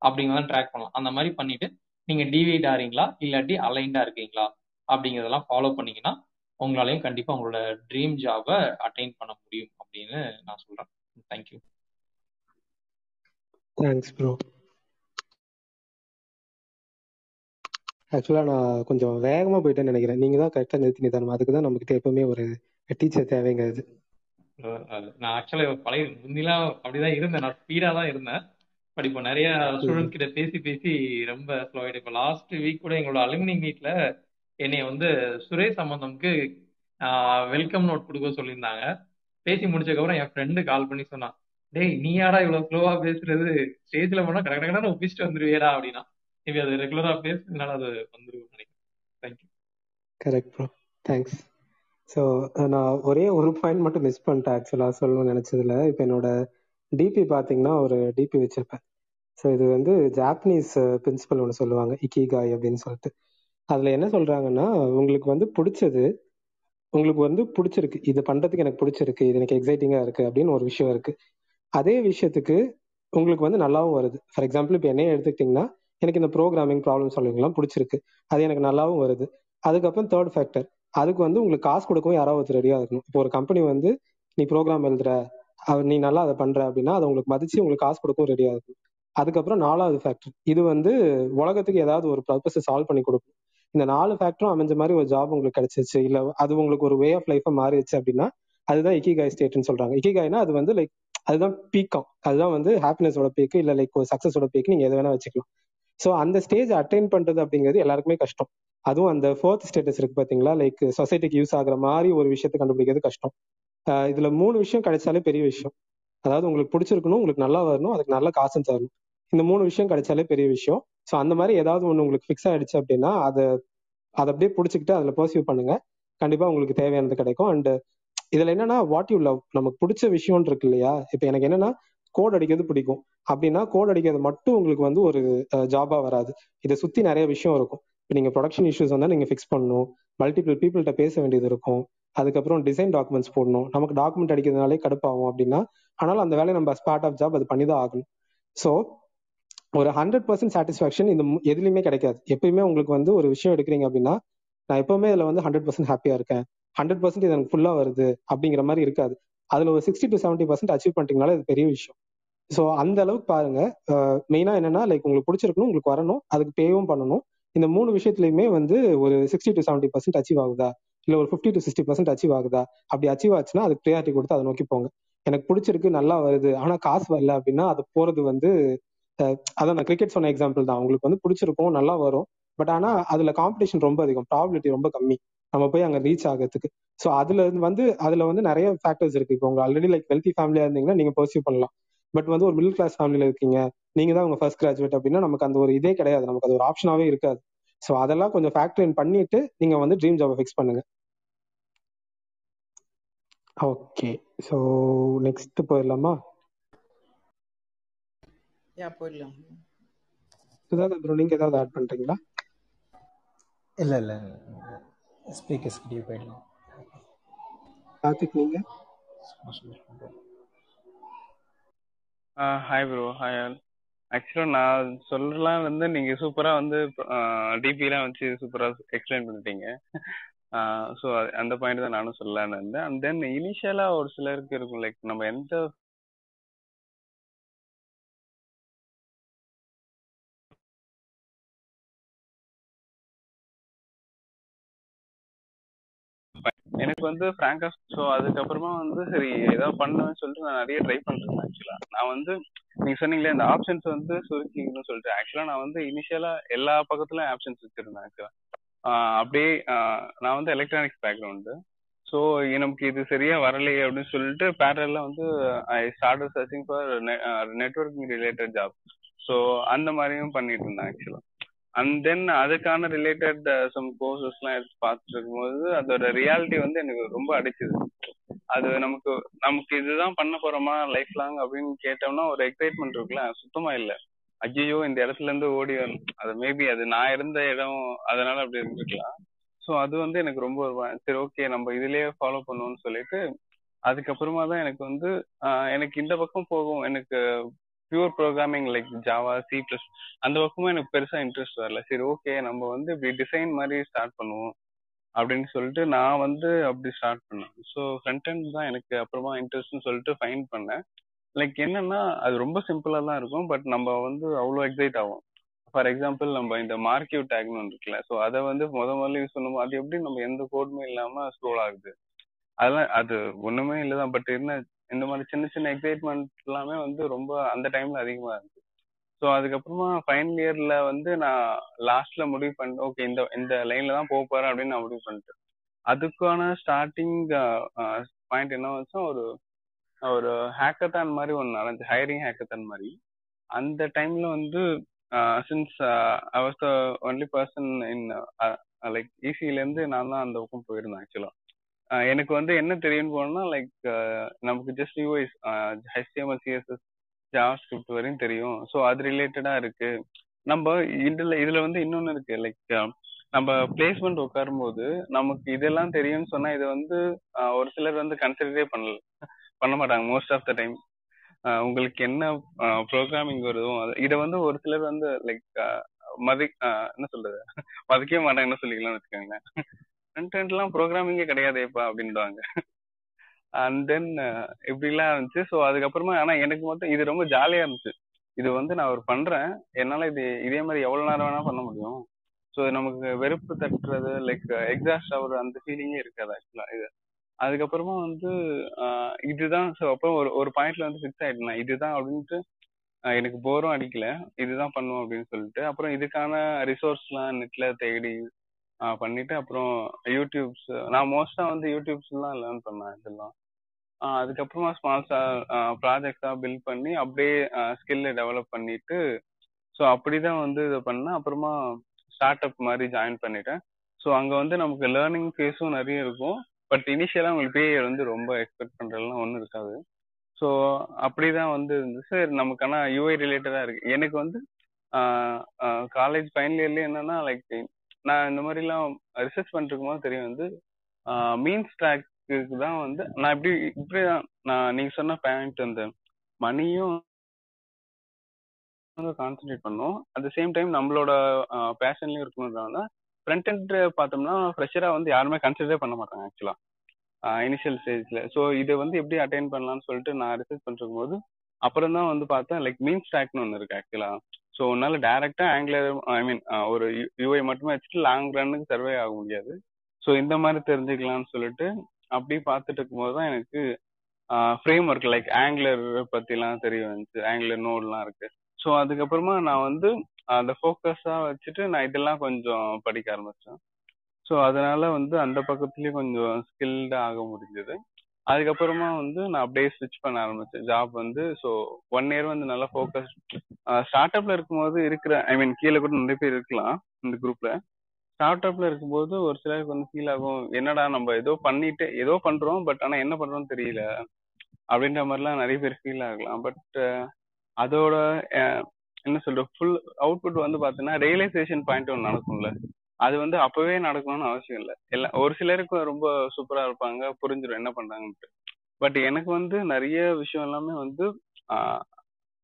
அப்படிங்கிறத ட்ராக் பண்ணலாம். அந்த மாதிரி பண்ணிட்டு நீங்க டிவைட் ஆறீங்களா? இல்லாட்டி அலைண்டா இருக்கீங்களா? அப்படிங்கிறதெல்லாம் ஃபாலோ பண்ணீங்கன்னா உங்களாலையும் கண்டிப்பா உங்களோட ட்ரீம் ஜாபை அட்டைன் பண்ண முடியும் அப்படின்னு நான் சொல்றேன். தேங்க்யூ தேங்க்ஸ் ப்ரோ ஆக்சுவலாக நான் கொஞ்சம் வேகமாக போயிட்டேன்னு நினைக்கிறேன். நீங்கள் தான் கரெக்டாக நிறுத்தி நிதானம். அதுக்கு தான் நம்மக்கிட்ட எப்பவுமே ஒரு டீச்சர் தேவைங்கிறது. நான் ஆக்சுவலா பழைய முந்திலாம் அப்படிதான் இருந்தேன். நான் ஸ்பீடா தான் இருந்தேன். பட் இப்போ நிறைய ஸ்டூடெண்ட்ஸ் கிட்ட பேசி பேசி ரொம்ப ஸ்லோ ஆயிட்டு. இப்போ லாஸ்ட் வீக் கூட எங்களோட அலுமினி மீட்ல என்னைய வந்து சுரேஷ் சம்பந்தம்க்கு வெல்கம் நோட் கொடுக்க சொல்லியிருந்தாங்க. பேசி முடிச்சதுக்கப்புறம் என் ஃப்ரெண்டு கால் பண்ணி சொன்னான் டேய் நீ யாரா இவ்வளவு ஸ்லோவா பேசுறது? ஸ்டேஜ்ல போனா கடை கடை ஒப்பிச்சுட்டு வந்துருவியடா அப்படின்னா. மேபி அது ரெகுலரா பேசுறதுனால அது வந்துருக்கும் நினைக்கிறேன். Thank you correct bro thanks so நான் ஒரே ஒரு பாயிண்ட் மட்டும் மிஸ் பண்ணிட்டேன் ஆக்சுவலாக சொல்லணும்னு நினச்சதுல. இப்போ என்னோட டிபி பார்த்தீங்கன்னா ஒரு டிபி வச்சிருப்பேன். ஸோ இது வந்து ஜாப்பனீஸ் பிரின்சிபல் ஒன்று சொல்லுவாங்க. இக்கிகாய் அப்படின்னு சொல்லிட்டு. அதில் என்ன சொல்கிறாங்கன்னா உங்களுக்கு வந்து பிடிச்சது உங்களுக்கு வந்து பிடிச்சிருக்கு. இது பண்ணுறதுக்கு எனக்கு பிடிச்சிருக்கு. இது எனக்கு எக்ஸைட்டிங்காக இருக்குது அப்படின்னு ஒரு விஷயம் இருக்குது அதே விஷயத்துக்கு உங்களுக்கு வந்து நல்லாவும் வருது. ஃபார் எக்ஸாம்பிள் இப்போ என்னையே எடுத்துக்கிட்டிங்கன்னா எனக்கு இந்த ப்ரோக்ராமிங் ப்ராப்ளம் சால்விங்லாம் பிடிச்சிருக்கு. அது எனக்கு நல்லாவும் வருது. அதுக்கப்புறம் தேர்ட் ஃபேக்டர் அதுக்கு வந்து உங்களுக்கு காசு கொடுக்கவும் யாராவது ஒருத்தர் ரெடியாக இருக்கணும். இப்போ ஒரு கம்பெனி வந்து நீ ப்ரோக்ராம் எழுதுற அவர் நீ நல்லா அதை பண்ற அப்படின்னா அதை உங்களுக்கு மதிச்சு உங்களுக்கு காசு கொடுக்கவும் ரெடியா இருக்கும் அதுக்கப்புறம் நாலாவது ஃபேக்டர் இது வந்து உலகத்துக்கு ஏதாவது ஒரு பர்பஸை சால்வ் பண்ணி கொடுக்கும். இந்த நாலு ஃபேக்டரும் அமைஞ்ச மாதிரி ஒரு ஜாப் உங்களுக்கு கிடைச்சிச்சு இல்ல அது உங்களுக்கு ஒரு வே ஆஃப் லைஃபா மாறிடுச்சு அப்படின்னா அதுதான் இக்கிகாய் ஸ்டேட்னு சொல்றாங்க. இக்கிகாய்னா அது வந்து லைக் அதுதான் பீக்கம் அதுதான் வந்து ஹாப்பினஸோட பீக்கு இல்ல லைக் ஒரு சக்சஸோட பீக்கு நீங்க எதை வேணா வச்சுக்கலாம். ஸோ அந்த ஸ்டேஜ் அட்டைன் பண்றது அப்படிங்கிறது எல்லாருக்குமே கஷ்டம். அதுவும் அந்த ஃபோர்த் ஸ்டேட்டஸ் இருக்கு பாத்தீங்களா? லைக் சொசைட்டிக்கு யூஸ் ஆகுற மாதிரி ஒரு விஷயத்தை கண்டுபிடிக்கிறது கஷ்டம். இதுல மூணு விஷயம் கிடைச்சாலே பெரிய விஷயம். அதாவது உங்களுக்கு பிடிச்சிருக்கணும் உங்களுக்கு நல்லா வரணும் அதுக்கு நல்ல காசும் தரணும். இந்த மூணு விஷயம் கிடைச்சாலே பெரிய விஷயம். ஸோ அந்த மாதிரி ஏதாவது ஒன்று உங்களுக்கு ஃபிக்ஸ் ஆயிடுச்சு அப்படின்னா அதை அதை அப்படியே பிடிச்சிக்கிட்டு அதில் பர்சியூ பண்ணுங்க. கண்டிப்பா உங்களுக்கு தேவையானது கிடைக்கும். அண்டு இதுல என்னன்னா வாட் யூ லவ் நமக்கு பிடிச்ச விஷயம்னு இருக்கு இல்லையா? இப்போ எனக்கு என்னன்னா கோட் அடிக்கிறது பிடிக்கும். அப்படின்னா கோட் அடிக்கிறது மட்டும் உங்களுக்கு வந்து ஒரு ஜாபாக வராது. இதை சுத்தி நிறைய விஷயம் இருக்கும். இப்போ நீங்க ப்ரொடக்ஷன் இஷ்யூஸ் வந்தால் நீங்க ஃபிக்ஸ் பண்ணணும். மல்டிபிள் பீப்புள்கிட்ட பேச வேண்டியது இருக்கும். அதுக்கப்புறம் டிசைன் டாக்குமெண்ட்ஸ் போடணும். நமக்கு டாக்குமெண்ட் அடிக்கிறதுனாலே கடுப்பாகும் அப்படின்னா ஆனாலும் அந்த வேலையை நம்ம ஸ்பாட் ஆஃப் ஜாப் அது பண்ணி தான் ஆகணும். ஸோ ஒரு ஹண்ட்ரட் பர்சன்ட் சாட்டிஸ்ஃபேக்ஷன் இந்த எதுலையுமே கிடைக்காது. எப்பயுமே உங்களுக்கு வந்து ஒரு விஷயம் எடுக்கிறீங்க அப்படின்னா நான் எப்பவுமே இதில் வந்து ஹண்ட்ரட் பர்சன்ட் ஹாப்பியா இருக்கேன். ஹண்ட்ரட் பர்சன்ட் இது எனக்கு ஃபுல்லா வருது அப்படிங்கிற மாதிரி இருக்காது. அதுல ஒரு sixty to seventy percent achieve பண்ணிட்டீங்கனால இது பெரிய விஷயம். ஸோ அந்த அளவுக்கு பாருங்க. மெயினா என்னன்னா லைக் உங்களுக்கு பிடிச்சிருக்கணும் உங்களுக்கு வரணும். அதுக்கு பேவும் பண்ணணும். இந்த மூணு விஷயத்துலையுமே வந்து ஒரு sixty to seventy percent achieve ஆகுதா? இல்ல ஒரு fifty to sixty percent achieve ஆகுதா? அப்படி அச்சீவ் ஆச்சுன்னா அதுக்கு ப்ரியாரிட்டி கொடுத்து அதை நோக்கி போங்க. எனக்கு பிடிச்சிருக்கு நல்லா வருது. ஆனா காசு வரல அப்படின்னா அது போறது வந்து அதான் நான் கிரிக்கெட் சொன்ன எக்ஸாம்பிள் தான். உங்களுக்கு வந்து பிடிச்சிருக்கும் நல்லா வரும். பட் ஆனா அதுல காம்படிஷன் ரொம்ப அதிகம். ப்ராபிலிட்டி ரொம்ப கம்மி. நம்ம போய் அங்க ரீச் ஆகிறதுக்கு. ஸோ அதுல வந்து அதுல வந்து நிறைய ஃபேக்டர்ஸ் இருக்கு. இப்போ உங்க ஆல்ரெடி லைக் வெல்த்தி ஃபேமிலியா இருந்தீங்கன்னா நீங்க பர்சியூ பண்ணலாம். பட் வந்து ஒரு மிடில் கிளாஸ் ஃபேமிலியில இருக்கீங்க. நீங்க தான் உங்க ஃபர்ஸ்ட் கிராஜுவேட் அப்படின்னா நமக்கு அந்த ஒரு இதே கிடையாது. நமக்கு அது ஒரு ஆப்ஷனாவே இருக்காது. ஸோ அதெல்லாம் கொஞ்சம் ஃபேக்டர் இன் பண்ணிட்டு நீங்க வந்து ட்ரீம் ஜாபை ஃபிக்ஸ் பண்ணுங்க. ஓகே ஸோ நெக்ஸ்ட் போயிடலாமா? யா போயிடலாம். சுதாகர் ப்ரோ நீங்க ஏதாவது ஆட் பண்றீங்களா? இல்லை இல்லை. ஸ்பீக்கர்ஸ் கிட்டே போயிடலாம். கார்த்திக் நீங்க? ஹாய் ப்ரோ ஹாய் ஆல் ஆக்சுவலா நான் சொல்லலாம் வந்து நீங்க சூப்பரா வந்து டிபி எல்லாம் வச்சு சூப்பரா எக்ஸ்பிளைன் பண்ணிட்டீங்க. ஸோ அந்த பாயிண்ட் தான் நானும் சொல்லலான்னு இருந்தேன் அண்ட் தென் இனிஷியலா ஒரு சிலருக்கு இருக்கும் லைக் நம்ம எந்த எனக்கு வந்து ஃப்ராங்கா ஸோ அதுக்கப்புறமா வந்து சரி ஏதாவது பண்ணுவேன்னு சொல்லிட்டு நான் நிறைய ட்ரை பண்ணிருந்தேன் ஆக்சுவலா நான் வந்து நீங்க சொன்னீங்களே இந்த ஆப்ஷன்ஸ் வந்து சுருக்கிங்கன்னு சொல்லிட்டு. ஆக்சுவலா நான் வந்து இனிஷியலா எல்லா பக்கத்துலயும் ஆப்ஷன்ஸ் வச்சிருந்தேன் ஆக்சுவலா அப்படியே நான் வந்து எலக்ட்ரானிக்ஸ் பேக்ரவுண்டு ஸோ நமக்கு இது சரியா வரலையே அப்படின்னு சொல்லிட்டு பேரல வந்து I start searching for networking related job so அந்த மாதிரியும் பண்ணிட்டு இருந்தேன் ஆக்சுவலா அண்ட் தென் அதுக்கான ரிலேட்டட் சம் கோர்சஸ்லாம் எடுத்து பார்த்துட்டு இருக்கும்போது அதோட ரியாலிட்டி வந்து எனக்கு ரொம்ப அடிச்சுது. அது நமக்கு நமக்கு இதுதான் பண்ண போறோமா லைஃப் லாங் அப்படின்னு கேட்டோம்னா ஒரு எக்ஸைட்மெண்ட் இருக்குல்ல சுத்தமா இல்லை. ஐயோ இந்த இடத்துல இருந்து ஓடி அது மேபி அது நான் இருந்த இடம் அதனால அப்படி இருந்துருக்கலாம். ஸோ அது வந்து எனக்கு ரொம்ப சரி ஓகே நம்ம இதுலயே ஃபாலோ பண்ணுவோம்னு சொல்லிட்டு அதுக்கப்புறமா தான் எனக்கு வந்து எனக்கு இந்த பக்கம் போகும் எனக்கு pure programming like Java C plus அந்த பக்கமும் எனக்கு பெருசா இன்ட்ரெஸ்ட் வரல. சரி ஓகே நம்ம வந்து இப்படி டிசைன் மாதிரி ஸ்டார்ட் பண்ணுவோம் அப்படின்னு சொல்லிட்டு நான் வந்து அப்படி ஸ்டார்ட் பண்ணேன். ஸோ ஃப்ரண்ட் அண்ட் தான் எனக்கு அப்புறமா இன்ட்ரெஸ்ட்னு சொல்லிட்டு ஃபைன் பண்ணேன். லைக் என்னன்னா அது ரொம்ப சிம்பிளா தான் இருக்கும் பட் நம்ம வந்து அவ்வளோ எக்ஸைட் ஆகும் ஃபார் எக்ஸாம்பிள் நம்ம இந்த மார்க்கியூ டேக்னு ஒன்று இருக்குல்ல ஸோ அதை வந்து முத முதல்ல யூஸ் பண்ணும் அது எப்படி நம்ம எந்த கோடுமே இல்லாமல் ஸ்க்ரோல் ஆகுது. அதெல்லாம் அது ஒன்றுமே இல்லை தான் பட் என்ன இந்த மாதிரி சின்ன சின்ன எக்ஸைட்மெண்ட் எல்லாமே வந்து ரொம்ப அந்த டைம்ல அதிகமா இருந்துச்சு. ஸோ அதுக்கப்புறமா ஃபைனல் இயர்ல வந்து நான் லாஸ்ட்ல முடிவு பண்ணேன் ஓகே இந்த இந்த லைன்ல தான் போக போறேன் அப்படின்னு நான் முடிவு பண்ணிட்டேன். அதுக்கான ஸ்டார்டிங் பாயிண்ட் என்ன வந்துச்சா ஒரு ஒரு ஹேக்கத்தான் மாதிரி ஒன்று நடந்துச்சு ஹையரிங் ஹேக்கத்தான் மாதிரி. அந்த டைம்ல வந்து since I was the only person in like ஈசியிலேருந்து நான் தான் அந்த பக்கம் போயிருந்தேன் ஆக்சுவலாக எனக்கு வந்து என்ன தெரியும்னு போனோம்னா லைக் நமக்கு just US HTML CSS JavaScript வரையும் தெரியும். ஸோ அது ரிலேட்டடா இருக்கு. நம்ம இதுல இதுல வந்து இன்னொன்னு இருக்கு. லைக் நம்ம பிளேஸ்மெண்ட் உட்காரும் போது நமக்கு இதெல்லாம் தெரியும்னு சொன்னா இதை வந்து ஒரு சிலர் வந்து கன்சிடரே பண்ணல பண்ண மாட்டாங்க மோஸ்ட் ஆஃப் த டைம் உங்களுக்கு என்ன ப்ரோக்ராமிங் வருதோ இதை வந்து ஒரு சிலர் வந்து லைக் மதி என்ன சொல்றது? மதிக்கவே மாட்டாங்கன்னு சொல்லிக்கலாம்னு வச்சுக்கோங்களேன். ஃப்ரண்ட் எண்ட்லாம் ப்ரோக்ராமிங்கே கிடையாதேப்பா அப்படின்வாங்க அண்ட் தென் இப்படிலாம் இருந்துச்சு. ஸோ அதுக்கப்புறமா ஆனால் எனக்கு மட்டும் இது ரொம்ப ஜாலியாக இருந்துச்சு. இது வந்து நான் ஒரு பண்ணுறேன் என்னால் இது இதே மாதிரி எவ்வளோ நேரம் வேணால் பண்ண முடியும். ஸோ நமக்கு வெறுப்பு தட்டுறது லைக் எக்ஸாஸ்ட் ஆகுற அந்த ஃபீலிங்கே இருக்காது ஆக்சுவலாக இது அதுக்கப்புறமா வந்து இதுதான் ஸோ அப்புறம் ஒரு ஒரு பாயிண்ட்ல வந்து ஃபிக்ஸ் ஆயிட்டேன் இதுதான் அப்படின்ட்டு எனக்கு போரும் அடிக்கல. இதுதான் பண்ணுவோம் அப்படின்னு சொல்லிட்டு அப்புறம் இதுக்கான ரிசோர்ஸ்லாம் நெட்ல தேடி பண்ணிட்டு அப்புறம் யூடியூப்ஸ் நான் மோஸ்டா வந்து யூடியூப்ஸ்லாம் லேர்ன் பண்ணேன் இதெல்லாம். அதுக்கப்புறமா ஸ்மால்ஸா ப்ராஜெக்டா பில்ட் பண்ணி அப்படியே ஸ்கில்ல டெவலப் பண்ணிட்டு ஸோ அப்படிதான் வந்து இதை பண்ணேன். அப்புறமா ஸ்டார்ட் அப் மாதிரி ஜாயின் பண்ணிட்டேன். ஸோ அங்கே வந்து நமக்கு லேர்னிங் ஃபேஸும் நிறைய இருக்கும். பட் இனிஷியலாக உங்களுக்கு பே வந்து ரொம்ப எக்ஸ்பெக்ட் பண்ணுறதுலாம் ஒன்றும் இருக்காது. ஸோ அப்படிதான் வந்து இருந்துச்சு. நமக்கு ஆனால் யூஐ ரிலேட்டடாக இருக்கு. எனக்கு வந்து காலேஜ் ஃபைனல் இயர்லேயே என்னன்னா லைக் நான் இந்த மாதிரிலாம் ரிசர்ச் பண்ணிருக்கும் போது தெரியும் வந்து மீன்ஸ் ட்ராக்கு தான் வந்து நான் இப்படி இப்படி தான் நான் நீங்க சொன்ன பாயிண்ட் அந்த மணியும் கான்சென்ட்ரேட் பண்ணோம். அட் த சேம் டைம் நம்மளோட பேஷன்லயும் இருக்கணுன்றனால ஃப்ரண்ட் எண்ட் பார்த்தோம்னா ஃப்ரெஷராக வந்து யாருமே கன்சிடரே பண்ண மாட்டாங்க ஆக்சுவலா இனிஷியல் ஸ்டேஜ்ல ஸோ இதை வந்து எப்படி அட்டைன் பண்ணலாம்னு சொல்லிட்டு நான் ரிசர்ச் பண்ணிருக்கும் போது அப்புறம் தான் வந்து பார்த்தேன் லைக் மீன் ஸ்டாக்னு ஒன்று இருக்கு ஆக்சுவலா ஸோ உன்னால டைரக்டா ஆங்கிலர் ஐ மீன் ஒரு யூஐ மட்டுமே வச்சுட்டு லாங் ரன்னுக்கு சர்வே ஆக முடியாது. ஸோ இந்த மாதிரி தெரிஞ்சுக்கலாம்னு சொல்லிட்டு அப்படி பார்த்துட்டு இருக்கும்போது தான் எனக்கு ஃப்ரேம் ஒர்க் லைக் ஆங்கிலர் பத்திலாம் தெரிய வந்துச்சு. ஆங்கிலர் நோட்லாம் இருக்கு. ஸோ அதுக்கப்புறமா நான் வந்து அந்த ஃபோக்கஸா வச்சுட்டு நான் இதெல்லாம் கொஞ்சம் படிக்க ஆரம்பிச்சேன். ஸோ அதனால வந்து அந்த பக்கத்துலயும் கொஞ்சம் ஸ்கில்டு ஆக முடிஞ்சது. அதுக்கப்புறமா வந்து நான் அப்படியே ஸ்விட்ச் பண்ண ஆரம்பிச்சேன். ஜாப் வந்து ஸோ ஒன் இயர் வந்து நல்லா ஃபோக்கஸ் ஸ்டார்ட் அப்ல இருக்கும்போது இருக்கிற ஐ மீன் கீழே கூட நிறைய பேர் இருக்கலாம் இந்த குரூப்ல ஸ்டார்ட் அப்ல இருக்கும்போது ஒரு சிலருக்கு வந்து ஃபீல் ஆகும் என்னடா நம்ம ஏதோ பண்ணிட்டு ஏதோ பண்றோம் பட் ஆனா என்ன பண்றோம்னு தெரியல அப்படின்ற மாதிரிலாம் நிறைய பேர் ஃபீல் ஆகலாம். பட் அதோட என்ன சொல்ற ஃபுல் அவுட்புட் வந்து பாத்தீங்கன்னா ரியலைசேஷன் பாயிண்ட் ஒன்று நடக்கும்ல. அது வந்து அப்பவே நடக்கணும்னு அவசியம் இல்லை. எல்லாம் ஒரு சிலருக்கு ரொம்ப சூப்பரா இருப்பாங்க புரிஞ்சிடும் என்ன பண்றாங்கன்ட்டு. பட் எனக்கு வந்து நிறைய விஷயம் எல்லாமே வந்து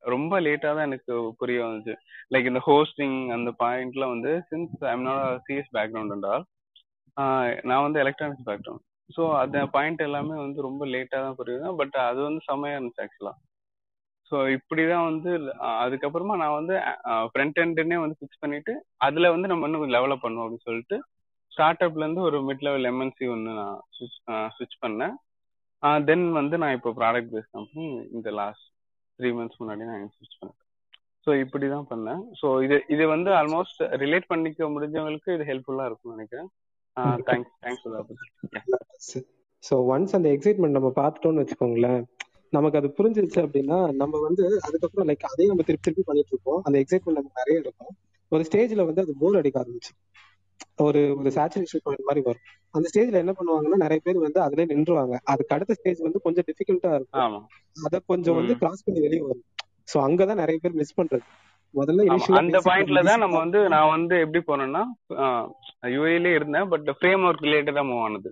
ரொம்ப லேட்டா தான் எனக்கு புரிய வந்துச்சு. லைக் இந்த ஹோஸ்டிங் அந்த பாயிண்ட்ல வந்து since I'm not CS background என்றால் நான் வந்து எலக்ட்ரானிக்ஸ் பேக்ரவுண்ட் ஸோ அந்த பாயிண்ட் எல்லாமே வந்து ரொம்ப லேட்டாக தான் புரியுது. பட் அது வந்து செம்மையா இருந்துச்சு ஆக்சுவலா ஸோ இப்படிதான் வந்து அதுக்கப்புறமா நான் வந்து ஃப்ரண்ட் எண்டுன்னே வந்து ஃபிக்ஸ் பண்ணிட்டு அதுல வந்து நம்ம இன்னும் கொஞ்சம் டெவலப் பண்ணுவோம் அப்படின்னு சொல்லிட்டு ஸ்டார்ட் அப்ல இருந்து ஒரு மிட் லெவல் எம்என்சி ஒன்று நான் ஸ்விட்ச் பண்ணேன். தென் வந்து நான் இப்போ ப்ராடக்ட் பேஸ் கம்பெனி இந்த லாஸ்ட் த்ரீ மந்த்ஸ் முன்னாடி நான் ஸ்விட்ச் பண்ணேன். ஸோ இப்படி தான் பண்ணேன். ஸோ இது இது வந்து ஆல்மோஸ்ட் ரிலேட் பண்ணிக்க முடிஞ்சவங்களுக்கு இது ஹெல்ப்ஃபுல்லாக இருக்கும்னு நினைக்கிறேன். தேங்க்ஸ் தேங்க்ஸ் ஸோ ஒன்ஸ் அந்த எக்ஸைட்மெண்ட் நம்ம பார்த்துட்டோம்னு வச்சுக்கோங்களேன் நமக்கு அது புரிஞ்சிருச்சு அப்படின்னா நம்ம வந்து அதுக்கப்புறம் லைக் அதே நம்ம திருப்பி திருப்பி பண்ணிட்டு இருப்போம். அந்த எக்ஸைட்மெண்ட் நமக்கு நிறைய இருக்கும். ஒரு ஸ்டேஜ்ல வந்து அது போர் அடிக்க ஆரம்பிச்சு ஒரு ஒரு சேச்சுரேஷன் பாயிண்ட் மாதிரி வரும். அந்த ஸ்டேஜ்ல என்ன பண்ணுவாங்கன்னா நிறைய பேர் வந்து அதுல நின்றுவாங்க. அதுக்கு அடுத்த ஸ்டேஜ் வந்து கொஞ்சம் டிஃபிகல்ட்டா இருக்கும். அத கொஞ்சம் வந்து. கிராஸ் பண்ணி வெளியே வரும். சோ அங்கதான் நிறைய பேர் மிஸ் பண்றது. முதல்ல அந்த பாயிண்ட்ல தான் நம்ம வந்து நான் வந்து எப்படி போனேன்னா யூஏலே இருந்தேன். பட் ஃப்ரேம் ஒர்க் ரிலேட்டடா மூவ் ஆனது.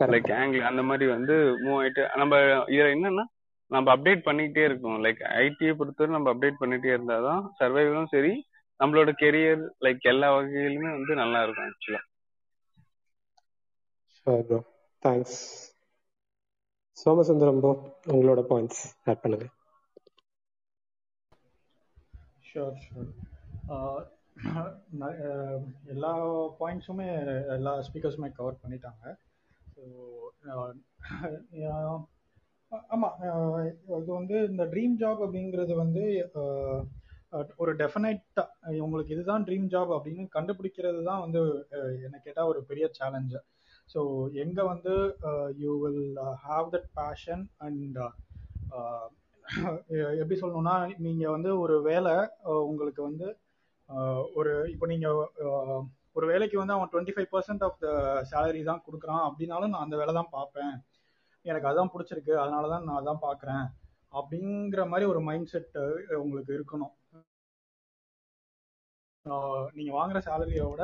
லைக் ஆங்கிள் அந்த மாதிரி வந்து மூவ் ஆயிட்டு நம்ம இதுல என்னன்னா நம்ம அப்டேட் பண்ணிக்கிட்டே இருக்கணும் லைக் ஐடியை பொறுத்தவரை நம்ம அப்டேட் பண்ணிட்டே இருந்தாதான் சர்வைவலும் சரி நம்மளோட கெரியர் லைக் எல்லா வகையிலுமே வந்து நல்லா இருக்கும் ஆக்சுவலா bro. Thanks. சோமசுந்தரம் ப்ரோ உங்களோட பாயிண்ட்ஸ் ஆட் பண்ணுங்க. ஷோர் ஷோர் எல்லா பாயிண்ட்ஸுமே எல்லா ஸ்பீக்கர்ஸுமே கவர் பண்ணிட்டாங்க. ஸோ ஆமாம் இது வந்து இந்த ட்ரீம் ஜாப் அப்படிங்கிறது வந்து அஹ், ஒரு டெஃபினைட்டாக உங்களுக்கு இதுதான் ட்ரீம் ஜாப் அப்படின்னு கண்டுபிடிக்கிறது தான் வந்து என்னை என்ன கேட்டால் ஒரு பெரிய சேலஞ்சு ஸோ எங்கே வந்து you will have that passion and எப்படி சொல்லணும்னா நீங்கள் வந்து ஒரு வேலை உங்களுக்கு வந்து அஹ், ஒரு இப்போ நீங்கள் ஒரு வேலைக்கு வந்து அவன் twenty five percent of the salary தான் கொடுக்குறான். அப்படின்னாலும் நான் அந்த வேலை தான் பார்ப்பேன். எனக்கு அதான் பிடிச்சிருக்கு அதனால தான் நான் அதான் பார்க்குறேன் அப்படிங்கிற மாதிரி ஒரு மைண்ட் செட் உங்களுக்கு இருக்கணும். நீங்க வாங்குற சேலரியோட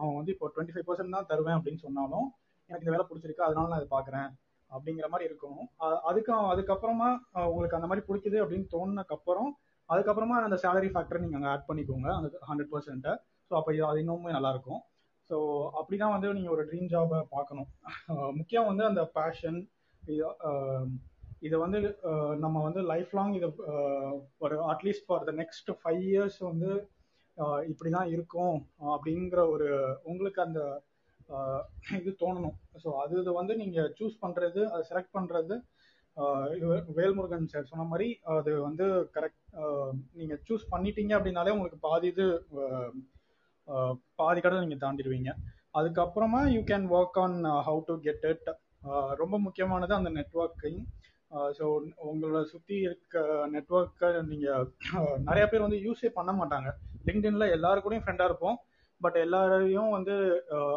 அவன் வந்து இப்போ டுவெண்ட்டி ஃபைவ் பர்சன்ட் தான் தருவேன் அப்படின்னு சொன்னாலும் எனக்கு இந்த வேலை பிடிச்சிருக்கு அதனால நான் இதை பார்க்குறேன் அப்படிங்கிற மாதிரி இருக்கணும். அதுக்கு அதுக்கப்புறமா உங்களுக்கு அந்த மாதிரி பிடிக்குது அப்படின்னு தோணுனக்கப்புறம் அதுக்கப்புறமா அந்த சேலரி ஃபேக்டரை நீங்கள் அங்கே ஆட் பண்ணிக்கோங்க அந்த ஹண்ட்ரட் பர்சன்ட்டை ஸோ அப்போ அது இன்னுமே நல்லா இருக்கும் ஸோ அப்படிதான் வந்து நீங்கள் ஒரு ட்ரீம் ஜாபை பார்க்கணும் முக்கியம் வந்து அந்த பேஷன் இதை வந்து நம்ம வந்து லைஃப் லாங் இதை ஒரு at least for the next five years வந்து இப்படி இப்படிதான் இருக்கும் அப்படிங்கிற ஒரு உங்களுக்கு அந்த இது தோணணும். ஸோ அது இது வந்து நீங்க சூஸ் பண்றது அதை செலக்ட் பண்றது வேல்முருகன் சார் சொன்ன மாதிரி அது வந்து கரெக்ட் நீங்க சூஸ் பண்ணிட்டீங்க அப்படின்னாலே உங்களுக்கு பாதி இது பாதி கடை நீங்க தாண்டிடுவீங்க. அதுக்கப்புறமா you can work on how to get it ரொம்ப முக்கியமானது அந்த நெட்ஒர்க்கையும் ஸோ உங்களை சுற்றி இருக்க நெட்ஒர்க்கை நீங்கள் நிறைய பேர் வந்து யூஸே பண்ண மாட்டாங்க. லிங்க்டின்ல எல்லாரு கூடயும் ஃப்ரெண்டாக இருப்போம். பட் எல்லாரையும் வந்து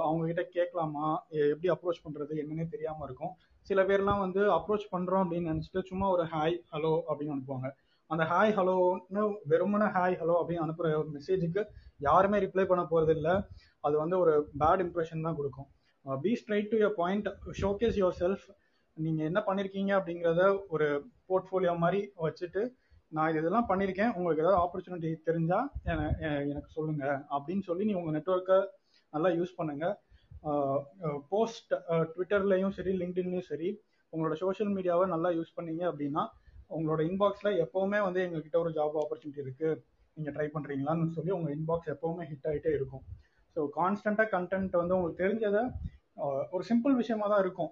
அவங்க கிட்ட கேட்கலாமா? எப்படி அப்ரோச் பண்ணுறது என்னன்னே தெரியாமல் இருக்கும். சில பேர்லாம் வந்து அப்ரோச் பண்ணுறோம் அப்படின்னு நினச்சிட்டு சும்மா ஒரு ஹாய் ஹலோ அப்படின்னு அனுப்புவாங்க. அந்த ஹாய் ஹலோன்னு வெறுமனே ஹாய் ஹலோ அப்படின்னு அனுப்புகிற ஒரு மெசேஜுக்கு யாருமே ரிப்ளை பண்ண போகிறது இல்லை அது வந்து ஒரு பேட் இம்ப்ரெஷன் தான் கொடுக்கும். Be straight to your point showcase yourself நீங்கள் என்ன பண்ணியிருக்கீங்க அப்படிங்கிறத ஒரு போர்ட்ஃபோலியோ மாதிரி வச்சுட்டு நான் இது இதெல்லாம் பண்ணியிருக்கேன் உங்களுக்கு ஏதாவது ஆப்பர்ச்சுனிட்டி தெரிஞ்சா எனக்கு சொல்லுங்க. அப்படின்னு சொல்லி நீ உங்கள் நெட்ஒர்க்கை நல்லா யூஸ் பண்ணுங்க. Uh, uh, போஸ்ட் ட்விட்டர்லையும் uh, சரி லிங்க்டின்லையும் சரி உங்களோட சோஷியல் மீடியாவை நல்லா யூஸ் பண்ணீங்க அப்படின்னா உங்களோட இன்பாக்ஸில் எப்போவுமே வந்து எங்ககிட்ட ஒரு ஜாப் ஆப்பர்ச்சுனிட்டி இருக்குது நீங்கள் ட்ரை பண்ணுறீங்களான்னு சொல்லி உங்கள் இன்பாக்ஸ் எப்போவுமே ஹிட் ஆகிட்டே இருக்கும். ஸோ கான்ஸ்டண்ட்டாக கண்டென்ட் வந்து உங்களுக்கு தெரிஞ்சதை ஒரு சிம்பிள் விஷயமா தான் இருக்கும்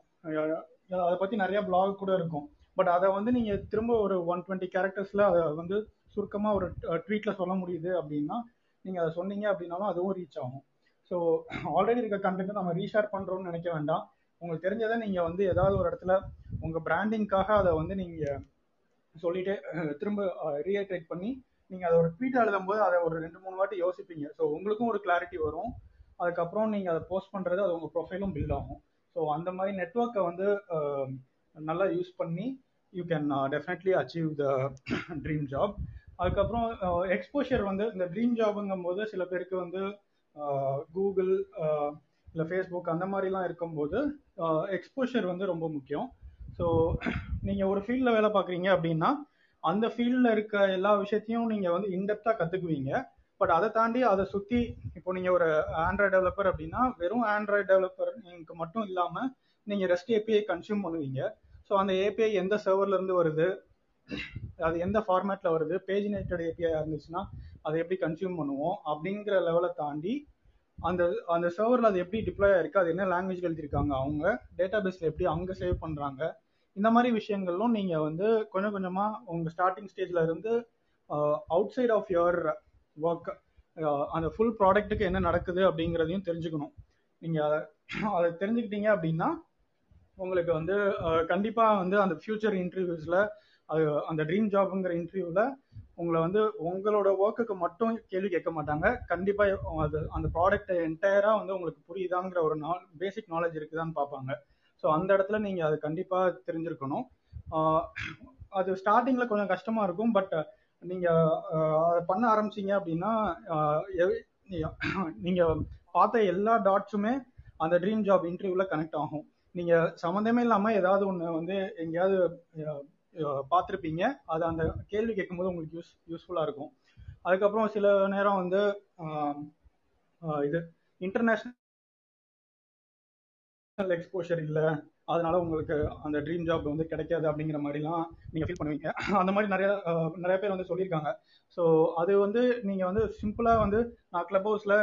அதை பற்றி நிறைய பிளாக் கூட இருக்கும். பட் அதை வந்து நீங்கள் திரும்ப ஒரு ஒன் டுவெண்ட்டி கேரக்டர்ஸில் அதை வந்து சுருக்கமாக ஒரு ட்வீட்ல சொல்ல முடியுது அப்படின்னா நீங்கள் அதை சொன்னீங்க அப்படின்னாலும் அதுவும் ரீச் ஆகும். ஸோ ஆல்ரெடி இருக்க கண்டென்ட்டை நம்ம ரீஷேர் பண்ணுறோம்னு நினைக்க வேண்டாம். உங்களுக்கு தெரிஞ்சதை நீங்கள் வந்து ஏதாவது ஒரு இடத்துல உங்கள் பிராண்டிங்காக அதை வந்து நீங்கள் சொல்லிட்டு திரும்ப ரீஹைட்ரேட் பண்ணி நீங்கள் அதை ஒரு ட்வீட் எழுதும்போது அதை ஒரு ரெண்டு மூணு வாட்டி யோசிப்பீங்க. ஸோ உங்களுக்கும் ஒரு கிளாரிட்டி வரும். அதுக்கப்புறம் நீங்கள் அதை போஸ்ட் பண்ணுறது அது உங்கள் ப்ரொஃபைலும் பில்ட் ஆகும். ஸோ அந்த மாதிரி நெட்ஒர்க்கை வந்து நல்லா யூஸ் பண்ணி you can definitely achieve the dream job அதுக்கப்புறம் எக்ஸ்போஷர் வந்து இந்த ட்ரீம் ஜாப்ங்கும் போது சில பேருக்கு வந்து கூகுள் இல்லை ஃபேஸ்புக் அந்த மாதிரிலாம் இருக்கும்போது எக்ஸ்போஷர் வந்து ரொம்ப முக்கியம். ஸோ நீங்கள் ஒரு ஃபீல்டில் வேலை பார்க்குறீங்க அப்படின்னா அந்த ஃபீல்டில் இருக்க எல்லா விஷயத்தையும் நீங்கள் வந்து இன்டெப்த்தாக கற்றுக்குவீங்க பட் அதை தாண்டி அதை சுற்றி இப்போ நீங்கள் ஒரு ஆண்ட்ராய்டு டெவலப்பர் அப்படின்னா வெறும் ஆண்ட்ராய்டு டெவலப்பருக்கு மட்டும் இல்லாமல் நீங்கள் ரெஸ்ட் ஏபிஐ கன்சியூம் பண்ணுவீங்க. ஸோ அந்த ஏபிஐ எந்த சர்வர்லேருந்து இருந்து வருது? அது எந்த ஃபார்மேட்டில் வருது? பேஜினேட்டட் ஏபிஐ இருந்துச்சுன்னா அதை எப்படி கன்சியூம் பண்ணுவோம்? அப்படிங்கிற லெவலை தாண்டி அந்த அந்த சர்வரில் அது எப்படி டிப்ளாய் ஆயிருக்கு? அது என்ன லாங்குவேஜ் எழுதியிருக்காங்க? அவங்க டேட்டா பேஸில் எப்படி அங்கே சேவ் பண்ணுறாங்க இந்த மாதிரி விஷயங்களும் நீங்கள் வந்து கொஞ்சம் கொஞ்சமாக உங்கள் ஸ்டார்டிங் ஸ்டேஜில் இருந்து outside of your work uh, அந்த ஃபுல் ப்ராடக்ட்டுக்கு என்ன நடக்குது அப்படிங்கிறதையும் தெரிஞ்சுக்கணும். நீங்கள் அதை அதை தெரிஞ்சுக்கிட்டீங்க அப்படின்னா உங்களுக்கு வந்து கண்டிப்பாக கண்டிப்பா வந்து அந்த ஃபியூச்சர் இன்டர்வியூஸ்ல அது அந்த ட்ரீம் ஜாப்ங்கிற இன்டர்வியூல உங்களை வந்து உங்களோட ஒர்க்குக்கு மட்டும் கேள்வி கேட்க மாட்டாங்க. கண்டிப்பா அது அந்த ப்ராடக்ட் என்டையரா வந்து உங்களுக்கு புரியுதாங்கிற ஒரு நாள் பேசிக் நாலேஜ் இருக்குதான்னு பார்ப்பாங்க. ஸோ அந்த இடத்துல நீங்க அது கண்டிப்பா தெரிஞ்சிருக்கணும். அது ஸ்டார்டிங்ல கொஞ்சம் கஷ்டமா இருக்கும் பட் நீங்க அதை பண்ண ஆரம்பிச்சீங்க அப்படின்னா நீங்க- பார்த்த எல்லா டாட்ஸுமே அந்த ட்ரீம் ஜாப் இன்டர்வியூல கனெக்ட் ஆகும். நீங்க சம்மந்தமே இல்லாம ஏதாவது ஒண்ணு வந்து எங்கேயாவது பார்த்துருப்பீங்க. அது அந்த கேள்வி கேட்கும்போது உங்களுக்கு யூஸ் யூஸ்ஃபுல்லா இருக்கும். அதுக்கப்புறம் சில நேரம் வந்து இது இன்டர்நேஷனல் எக்ஸ்போஷர் இல்லை. அதனால உங்களுக்கு அந்த ட்ரீம் ஜாப் வந்து கிடைக்காது அப்படிங்கிற மாதிரிலாம் நீங்க ஃபீல் பண்ணுவீங்க. அந்த மாதிரி நிறைய நிறைய பேர் வந்து சொல்லியிருக்காங்க. ஸோ அது வந்து நீங்க வந்து சிம்பிளா வந்து நான் கிளப் ஹவுஸ்ல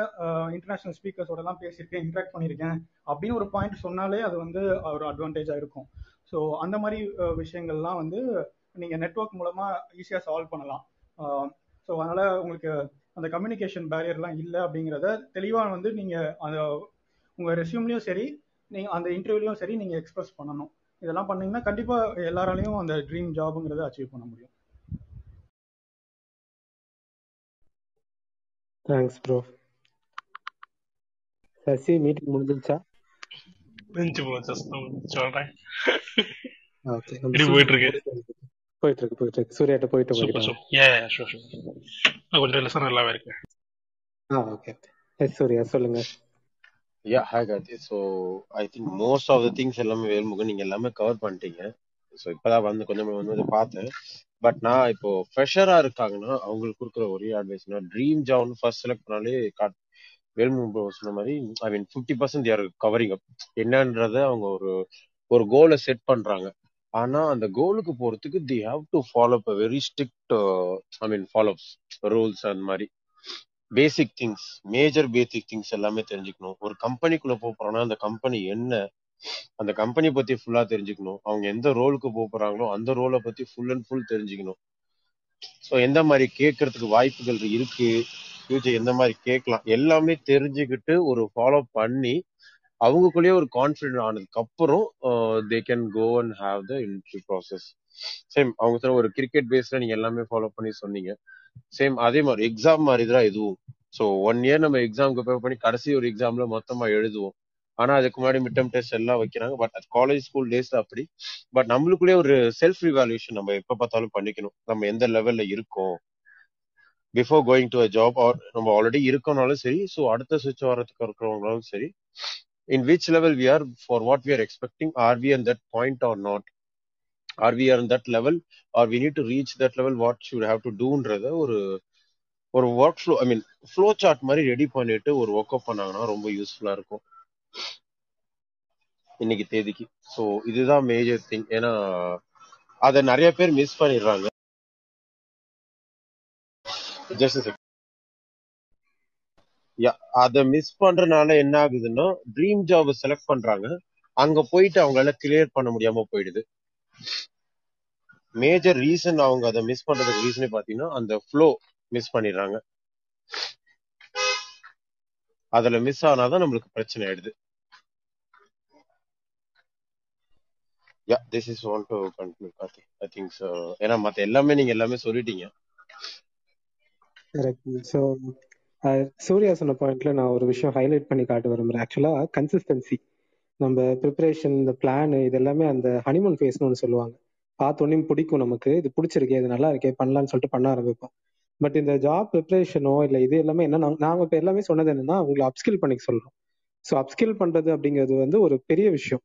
இன்டர்நேஷனல் ஸ்பீக்கர்ஸோட எல்லாம் பேசியிருக்கேன் இன்ட்ராக்ட் பண்ணியிருக்கேன் அப்படின்னு ஒரு பாயிண்ட் சொன்னாலே அது வந்து ஒரு அட்வான்டேஜா இருக்கும். ஸோ அந்த மாதிரி விஷயங்கள்லாம் வந்து நீங்க நெட்ஒர்க் மூலமா ஈஸியா சால்வ் பண்ணலாம். ஸோ அதனால உங்களுக்கு அந்த கம்யூனிகேஷன் பேரியர்லாம் இல்லை அப்படிங்கிறத தெளிவாக வந்து நீங்கள் அந்த உங்கள் ரெசியூம்லேயும் சரி நீங்க அந்த இன்டர்வியூலயும் சரி நீங்க எக்ஸ்பிரஸ் பண்ணணும். இதெல்லாம் பண்ணீங்கன்னா கண்டிப்பா எல்லாராலையும் அந்த ட்ரீம் ஜாப்ங்கிறத அச்சீவ் பண்ண முடியும். தேங்க்ஸ் ப்ரோ சசி மீட்டிங் முடிஞ்சிருச்சா? முடிஞ்சு போச்சு சொல்றேன். ஓகே எப்படி போயிட்டு இருக்கு போயிட்டு இருக்கு போயிட்டு இருக்கு சூர்யாட்ட போயிட்டு ஏ ஷூர் ஷூர் கொஞ்சம் லெசன் நல்லாவே இருக்கு. ஆ ஓகே எஸ் சூர்யா சொல்லுங்க. Yeah hi Karthi so I think most of the things எல்லாமே வேல்முக நீங்கள் எல்லாமே கவர் பண்ணிட்டீங்க. ஸோ இப்போதான் வந்து கொஞ்சம் வந்து பார்த்தேன். பட் நான் இப்போ ஃப்ரெஷராக இருக்காங்கன்னா அவங்களுக்கு கொடுக்குற ஒரே அட்வைஸ்னா ட்ரீம் ஜாப்னு ஃபர்ஸ்ட் செலக்ட் பண்ணாலே காட் வேல்முக சொன்ன மாதிரி ஐ மீன் ஃபிஃப்டி பர்சன்ட் யார் கவரிங் அப் என்னன்றத அவங்க ஒரு ஒரு கோலை செட் பண்ணுறாங்க ஆனால் அந்த கோலுக்கு போகிறதுக்கு they have to follow a very strict I mean follows rules அந்த மாதிரி. Basic things major basic things எல்லாமே தெரிஞ்சுக்கணும். ஒரு கம்பெனிக்குள்ள போக போறோம்னா அந்த கம்பெனி என்ன அந்த கம்பெனி பத்தி ஃபுல்லா தெரிஞ்சுக்கணும். அவங்க எந்த ரோலுக்கு போக போறாங்களோ அந்த ரோலை பத்தி ஃபுல் அண்ட் ஃபுல் தெரிஞ்சுக்கணும். ஸோ எந்த மாதிரி கேட்கறதுக்கு வாய்ப்புகள் இருக்கு ஃபியூச்சர் எந்த மாதிரி கேட்கலாம் எல்லாமே தெரிஞ்சுக்கிட்டு ஒரு ஃபாலோ பண்ணி அவங்களுக்குள்ளேயே ஒரு கான்ஃபிடென்ட் ஆனதுக்கு அப்புறம் they can go and have the interview process same அவங்க சொன்ன ஒரு கிரிக்கெட் பேஸ்ல நீங்க எல்லாமே ஃபாலோ பண்ணி சொன்னீங்க. சேம் அதே மாதிரி எக்ஸாம் மாதிரி தான் இதுவும். ஸோ ஒன் இயர் நம்ம எக்ஸாம்க்கு ப்ரிப்பேர் பண்ணி கடைசி ஒரு எக்ஸாம்ல மொத்தமா எழுதுவோம். ஆனா அதுக்கு முன்னாடி மிட் டெஸ்ட் எல்லாம் வைக்கிறாங்க. பட் காலேஜ் ஸ்கூல் டேஸ்ல அப்படி. பட் நம்மளுக்குள்ளே ஒரு செல்ஃப் ரிவால்யூஷன் நம்ம எப்ப பார்த்தாலும் பண்ணிக்கணும். நம்ம எந்த லெவல்ல இருக்கோம்? Before going to a job or நம்ம ஆல்ரெடி இருக்கோம்னாலும் சரி. ஸோ அடுத்த சுவிட்ச் வரதுக்கு இருக்கிறவங்களாலும் சரி. In which level we are for what we are expecting are we on that point or not or we are that level or we need to reach that level what should have to டூன்றத ஒரு ஒரு workflow I mean flow chart மாதிரி ரெடி பண்ணிட்டு ஒரு ஒர்க் அப் பண்ணாங்கன்னா ரொம்ப யூஸ்ஃபுல்லா இருக்கும். இன்னைக்கு தேதிக்கு. ஸோ இதுதான் மேஜர் திங் ஏன்னா அதை நிறைய பேர் மிஸ் பண்ணிடுறாங்க. ஜஸ்ட் யா அதை மிஸ் பண்றதுனால என்ன ஆகுதுன்னா ட்ரீம் ஜாப் செலக்ட் பண்றாங்க. அங்க போயிட்டு அவங்களால கிளியர் பண்ண முடியாம போயிடுது. மேஜர் ரீசன் அவங்க அதை மிஸ் பண்றதுக்கு ரீசனே பாத்தீங்கன்னா அந்த ஃப்ளோ மிஸ் பண்ணிடுறாங்க. அதுல மிஸ் ஆனாதான் நம்மளுக்கு பிரச்சனை ஆயிடுது. Yeah this is want to conclude Karthi I think so ஏன்னா மத்த எல்லாமே நீங்க எல்லாமே சொல்லிட்டீங்க. கரெக்ட் ஸோ uh, சூர்யா சொன்ன பாயிண்ட்ல நான் ஒரு விஷயம் ஹைலைட் பண்ணி காட்ட விரும்புறேன். ஆக்சுவலா கன்சிஸ்டன்சி நம்ம ப்ரிப்பரேஷன் இந்த பிளான் இது எல்லாமே அந்த ஹனிமூன் ஃபேஸ்னு ஒன்று சொல்லுவாங்க. பார்த்தோன்னே பிடிக்கும் நமக்கு. இது பிடிச்சிருக்கே இது நல்லா இருக்கே பண்ணலாம்னு சொல்லிட்டு பண்ண ஆரம்பிப்போம். பட் இந்த ஜாப் ப்ரிப்பரேஷனோ இல்லை இது எல்லாமே என்ன நாங்கள் இப்போ எல்லாமே சொன்னது என்னன்னா உங்களை அப்ஸ்கில் பண்ணிக்க சொல்கிறோம் ஸோ அப்ஸ்கில் பண்ணுறது அப்படிங்கிறது வந்து ஒரு பெரிய விஷயம்.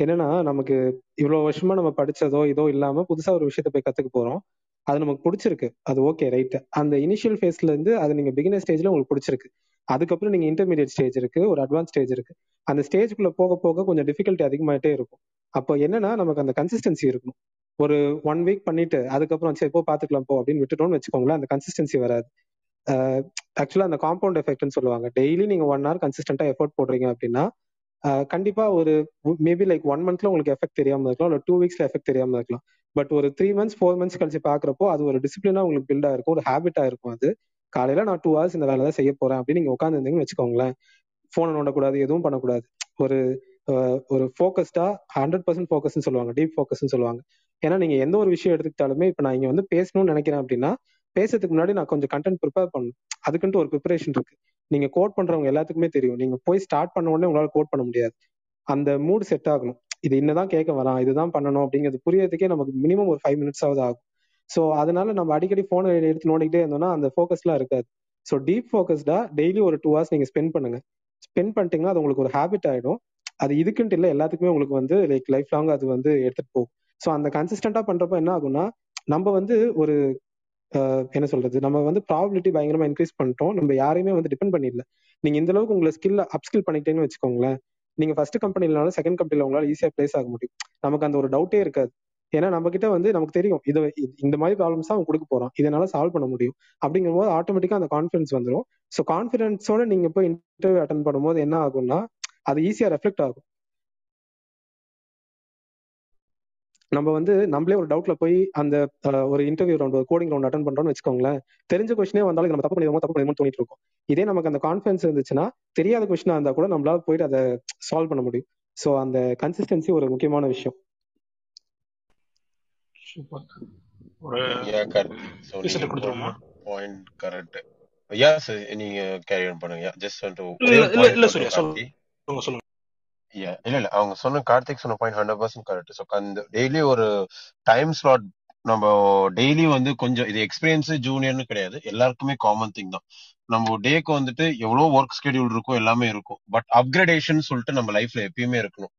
என்னன்னா நமக்கு இவ்வளோ வருஷமா நம்ம படிச்சதோ இதோ இல்லாமல் புதுசாக ஒரு விஷயத்த போய் கற்றுக்க போகிறோம் அது நமக்கு பிடிச்சிருக்கு. அது ஓகே ரைட் அந்த இனிஷியல் ஃபேஸ்ல இருந்து அது நீங்க பிகினர் ஸ்டேஜ்ல உங்களுக்கு பிடிச்சிருக்கு. அதுக்கப்புறம் நீங்க இன்டர்மீடியட் ஸ்டேஜ் இருக்கு ஒரு அட்வான்ஸ் ஸ்டேஜ் இருக்கு. அந்த ஸ்டேஜ்குள்ள போக போக கொஞ்சம் டிஃபிகல்ட்டி அதிகமாயிட்டே இருக்கும். அப்போ என்னன்னா நமக்கு அந்த கன்சிஸ்டன்சி இருக்கணும். ஒரு ஒன் வீக் பண்ணிட்டு அதுக்கப்புறம் சரி போ பாத்துக்கலாம் போ அப்படின்னு விட்டுட்டோம்னு வச்சுக்கோங்களேன் அந்த கன்சிஸ்டன்சி வராது. ஆக்சுவலா அந்த காம்பவுண்ட் எஃபெக்ட்னு சொல்லுவாங்க. டெய்லி நீங்க ஒன் ஹவர் கன்சிஸ்டன்டா எஃபோர்ட் போடுறீங்க அப்படின்னா கண்டிப்பா ஒரு மேபி லைக் ஒன் மந்த்ல உங்களுக்கு எஃபெக்ட் தெரியாம இருக்கலாம் இல்ல டூ வீக்ஸ்ல எஃபெக்ட் தெரியாம இருக்கலாம். பட் ஒரு த்ரீ மந்த்ஸ் ஃபோர் மந்த்ஸ் கழிச்சு பாக்குறப்போ அது ஒரு டிசிப்ளினா உங்களுக்கு பில்டா இருக்கும் ஒரு ஹேபிட்டா இருக்கும் அது. காலையில நான் டூ ஹவர்ஸ் இந்த வேலை தான் செய்ய போறேன் அப்படின்னு நீங்க உட்காந்துருந்தீங்கன்னு வச்சுக்கோங்களேன். போனை நோண்டக்கூடாது எதுவும் பண்ணக்கூடாது. ஒரு ஒரு ஃபோக்கஸ்டா ஹண்ட்ரட் பர்சன்ட் ஃபோக்கஸ்ன்னு சொல்லுவாங்க டீப் ஃபோக்கஸ்ன்னு சொல்லுவாங்க. ஏன்னா நீங்க எந்த ஒரு விஷயம் எடுத்துக்கிட்டாலுமே இப்போ நான் இங்க வந்து பேசணும்னு நினைக்கிறேன் அப்படின்னா பேசுறதுக்கு முன்னாடி நான் கொஞ்சம் கண்டென்ட் ப்ரிப்பேர் பண்ணணும். அதுக்குன்ட்டு ஒரு ப்ரிப்பரேஷன் இருக்கு. நீங்க கோட் பண்றவங்க எல்லாத்துக்குமே தெரியும். நீங்க போய் ஸ்டார்ட் பண்ண உடனே உங்களால கோட் பண்ண முடியாது. அந்த மூட் செட் ஆகணும். இது என்னதான் கேட்க வரான் இதுதான் பண்ணணும் அப்படிங்கிறது புரியறதுக்கே நமக்கு மினிமம் ஒரு ஃபைவ் மினிட்ஸ் ஆகுது ஆகும். ஸோ அதனால நம்ம அடிக்கடி போனை எடுத்து நோண்டிக்கிட்டே இருந்தோம்னா அந்த ஃபோக்கஸ்லாம் இருக்காது. ஸோ டீப் ஃபோக்கஸ்டா டெய்லி ஒரு டூ ஹவர்ஸ் நீங்க ஸ்பெண்ட் பண்ணுங்க. ஸ்பெண்ட் பண்ணிட்டீங்கன்னா அது உங்களுக்கு ஒரு ஹேபிட் ஆயிடும். அது இதுக்குன்ட்டு இல்லை எல்லாத்துக்குமே உங்களுக்கு வந்து லைக் லைஃப் லாங் அது வந்து எடுத்துட்டு போகும். ஸோ அந்த கன்சிஸ்டண்டா பண்றப்ப என்ன ஆகும்னா நம்ம வந்து ஒரு என்ன சொல்றது? நம்ம வந்து ப்ராபிலிட்டி பயங்கரமா இன்க்ரீஸ் பண்ணிட்டோம். நம்ம யாரையுமே வந்து டிபெண்ட் பண்ணிடல. நீங்க இந்த அளவுக்கு உங்களை ஸ்கில் அப்ஸ்கில் பண்ணிட்டேன்னு வச்சுக்கோங்களேன். நீங்க ஃபர்ஸ்ட் கம்பெனிலனாலும் செகண்ட் கம்பெனில உங்களால ஈஸியா பிளேஸ் ஆக முடியும். நமக்கு அந்த ஒரு டவுட்டே இருக்காது. ஏன்னா நம்ம கிட்ட வந்து நமக்கு தெரியும் இது இந்த மாதிரி ப்ராப்ளம்ஸ் தான் அவன் கொடுக்க போறான். இதனால சால்வ் பண்ண முடியும். அப்படிங்கும்போது ஆட்டோமேட்டிக்கா அந்த கான்ஃபிடன்ஸ் வந்துடும் ஸோ கான்ஃபிடன்ஸோட நீங்க போய் இன்டர்வியூ அட்டன் பண்ணும்போது என்ன ஆகும்னா அது ஈஸியா ரெஃப்ளெக்ட் ஆகும். நம்ம வந்து நம்மளே ஒரு டவுட்ல போய் அந்த ஒரு இன்டர்வியூ ரவுண்ட் ஒரு கோடிங் ரவுண்ட் அட்டன் பண்றோம்னு வச்சுக்கோங்களேன் தெரிஞ்ச கொஸ்டினே வந்தாலும் நம்ம தப்பு பண்ணிடுவோம் தப்பு பண்ணிடுவோம் தோணிட்டு இருக்கும். இதே நமக்கு அந்த கான்ஃபிடன்ஸ் இருந்துச்சுன்னா தெரியாத கொஸ்டினா இருந்தா கூட நம்மளால போயிட்டு அதை சால்வ் பண்ண முடியும். ஸோ அந்த கன்சிஸ்டன்சி ஒரு முக்கியமான விஷயம். சூப்பர் ஒரு பாயிண்ட் கரெக்ட் யா சார் நீங்க கேரி ஆன் பண்ணுங்க. ஜஸ்ட் வந்து இல்ல இல்ல இல்ல சூர்யா சொல்லுங்க சொல்லுங்க. அவங்க சொன்ன கார்த்திக் சொன்ன point hundred percent correct so அந்த டெய்லி ஒரு டைம் ஸ்லாட் நம்ம டெய்லி வந்து கொஞ்சம் இது எக்ஸ்பீரியன்ஸ் ஜூனியர்னு கிடையாது. எல்லாருக்குமே காமன் திங் தான். நம்ம டேக்கு வந்துட்டு எவ்வளவு ஒர்க் ஸ்கெடியூல் இருக்கும் எல்லாமே இருக்கும். பட் அப்கிரேடேஷன் சொல்லிட்டு நம்ம லைஃப்ல எப்பயுமே இருக்கணும்.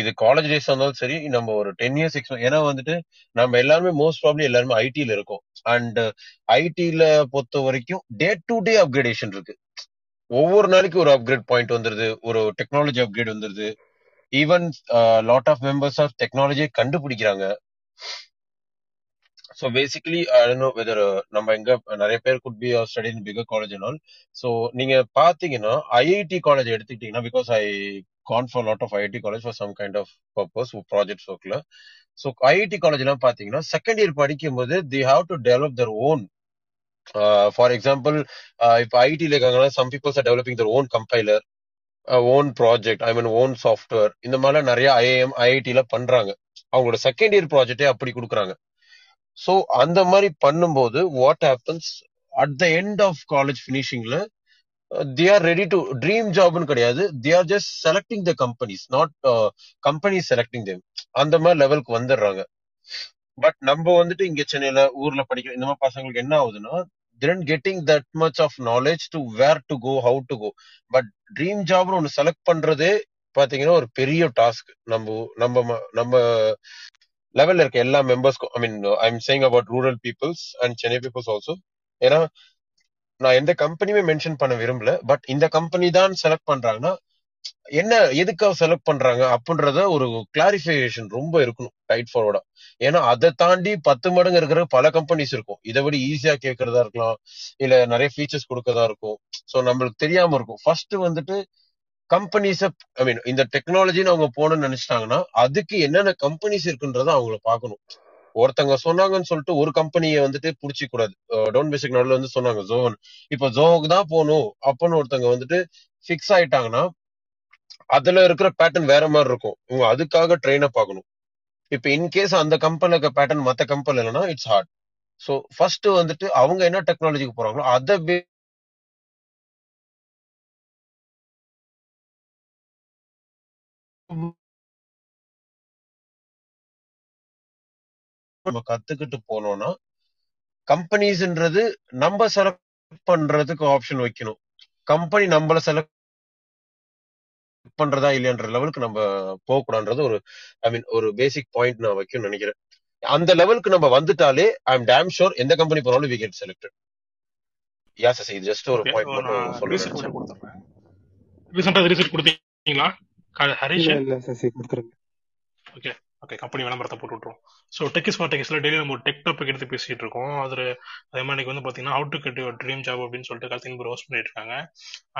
இது காலேஜ் டேஸ் இருந்தாலும் சரி நம்ம ஒரு டென் இயர்ஸ் எக்ஸ்பீரியன் ஏன்னா வந்துட்டு நம்ம எல்லாருமே மோஸ்ட் ப்ராப்ளி எல்லாருமே ஐடியில இருக்கோம். அண்ட் ஐடில பொறுத்த வரைக்கும் டே டு டே அப்கிரேடேஷன் இருக்கு. ஒவ்வொரு நாளைக்கு ஒரு அப்கிரேட் பாயிண்ட் வந்துருது ஒரு டெக்னாலஜி அப்கிரேட் வந்துருது. Even lot of members of டெக்னாலஜியை கண்டுபிடிக்கிறாங்க. ஸோ பேசிக்கலி நோ வெதர் நம்ம எங்க நிறைய பேர் could be study in bigger college also நீங்க பாத்தீங்கன்னா ஐஐடி காலேஜ் எடுத்துக்கிட்டீங்கன்னா because I can for lot of IIT college for some kind of purpose project ஒர்க்ல ஸோ ஐஐடி காலேஜ்லாம் பார்த்தீங்கன்னா செகண்ட் இயர் படிக்கும்போது they have to develop their own for example இப்போ ஐடியில் இருக்காங்கன்னா some peoples are developing their own compiler own project I mean own software இந்த மாதிரிலாம் நிறைய ஐஐஎம் ஐஐடியில் பண்றாங்க. அவங்களோட செகண்ட் இயர் ப்ராஜெக்டே அப்படி கொடுக்குறாங்க. ஸோ அந்த மாதிரி பண்ணும்போது what happens at the end of college ஃபினிஷிங்ல they are ready to dream ஜாப்னு கிடையாது. They are just selecting the companies not company selecting them அந்த மாதிரி லெவலுக்கு வந்துடுறாங்க. பட் நம்ம வந்துட்டு இங்க சென்னையில ஊர்ல படிக்கிற இந்த மாதிரி பசங்களுக்கு என்ன ஆகுதுன்னா then getting that much of knowledge to where to go how to go but dream ஜாப்னு ஒன்று செலக்ட் பண்றதே பாத்தீங்கன்னா ஒரு பெரிய டாஸ்க் நம்ம நம்ம நம்ம லெவல்ல இருக்க எல்லா மெம்பர்ஸ்க்கும் I mean I am saying about rural peoples and Chennai peoples also ஏன்னா நான் எந்த கம்பெனியுமே மென்ஷன் பண்ண விரும்பல பட் இந்த கம்பெனி தான் செலக்ட் பண்றாங்கன்னா என்ன எதுக்காக செலக்ட் பண்றாங்க அப்படின்றத ஒரு கிளாரிஃபிகேஷன் ரொம்ப இருக்கணும் டைட் ஃபார்வர்டா ஏன்னா அதை தாண்டி பத்து மடங்கு இருக்கிற பல கம்பெனிஸ் இருக்கும். இதை விட ஈஸியா கேட்கறதா இருக்கலாம் இல்ல நிறைய ஃபீச்சர்ஸ் கொடுக்கறதா இருக்கும். ஸோ நம்மளுக்கு தெரியாம இருக்கும். ஃபர்ஸ்ட் வந்துட்டு கம்பெனிஸ ஐ மீன் இந்த டெக்னாலஜின்னு அவங்க போகணும்னு நினைச்சிட்டாங்கன்னா அதுக்கு என்னென்ன கம்பெனிஸ் இருக்குன்றத அவங்கள பார்க்கணும். ஒருத்தங்க சொன்னாங்கன்னு சொல்லிட்டு ஒரு கம்பெனியை வந்துட்டு புடிச்சிக்க கூடாது டவுன் பேசிக் நடுவில் வந்து சொன்னாங்க ஜோன் இப்போ ஜோவுக்கு தான் போகணும் அப்போன்னு ஒருத்தங்க வந்துட்டு ஃபிக்ஸ் ஆயிட்டாங்கன்னா அதுல இருக்கிற பேட்டர்ன் வேற மாதிரி இருக்கும். இவங்க அதுக்காக ட்ரெயின் அப் ஆகணும். இன்கேஸ் அந்த கம்பெனில இருக்க பேட்டர்ன் மற்ற கம்பெனி இல்லைன்னா இட்ஸ் ஹார்ட் ஸோ ஃபர்ஸ்ட் வந்துட்டு அவங்க என்ன டெக்னாலஜிக்கு போறாங்களோ அதை நம்ம கத்துக்கிட்டு போனோம்னா கம்பெனிஸ்ன்றது நம்ம செலக்ட் பண்றதுக்கு ஆப்ஷன் வைக்கணும். கம்பெனி நம்மள செலக்ட் பண்றதா இல்லையான்ற லெவலுக்கு நம்ம போகக்கூடாதுன்றது ஒரு ஐ மீன் ஒரு பேசிக் பாயிண்ட் நான் வைக்கணும்னு நினைக்கிறேன். அந்த லெவலுக்கு நம்ம வந்துட்டாலே ஐ எம் டேம் ஷோர் எந்த கம்பெனி போனாலும் we get selected yeah sir இது ஜஸ்ட் ஒரு பாயிண்ட் மட்டும் நான் சொல்ல ரீசெட் நினைச்சேன் மட்டும் கொடுத்துட்றேன் ரீசெண்டாக ரீசெட் கொடுத்தீங்களா? இல்ல ஹரிஷ்? இல்ல சசி கொடுத்துருங்க. ஓகே ஓகே கம்பெனி விளம்பரத்தை போட்டு விட்ருவோம் ஸோ டெக்கிஸ் ஃபார் டெக்கிஸ்ல டெய்லி நம்ம ஒரு டெக் டாபிக் எடுத்து பேசிட்டு இருக்கோம். அதில் அதே மாதிரி இன்னைக்கு வந்து பார்த்தீங்கன்னா how to get your dream job அப்படின்னு சொல்லிட்டு கத்தின் ப்ரோ ஹோஸ்ட் பண்ணிட்டு இருக்காங்க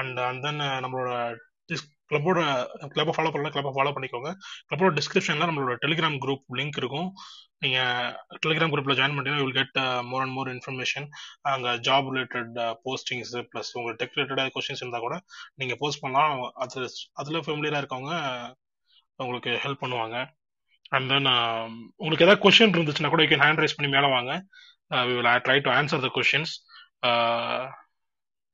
அண்ட் அண்ட் தென் நம்மளோட கிளப்போட கிளப்பை ஃபாலோ பண்ணல கிளப்பை ஃபாலோ பண்ணிக்கோங்க. கிளப்போட டிஸ்கிரிப்ஷன்ல நம்மளோட டெலிகிராம் குரூப் லிங்க் இருக்கும். நீங்க டெலிகிராம் குரூப்ல ஜாயின் பண்ணிட்டீங்கன்னா will get more and more information அங்க ஜாப் ரிலேட்டட் போஸ்டிங்ஸ் ப்ளஸ் உங்கள் டெக் ரிலேட்டடாக கொஸ்டின்ஸ் இருந்தா கூட நீங்க போஸ்ட் பண்ணலாம். அது அதுல ஃபெமிலியரா இருக்கவங்க உங்களுக்கு ஹெல்ப் பண்ணுவாங்க. அண்ட் தென் உங்களுக்கு ஏதாவது கொஸ்டின் இருந்துச்சுன்னா கூட யூ கேன் ஹேண்ட் ரைஸ் பண்ணி மேலே வாங்க. We will try to answer the questions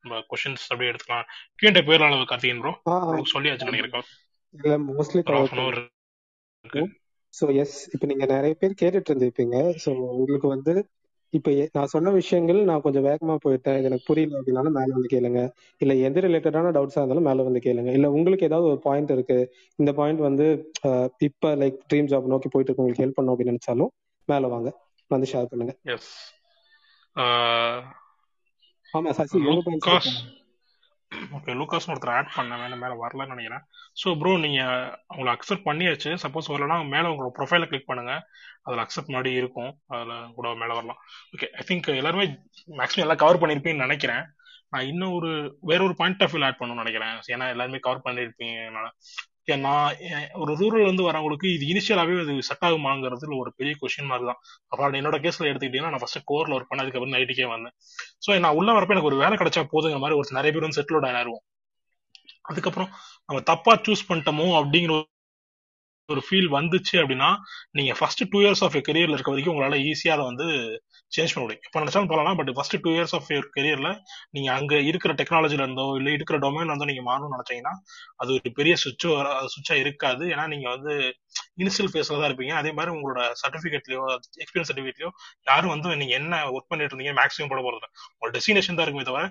நம்ம கொஸ்டின்ஸ் அப்படியே எடுத்துக்கலாம். கியூஎன்டே பேர் அளவு கார்த்திகன் ப்ரோ உங்களுக்கு சொல்லியாச்சு நினைக்கிறேன். இல்ல மோஸ்ட்லி ஸோ எஸ் இப்போ நீங்க நிறைய பேர் கேட்டுட்டு இருந்திருப்பீங்க. ஸோ உங்களுக்கு வந்து இப்போ நான் சொன்ன விஷயங்கள் நான் கொஞ்சம் வேகமா போயிட்டேன். இது எனக்கு புரியல அப்படின்னாலும் மேல வந்து கேளுங்க. இல்ல எந்த ரிலேட்டடான டவுட்ஸா இருந்தாலும் மேல வந்து கேளுங்க. இல்ல உங்களுக்கு ஏதாவது ஒரு பாயிண்ட் இருக்கு. இந்த பாயிண்ட் வந்து இப்ப லைக் ட்ரீம் ஜாப் நோக்கி போயிட்டு இருக்கு உங்களுக்கு ஹெல்ப் பண்ணும் அப்படின்னு நினைச்சாலும் மேல வாங்க. வந்து ஷேர் பண்ணுங்க. ஆமா சசி உங்க பாயிண்ட்ஸ் லூகாஸ் சொல்லுங்க ஓகே லூக்காஸ்னு ஒருத்தர் ஆட் பண்ண மேலே மேலே வரலன்னு நினைக்கிறேன். ஸோ ப்ரோ நீங்கள் அவங்கள அக்செப்ட் பண்ணியாச்சு. சப்போஸ் வரலன்னா மேலே உங்களோட ப்ரொஃபைலை கிளிக் பண்ணுங்க. அதில் அக்செப்ட் மாதிரி இருக்கும். அதில் கூட மேலே வரலாம். ஓகே ஐ திங்க் எல்லாருமே மேக்ஸிமம் எல்லாம் கவர் பண்ணியிருப்பீங்கன்னு நினைக்கிறேன். நான் இன்னும் ஒரு வேற ஒரு பாயிண்ட் ஆஃப் வியூ ஆட் பண்ணணும்னு நினைக்கிறேன். ஏன்னா எல்லாருமே கவர் பண்ணியிருப்பீங்க Okay, நான் ஒரு ரூரல் இருந்து வரவங்களுக்கு இது இனிஷியலாவே அது செட் ஆகுமாங்கிறது ஒரு பெரிய கொஸ்டின் மார்க் தான். அப்புறம் என்னோட கேஸ்ல எடுத்துக்கிட்டீங்கன்னா நான் ஃபர்ஸ்ட் கோர்ல ஒர்க் பண்ண அதுக்கப்புறம் நைட்டுக்கே வந்தேன். ஸோ நான் உள்ள வரப்ப எனக்கு ஒரு வேலை கிடைச்சா போதுங்கிற மாதிரி ஒரு நிறைய பேர் வந்து செட்டில் ஆயிடுவோம் அதுக்கப்புறம் நம்ம தப்பா சூஸ் பண்ணிட்டோமோ அப்படிங்கிற ஒரு ஃபீல் வந்துச்சு அப்படின்னா நீங்க ஃபர்ஸ்ட் டூ இயர்ஸ் ஆஃப் கரியர்ல இருக்க வரைக்கும் உங்களால ஈஸியா அதை வந்து சேஞ்ச் பண்ண முடியும். இப்போ நினைச்சாலும் போகலாம் but first two years of your கெரியர்ல நீங்க அங்க இருக்கிற டெக்னாலஜில இருந்தோ இல்ல இருக்கிற டொமைன்ல இருந்தோ நீங்க மாறணும்னு நினைச்சீங்கன்னா அது ஒரு பெரிய சுவிட்ச் சுவிட்சா இருக்காது. ஏன்னா நீங்க வந்து இனிஷியல் ஃபேஸ்ல தான் இருப்பீங்க. அதே மாதிரி உங்களோட சர்டிஃபிகேட்லையோ எக்ஸ்பீரியன்ஸ் சர்டிபிகேட்லயோ யாரும் வந்து நீங்க என்ன ஒர்க் பண்ணிட்டு இருந்தீங்க மேக்ஸிமம் போட போறது உங்களோட டெஸ்டினேஷன் தான் இருக்குமே தவிர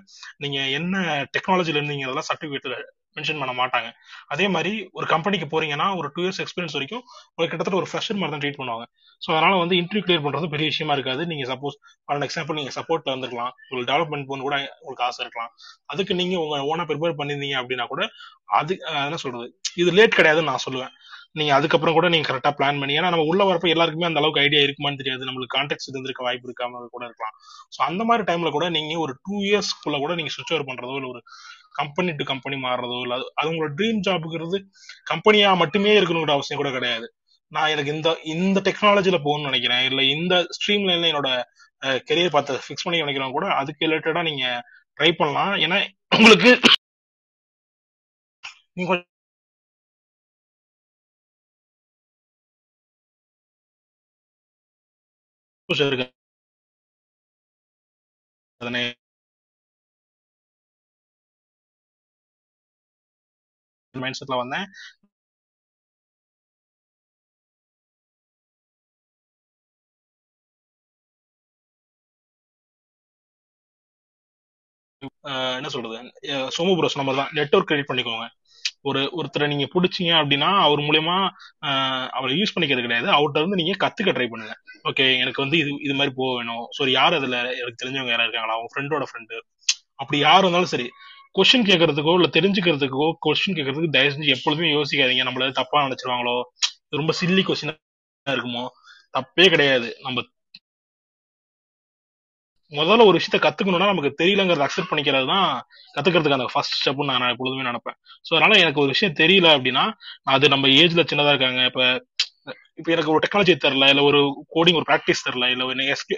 நீங்க என்ன டெக்னாலஜில இருந்தீங்க அதெல்லாம் சர்டிபிகேட்ல மென்ஷன் பண்ண மாட்டாங்க. அதே மாதிரி ஒரு கம்பெனிக்கு போறீங்கன்னா ஒரு டூ இயர்ஸ் எக்ஸ்பீரியன்ஸ் வரைக்கும் உங்களுக்கு கிட்டத்தட்ட ஒரு ஃப்ரெஷர் மாதிரி தான் ட்ரீட் பண்ணுவாங்க. ஸோ அதனால வந்து இன்டர்வியூ கிளியர் பண்றது பெரிய விஷயமா இருக்காது. நீங்க சப்போஸ் ஃபார் எக்ஸாம்பிள் நீங்க சப்போர்ட்ல இருந்திருக்கலாம் உங்களுக்கு டெவலப்மெண்ட் போன கூட உங்களுக்கு ஆசை இருக்கலாம். அதுக்கு நீங்க உங்க ஓனா ப்ரிப்பேர் பண்ணிருந்தீங்க அப்படின்னா கூட அது என்ன சொல்றது? இது லேட் கிடையாதுன்னு நான் சொல்லுவேன். நீங்க அதுக்கப்புறம் கூட நீங்க கரெக்டா பிளான் பண்ணி ஏன்னா நம்ம உள்ள வரப்ப எல்லாருக்குமே அந்த அளவுக்கு ஐடியா இருக்குமான்னு தெரியாது. நம்மளுக்கு கான்டாக்ட்ஸ் இருந்திருக்க வாய்ப்பு இருக்காம கூட இருக்கலாம். ஸோ அந்த மாதிரி டைம்ல கூட நீங்க ஒரு டூ இயர்ஸ்க்குள்ள கூட நீங்க சுவிச் ஓவர் பண்றதோ இல்ல ஒரு கம்பெனி டு கம்பெனி மாறுறதோ இல்ல அது அது உங்களோட ட்ரீம் ஜாப்புங்கிறது கம்பெனியா மட்டுமே இருக்கணுங்கிற அவசியம் கூட கிடையாது. நான் எனக்கு இந்த இந்த டெக்னாலஜியில போகணும்னு நினைக்கிறேன். இல்ல இந்த ஸ்ட்ரீம் லைன்ல என்னோட கெரியர் பார்த்து ஃபிக்ஸ் பண்ணி நினைக்கிறவங்க கூட அதுக்கு ரிலேட்டடா நீங்க ட்ரை பண்ணலாம். ஏன்னா உங்களுக்கு நீங்க கொஞ்சம் இருக்கு. அதனை மைண்ட் செட்ல வந்தேன் என்ன சொல்றது? சோமு ப்ரோஸ் நம்பர் தான். நெட்ஒர்க் கிரியேட் பண்ணிக்கோங்க. ஒரு ஒருத்தரை நீங்க பிடிச்சிங்க அப்படின்னா அவர் மூலயமா ஆஹ் அவரை யூஸ் பண்ணிக்கிறது கிடையாது. அவர்கிட்ட இருந்து நீங்க கத்துக்க ட்ரை பண்ணுங்க. ஓகே எனக்கு வந்து இது இது மாதிரி போக வேணும். ஸோ யார் அதுல எனக்கு தெரிஞ்சவங்க யாரா இருக்காங்களா? அவங்க ஃப்ரெண்டோட ஃப்ரெண்டு அப்படி யார் இருந்தாலும் சரி கொஸ்டின் கேட்கறதுக்கோ இல்ல தெரிஞ்சுக்கிறதுக்கோ கொஸ்டின் கேட்கறதுக்கு தயவு செஞ்சு எப்பொழுதுமே யோசிக்காதீங்க. நம்மள தப்பா நினைச்சிருவாங்களோ ரொம்ப சில்லி கொஸ்டினா இருக்குமோ தப்பே கிடையாது. நம்ம முதல்ல ஒரு விஷயத்த கத்துக்கணும்னா நமக்கு தெரியலங்கிறத அக்செப்ட் பண்ணிக்கிறது தான் கத்துக்கிறதுக்கு அந்த ஃபர்ஸ்ட் ஸ்டெப்னு நான் எப்பொழுதுமே நினைப்பேன். ஸோ அதனால எனக்கு ஒரு விஷயம் தெரியல அப்படின்னா அது நம்ம ஏஜ்ல சின்னதா இருக்காங்க. இப்ப இப்ப எனக்கு ஒரு டெக்னாலஜி தெரியல இல்ல ஒரு கோடிங் ஒரு ப்ராக்டிஸ் தெரியல இல்ல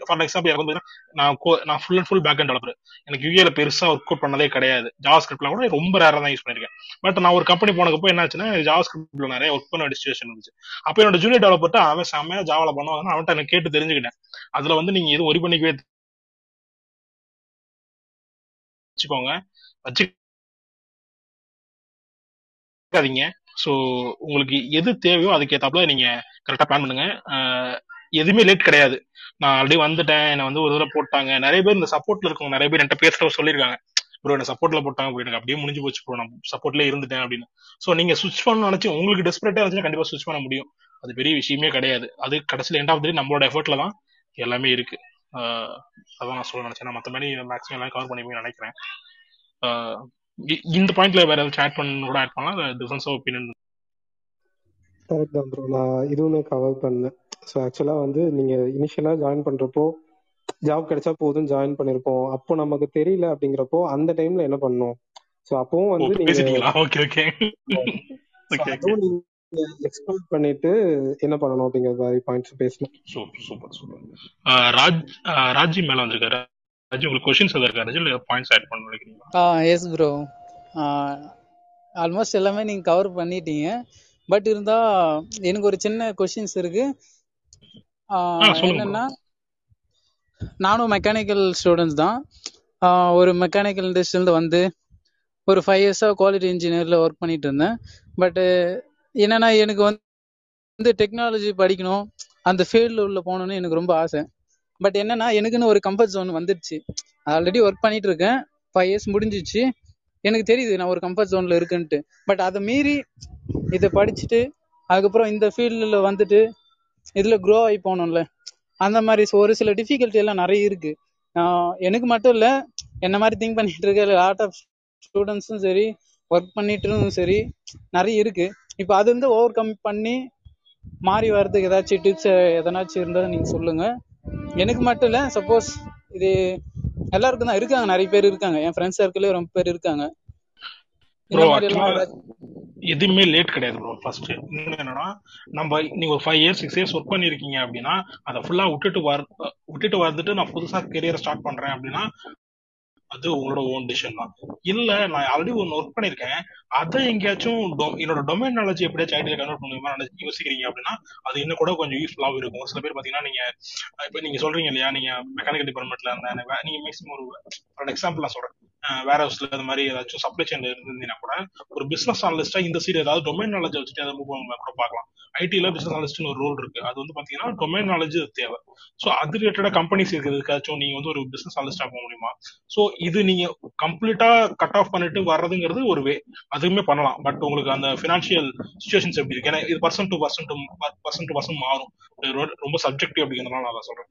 ஃபார் எக்ஸாம்பிள் எனக்கு வந்து நான் நான் full and full back end developer எனக்கு யூஏல பெருசா ஒர்க் அவுட் பண்ணதே கிடையாது. ஜாவா ஸ்கிரிப்ட்லாம் கூட ரொம்ப ரேரா தான் யூஸ் பண்ணிருக்கேன். பட் நான் ஒரு கம்பெனி போனப்போ என்ன ஆச்சுன்னா ஜாவா ஸ்கிரிப்ட்ல நிறைய ஒர்க் பண்ண வேண்டிய சுச்சுவேஷன் இருந்துச்சு. அப்ப என்னோட ஜூனியர் டெவலப்பர்ட்ட அவன் செம்மையா ஜாவால பண்ணுவாங்க அவன்கிட்ட எனக்கு கேட்டு தெரிஞ்சுக்கிட்டேன். அதுல வந்து நீங்க எதுவும் ஒரி பண்ணிக்கவே வச்சுக்கோங்க. வச்சுக்காதீங்க. ஸோ உங்களுக்கு எது தேவையோ அதுக்கேற்றாப்புல நீங்க கரெக்டாக பிளான் பண்ணுங்க. எதுவுமே லேட் கிடையாது. நான் ஆல்ரெடி வந்துட்டேன். என்னை வந்து ஒரு தடவை போட்டாங்க. நிறைய பேர் இந்த சப்போர்ட்ல இருக்கவங்க நிறைய பேர் என்கிட்ட பேசுற சொல்லியிருக்காங்க. ப்ரோ என்ன சப்போர்ட்ல போட்டாங்க ப்ரோ எனக்கு அப்படியே முடிஞ்சு போச்சு ப்ரோ நான் சப்போர்ட்ல இருந்துட்டேன் அப்படின்னு. ஸோ நீங்க சுவிச் பண்ண நினைச்சு உங்களுக்கு டெஸ்பரேட்டா இருந்துச்சுன்னா கண்டிப்பா சுவிச் பண்ண முடியும். அது பெரிய விஷயமே கிடையாது. அது கடைசியில் எண்ட் ஆஃப் நம்மளோட எஃபர்ட்ல தான் எல்லாமே இருக்கு. அதான் நான் சொல்ல நினைச்சேன். நான் மற்றபடி மேக்ஸிமம் எல்லாம் கவர் பண்ணிப்பீங்கன்னு நினைக்கிறேன். இந்த பாயிண்ட்ல வேற ஏதாவது ஆட் பண்ணணும் கூட ஆட் பண்ணலாம். டிஃபரன்ஸ் ஆஃப் ஒப்பீனியன் கரெக்ட் தான் ப்ரோ நான் இதுவுமே கவர் பண்ணேன் ஸோ ஆக்சுவலா வந்து நீங்க இனிஷியலா ஜாயின் பண்றப்போ ஜாப் கிடைச்சா போதும் ஜாயின் பண்ணிருப்போம். அப்போ நமக்கு தெரியல அப்படிங்கிறப்போ அந்த டைம்ல என்ன பண்ணணும்? ஸோ அப்பவும் வந்து நீங்க எக்ஸ்ப்ளோர் பண்ணிட்டு என்ன பண்ணணும் அப்படிங்கிற மாதிரி பாயிண்ட்ஸ் பேசணும். Super super super Raj Raji மேல வந்திருக்காரு. ராஜி உங்களுக்கு கொஸ்டின்ஸ் எதாவது இருக்கா இல்லை பாயிண்ட்ஸ் ஆட் பண்ண நினைக்கிறீங்களா? ஆ எஸ் ப்ரோ ஆல்மோஸ்ட் எல்லாமே நீங்கள் கவர் பண்ணிட்டீங்க. பட் இருந்தால் எனக்கு ஒரு சின்ன கொஷின்ஸ் இருக்கு. என்னன்னா நானும் மெக்கானிக்கல் ஸ்டூடெண்ட்ஸ் தான். ஒரு மெக்கானிக்கல் இண்டஸ்ட்ரியிலேருந்து வந்து ஒரு ஃபைவ் இயர்ஸாக குவாலிட்டி இன்ஜினியரில் ஒர்க் பண்ணிட்டு இருந்தேன். பட்டு என்னன்னா எனக்கு வந்து டெக்னாலஜி படிக்கணும் அந்த ஃபீல்டில் உள்ள போகணும்னு எனக்கு ரொம்ப ஆசை. பட் என்னன்னா எனக்குன்னு ஒரு கம்ஃபர்ட் ஜோன் வந்துடுச்சு. ஆல்ரெடி ஒர்க் பண்ணிட்டு இருக்கேன் ஃபைவ் இயர்ஸ் முடிஞ்சிச்சு. எனக்கு தெரியுது நான் ஒரு கம்ஃபர்ட் ஜோன்ல இருக்குன்ட்டு. பட் அதை மீறி இதை படிச்சுட்டு அதுக்கப்புறம் இந்த ஃபீல்டில் வந்துட்டு இதில் க்ரோ ஆகி போகணும்ல அந்த மாதிரி ஒரு சில டிஃபிகல்ட்டி எல்லாம் நிறைய இருக்கு. எனக்கு மட்டும் இல்லை என்ன மாதிரி திங்க் பண்ணிட்டு இருக்க லாட் ஆஃப் ஸ்டூடெண்ட்ஸும் சரி ஒர்க் பண்ணிட்டும் சரி நிறைய இருக்கு. இப்போ அது வந்து ஓவர் கம் பண்ணி மாறி வர்றதுக்கு ஏதாச்சும் டிப்ஸ் எதனாச்சும் இருந்தால் நீங்கள் சொல்லுங்க. எனக்கு மட்டும் இல்லை சப்போஸ் இது எல்லாருக்கும் தான் இருக்காங்க நிறைய பேர் இருக்காங்க. என் ஃப்ரெண்ட்ஸ் சர்க்கிளே ரொம்ப பேர் இருக்காங்க. எதுவுமே லேட் கிடையாது ப்ரோ ஃபர்ஸ்ட் என்னன்னா நம்ம நீங்க ஒரு five years six years work பண்ணிருக்கீங்க அப்படின்னா அதை ஃபுல்லா விட்டுட்டு வர் விட்டுட்டு வந்துட்டு நான் புதுசா கெரியர் ஸ்டார்ட் பண்றேன் அப்படின்னா அது உங்களோட ஓன் டிசிஷன் தான். இல்ல நான் ஆல்ரெடி ஒன்னு ஒர்க் பண்ணிருக்கேன். அதை எங்கேயாச்சும் என்னோட டொமைன் நாலேஜ் எப்படியாச்சும் ஐடியா கன்வெர்ட் பண்ணுமா யோசிக்கிறீங்க அப்படின்னா அது இன்னும் கூட கொஞ்சம் யூஸ்ஃபுல்லாகவும் இருக்கும். சில பேர் பாத்தீங்கன்னா நீங்க இப்ப நீங்க சொல்றீங்க இல்லையா நீங்க மெக்கானிக்கல் டிபார்ட்மெண்ட்ல இருந்த வே- நீங்க மேக்ஸிமம் ஒரு ஃபார் எக்ஸாம்பிள் நான் சொல்றேன். வேற ஹவுஸ்ல இந்த மாதிரி ஏதாச்சும் சப்ளை செயின்ல இருந்தீங்கன்னா கூட ஒரு பிசினஸ் அனலிஸ்டா இந்த சைடு ஏதாவது டொமைன் நாலேஜ் வச்சுட்டு அதை மூவ் பண்ணலாம் கூட பார்க்கலாம். ஐடில பிசினஸ் அனலிஸ்ட்னு ஒரு ரோல் இருக்கு. அது வந்து பாத்தீங்கன்னா டொமைன் நாலேஜ் தேவை. ஸோ அது ரிலேட்டடா கம்பெனிஸ் இருக்கிறதுக்காச்சும் நீங்க வந்து ஒரு பிசினஸ் அனலிஸ்டா போக முடியுமா? ஸோ இது நீங்க கம்ப்ளீட்டா கட் ஆஃப் பண்ணிட்டு வர்றதுங்கிறது ஒரு வே அதுவுமே பண்ணலாம். பட் உங்களுக்கு அந்த ஃபினான்ஷியல் சுச்சுவேஷன்ஸ் எப்படி இருக்கு? ஏன்னா இது person to person to person to person மாறும். ரொம்ப சப்ஜெக்டிவ் அப்படிங்கிறதுனால நான் சொல்றேன்.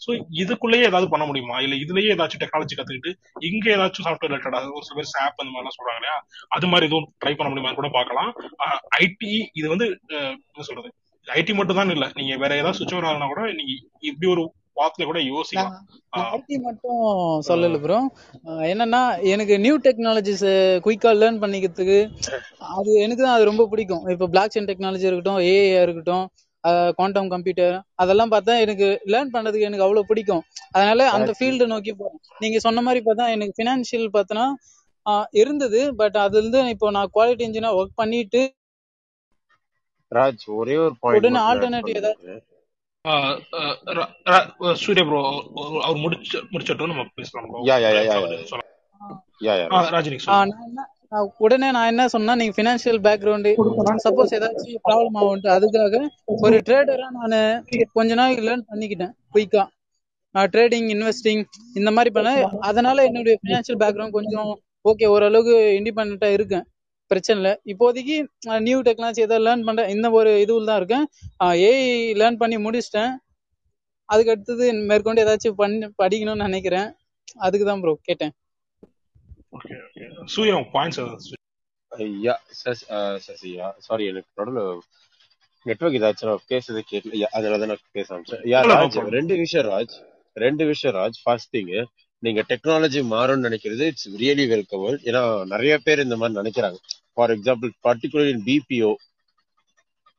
ஸோ இதுக்குள்ளேயே ஏதாவது பண்ண முடியுமா? இல்ல இதுலயே ஏதாச்சும் டெக்னாலஜி கத்துக்கிட்டு இங்க ஏதாச்சும் சாஃப்ட்வேர் ரிலேட்டடா ஒரு சில பேர் சாப் அந்த மாதிரிலாம் சொல்றாங்க இல்லையா? அது மாதிரி எதுவும் ட்ரை பண்ண முடியுமா கூட பார்க்கலாம். ஐடி இது வந்து என்ன சொல்றது? ஐடி மட்டும் தான் இல்ல. நீங்க வேற ஏதாவது சுவிட்ச் ஆகுனா கூட நீங்க இப்படி ஒரு பாத்துல கூட யோசிக்கலாம். ஐடி மட்டும் சொல்லல ப்ரோ என்னன்னா எனக்கு நியூ டெக்னாலஜிஸ் குயிக்கா லேர்ன் பண்ணிக்கிறதுக்கு அது எனக்கு தான் அது ரொம்ப பிடிக்கும். இப்போ பிளாக் செயின் டெக்னாலஜி இருக்கட்டும் ஏஐ இருக்கட்டும் குவாண்டம் கம்ப்யூட்டர் அதெல்லாம் பார்த்தா எனக்கு லேர்ன் பண்றதுக்கு எனக்கு அவ்வளவு பிடிக்கும். அதனால அந்த ஃபீல்டு நோக்கி போறேன் நீங்க சொன்ன மாதிரி பார்த்தா எனக்கு ஃபினான்ஷியல் பார்த்தோன்னா இருந்தது பட் அது வந்து இப்போ நான் குவாலிட்டி இன்ஜினியர் ஒர்க் பண்ணிட்டு ராஜ் ஒரே ஒரு பாயிண்ட் ஆல்டர்னேட்டிவ் ஏதாவது சூர்யா ப்ரோ அவர் முடிச்சு முடிச்சட்டும் நம்ம பேசலாம் ப்ரோ யா யா யா யா யா யா ராஜினிக் உடனே நான் என்ன சொன்னா நீங்க ஃபினான்ஷியல் பேக்ரவுண்டு சப்போஸ் ஏதாச்சும் ப்ராப்ளம் ஆகும்ட்டு அதுக்காக ஒரு ட்ரேடரா நான் கொஞ்ச நாள் லேர்ன் பண்ணிக்கிட்டேன் குயிக்கா ட்ரேடிங் இன்வெஸ்டிங் இந்த மாதிரி பண்ண அதனால என்னுடைய ஃபினான்ஷியல் பேக்ரவுண்ட் கொஞ்சம் ஓகே ஓரளவுக்கு இண்டிபெண்டா இருக்கேன். பிரச்சனை இல்லை. இப்போதைக்கு நியூ டெக்னாலஜி ஏதாவது லேர்ன் பண்றேன் இந்த ஒரு இதுவில் தான் இருக்கேன். ஏஐ லேர்ன் பண்ணி முடிச்சிட்டேன். அதுக்கு அடுத்தது மேற்கொண்டு ஏதாச்சும் பண்ணி படிக்கணும்னு நினைக்கிறேன். அதுக்கு தான் ப்ரோ கேட்டேன். ஓகே ஓகே சூர்யா பாயிண்ட்ஸ் ஏதாவது யா சசி சசியா சாரி எனக்கு நடுவில் நெட்வொர்க் ஏதாச்சும் நான் பேசுறது கேட்கல. அதனால தான் நான் பேச ஆரம்பிச்சேன் யா ராஜ் ரெண்டு விஷயம் ராஜ். ரெண்டு விஷயம் ராஜ். ஃபர்ஸ்ட் திங் நீங்க டெக்னாலஜி மாறும்னு நினைக்கிறது இட்ஸ் ரியலி வெல்கமல் ஏன்னா நிறைய பேர் இந்த மாதிரி நினைக்கிறாங்க. ஃபார் எக்ஸாம்பிள் பர்டிகுலர் பிபிஓ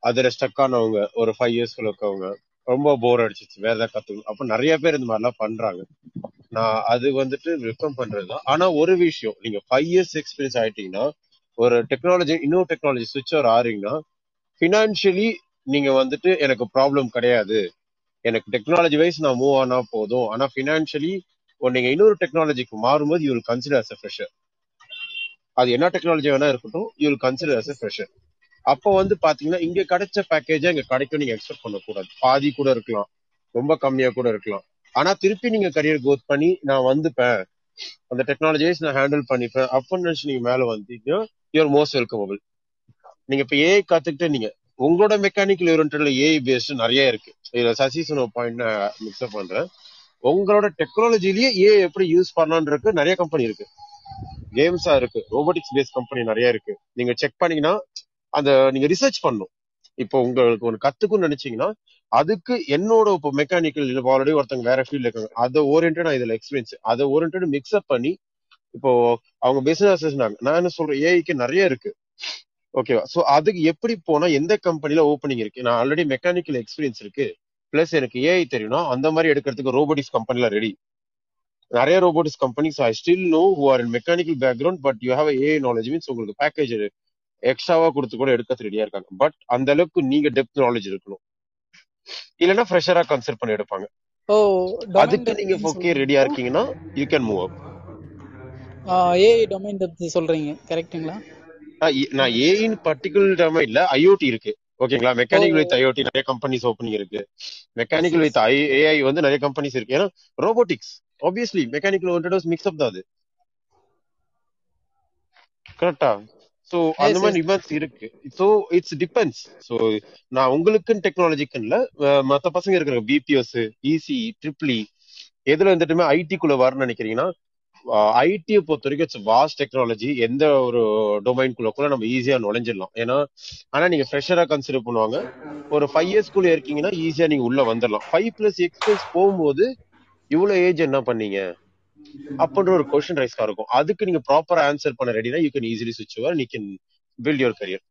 அதுல ஸ்டக் ஆனவங்க ஒரு ஃபைவ் இயர்ஸ்க்குள்ள இருக்கவங்க ரொம்ப போர் அடிச்சிச்சு வேற ஏதாவது கத்துக்கணும் அப்ப நிறைய பேர் இந்த மாதிரிலாம் பண்றாங்க. நான் அது வந்துட்டு வெல்கம் பண்றதுதான் ஆனா ஒரு விஷயம் நீங்க ஃபைவ் இயர்ஸ் எக்ஸ்பீரியன்ஸ் ஆயிட்டீங்கன்னா ஒரு டெக்னாலஜி இன்னொரு டெக்னாலஜி சுவிட்ச் ஓவர் ஆறீங்கன்னா ஃபினான்ஷியலி நீங்க வந்துட்டு எனக்கு ப்ராப்ளம் கிடையாது. எனக்கு டெக்னாலஜி வைஸ் நான் மூவ் ஆனா போதும். ஆனா ஃபினான்ஷியலி நீங்க இன்னொரு டெக்னாலஜிக்கு மாறும்போது you will consider as a fresher அது என்ன டெக்னாலஜி வேணா இருக்கட்டும் you will consider as a fresher அப்போ வந்து பாத்தீங்கன்னா இங்க கிடைச்ச பேக்கேஜை இங்க கிடைக்கும். நீங்க எக்ஸ்பெக்ட் பண்ணக்கூடாது. பாதி கூட இருக்கலாம். ரொம்ப கம்மியா கூட இருக்கலாம். ஆனா திருப்பி நீங்க கரியர் க்ரோத் பண்ணி நான் வந்துப்பேன். அந்த டெக்னாலஜிஸ் நான் ஹேண்டில் பண்ணிப்பேன். அப்படின்னு நினைச்சு நீங்க மேல வந்தீங்கன்னா யுவர் மோஸ்ட் வெல்கமபிள் நீங்க இப்ப ஏஐ கத்துக்கிட்டே நீங்க உங்களோட மெக்கானிக்கல் ஓரியன்ட்ல ஏஐ பேஸ்ட் நிறைய இருக்கு. இதுல சசி சொன்ன பாயிண்ட் மிக்ஸ்அப் பண்றேன். உங்களோட டெக்னாலஜிலேயே ஏஐ எப்படி யூஸ் பண்ணலான்றதுக்கு நிறைய கம்பெனி இருக்கு. கேம்ஸா இருக்கு. ரோபோட்டிக்ஸ் பேஸ்ட் கம்பெனி நிறைய இருக்கு. நீங்க செக் பண்ணீங்கன்னா அந்த நீங்க ரிசர்ச் பண்ணும். இப்போ உங்களுக்கு ஒன்று கத்துக்கணும்னு நினைச்சீங்கன்னா அதுக்கு என்னோட இப்போ மெக்கானிக்கல் இல்லை ஆல்ரெடி ஒருத்தங்க வேற ஃபீல்ட்ல இருக்காங்க. அதை ஓரியன்டா இதுல எக்ஸ்பீரியன்ஸ் அதை ஓரியன்ட் மிக்ஸ்அப் பண்ணி இப்போ அவங்க பிசினஸ் அசிஸ்டன்ட் நான் என்ன சொல்றேன் ஏஐக்கு நிறைய இருக்கு. ஓகேவா ஸோ அதுக்கு எப்படி போனா எந்த கம்பெனில ஓப்பனிங் இருக்கு? நான் ஆல்ரெடி மெக்கானிக்கல் எக்ஸ்பீரியன்ஸ் இருக்கு. பிளஸ் எனக்கு ஏஐ தெரியும்னா அந்த மாதிரி எடுக்கிறதுக்கு ரோபோட்டிக்ஸ் கம்பெனில ரெடி நிறைய robotics companies I still know who are in mechanical background but you have AI knowledge means உங்களுக்கு பேக்கேஜ் எக்ஸ்ட்ராவா கொடுத்து கூட எடுக்க ரெடியா இருக்காங்க. பட் அந்த அளவுக்கு நீங்க டெப்த் நாலேஜ் இருக்கணும். இல்லைன்னா ஃப்ரெஷரா கன்சிடர் பண்ணி எடுப்பாங்க. டொமைன் அதுக்கு நீங்க ஓகே ரெடியா இருக்கீங்கன்னா you can move up AI domain depth சொல்றீங்க. கரெக்ட்டுங்களா? நான் ஏஇன் பர்டிகுலர் டேமே இல்ல ஐஓடி இருக்கு. ஓகேங்களா? மெக்கானிக்கல் வித் ஐஓடி நிறைய கம்பெனிஸ் ஓப்பனிங் இருக்கு. மெக்கானிக்கல் வித் ஐ ஏஐ வந்து நிறைய கம்பெனிஸ் இருக்கு. ஏன்னா robotics obviously mechanical oriented mix up தான் அது. கரெக்டா சோ அந்த மாதிரி நிமான்ஸ் இருக்கு. சோ இட்ஸ் டிபெண்ட்ஸ் சோ நான் உங்களுக்குன்னு டெக்னாலஜிக்குன்னு மத்த பசங்க இருக்கிற பிபிஎஸ் இசி ட்ரிப்ளி எதுல வந்துட்டுமே ஐடி குள்ள வரணும்னு நினைக்கிறீங்கன்னா ஐடியை பொறுத்த வரைக்கும் இட்ஸ் வாஸ்ட் டெக்னாலஜி எந்த ஒரு டொமைன் குள்ள கூட நம்ம ஈஸியா நுழைஞ்சிடலாம். ஏன்னா ஆனா நீங்க ஃப்ரெஷரா கன்சிடர் பண்ணுவாங்க. ஒரு ஃபைவ் இயர்ஸ் குள்ள இருக்கீங்கன்னா ஈஸியா நீங்க உள்ள வந்துடலாம். ஃபைவ் பிளஸ் எக்ஸ்பீரியன்ஸ் போகும்போது இவ்வளவு ஏஜ் என்ன பண்ணீங்க? அப்படின்ற ஒரு கொஷின் ரைஸ்கா இருக்கும். அதுக்கு நீங்க ப்ராப்பரா ஆன்சர் பண்ண ரெடினா you can easily switch over நீ can build your career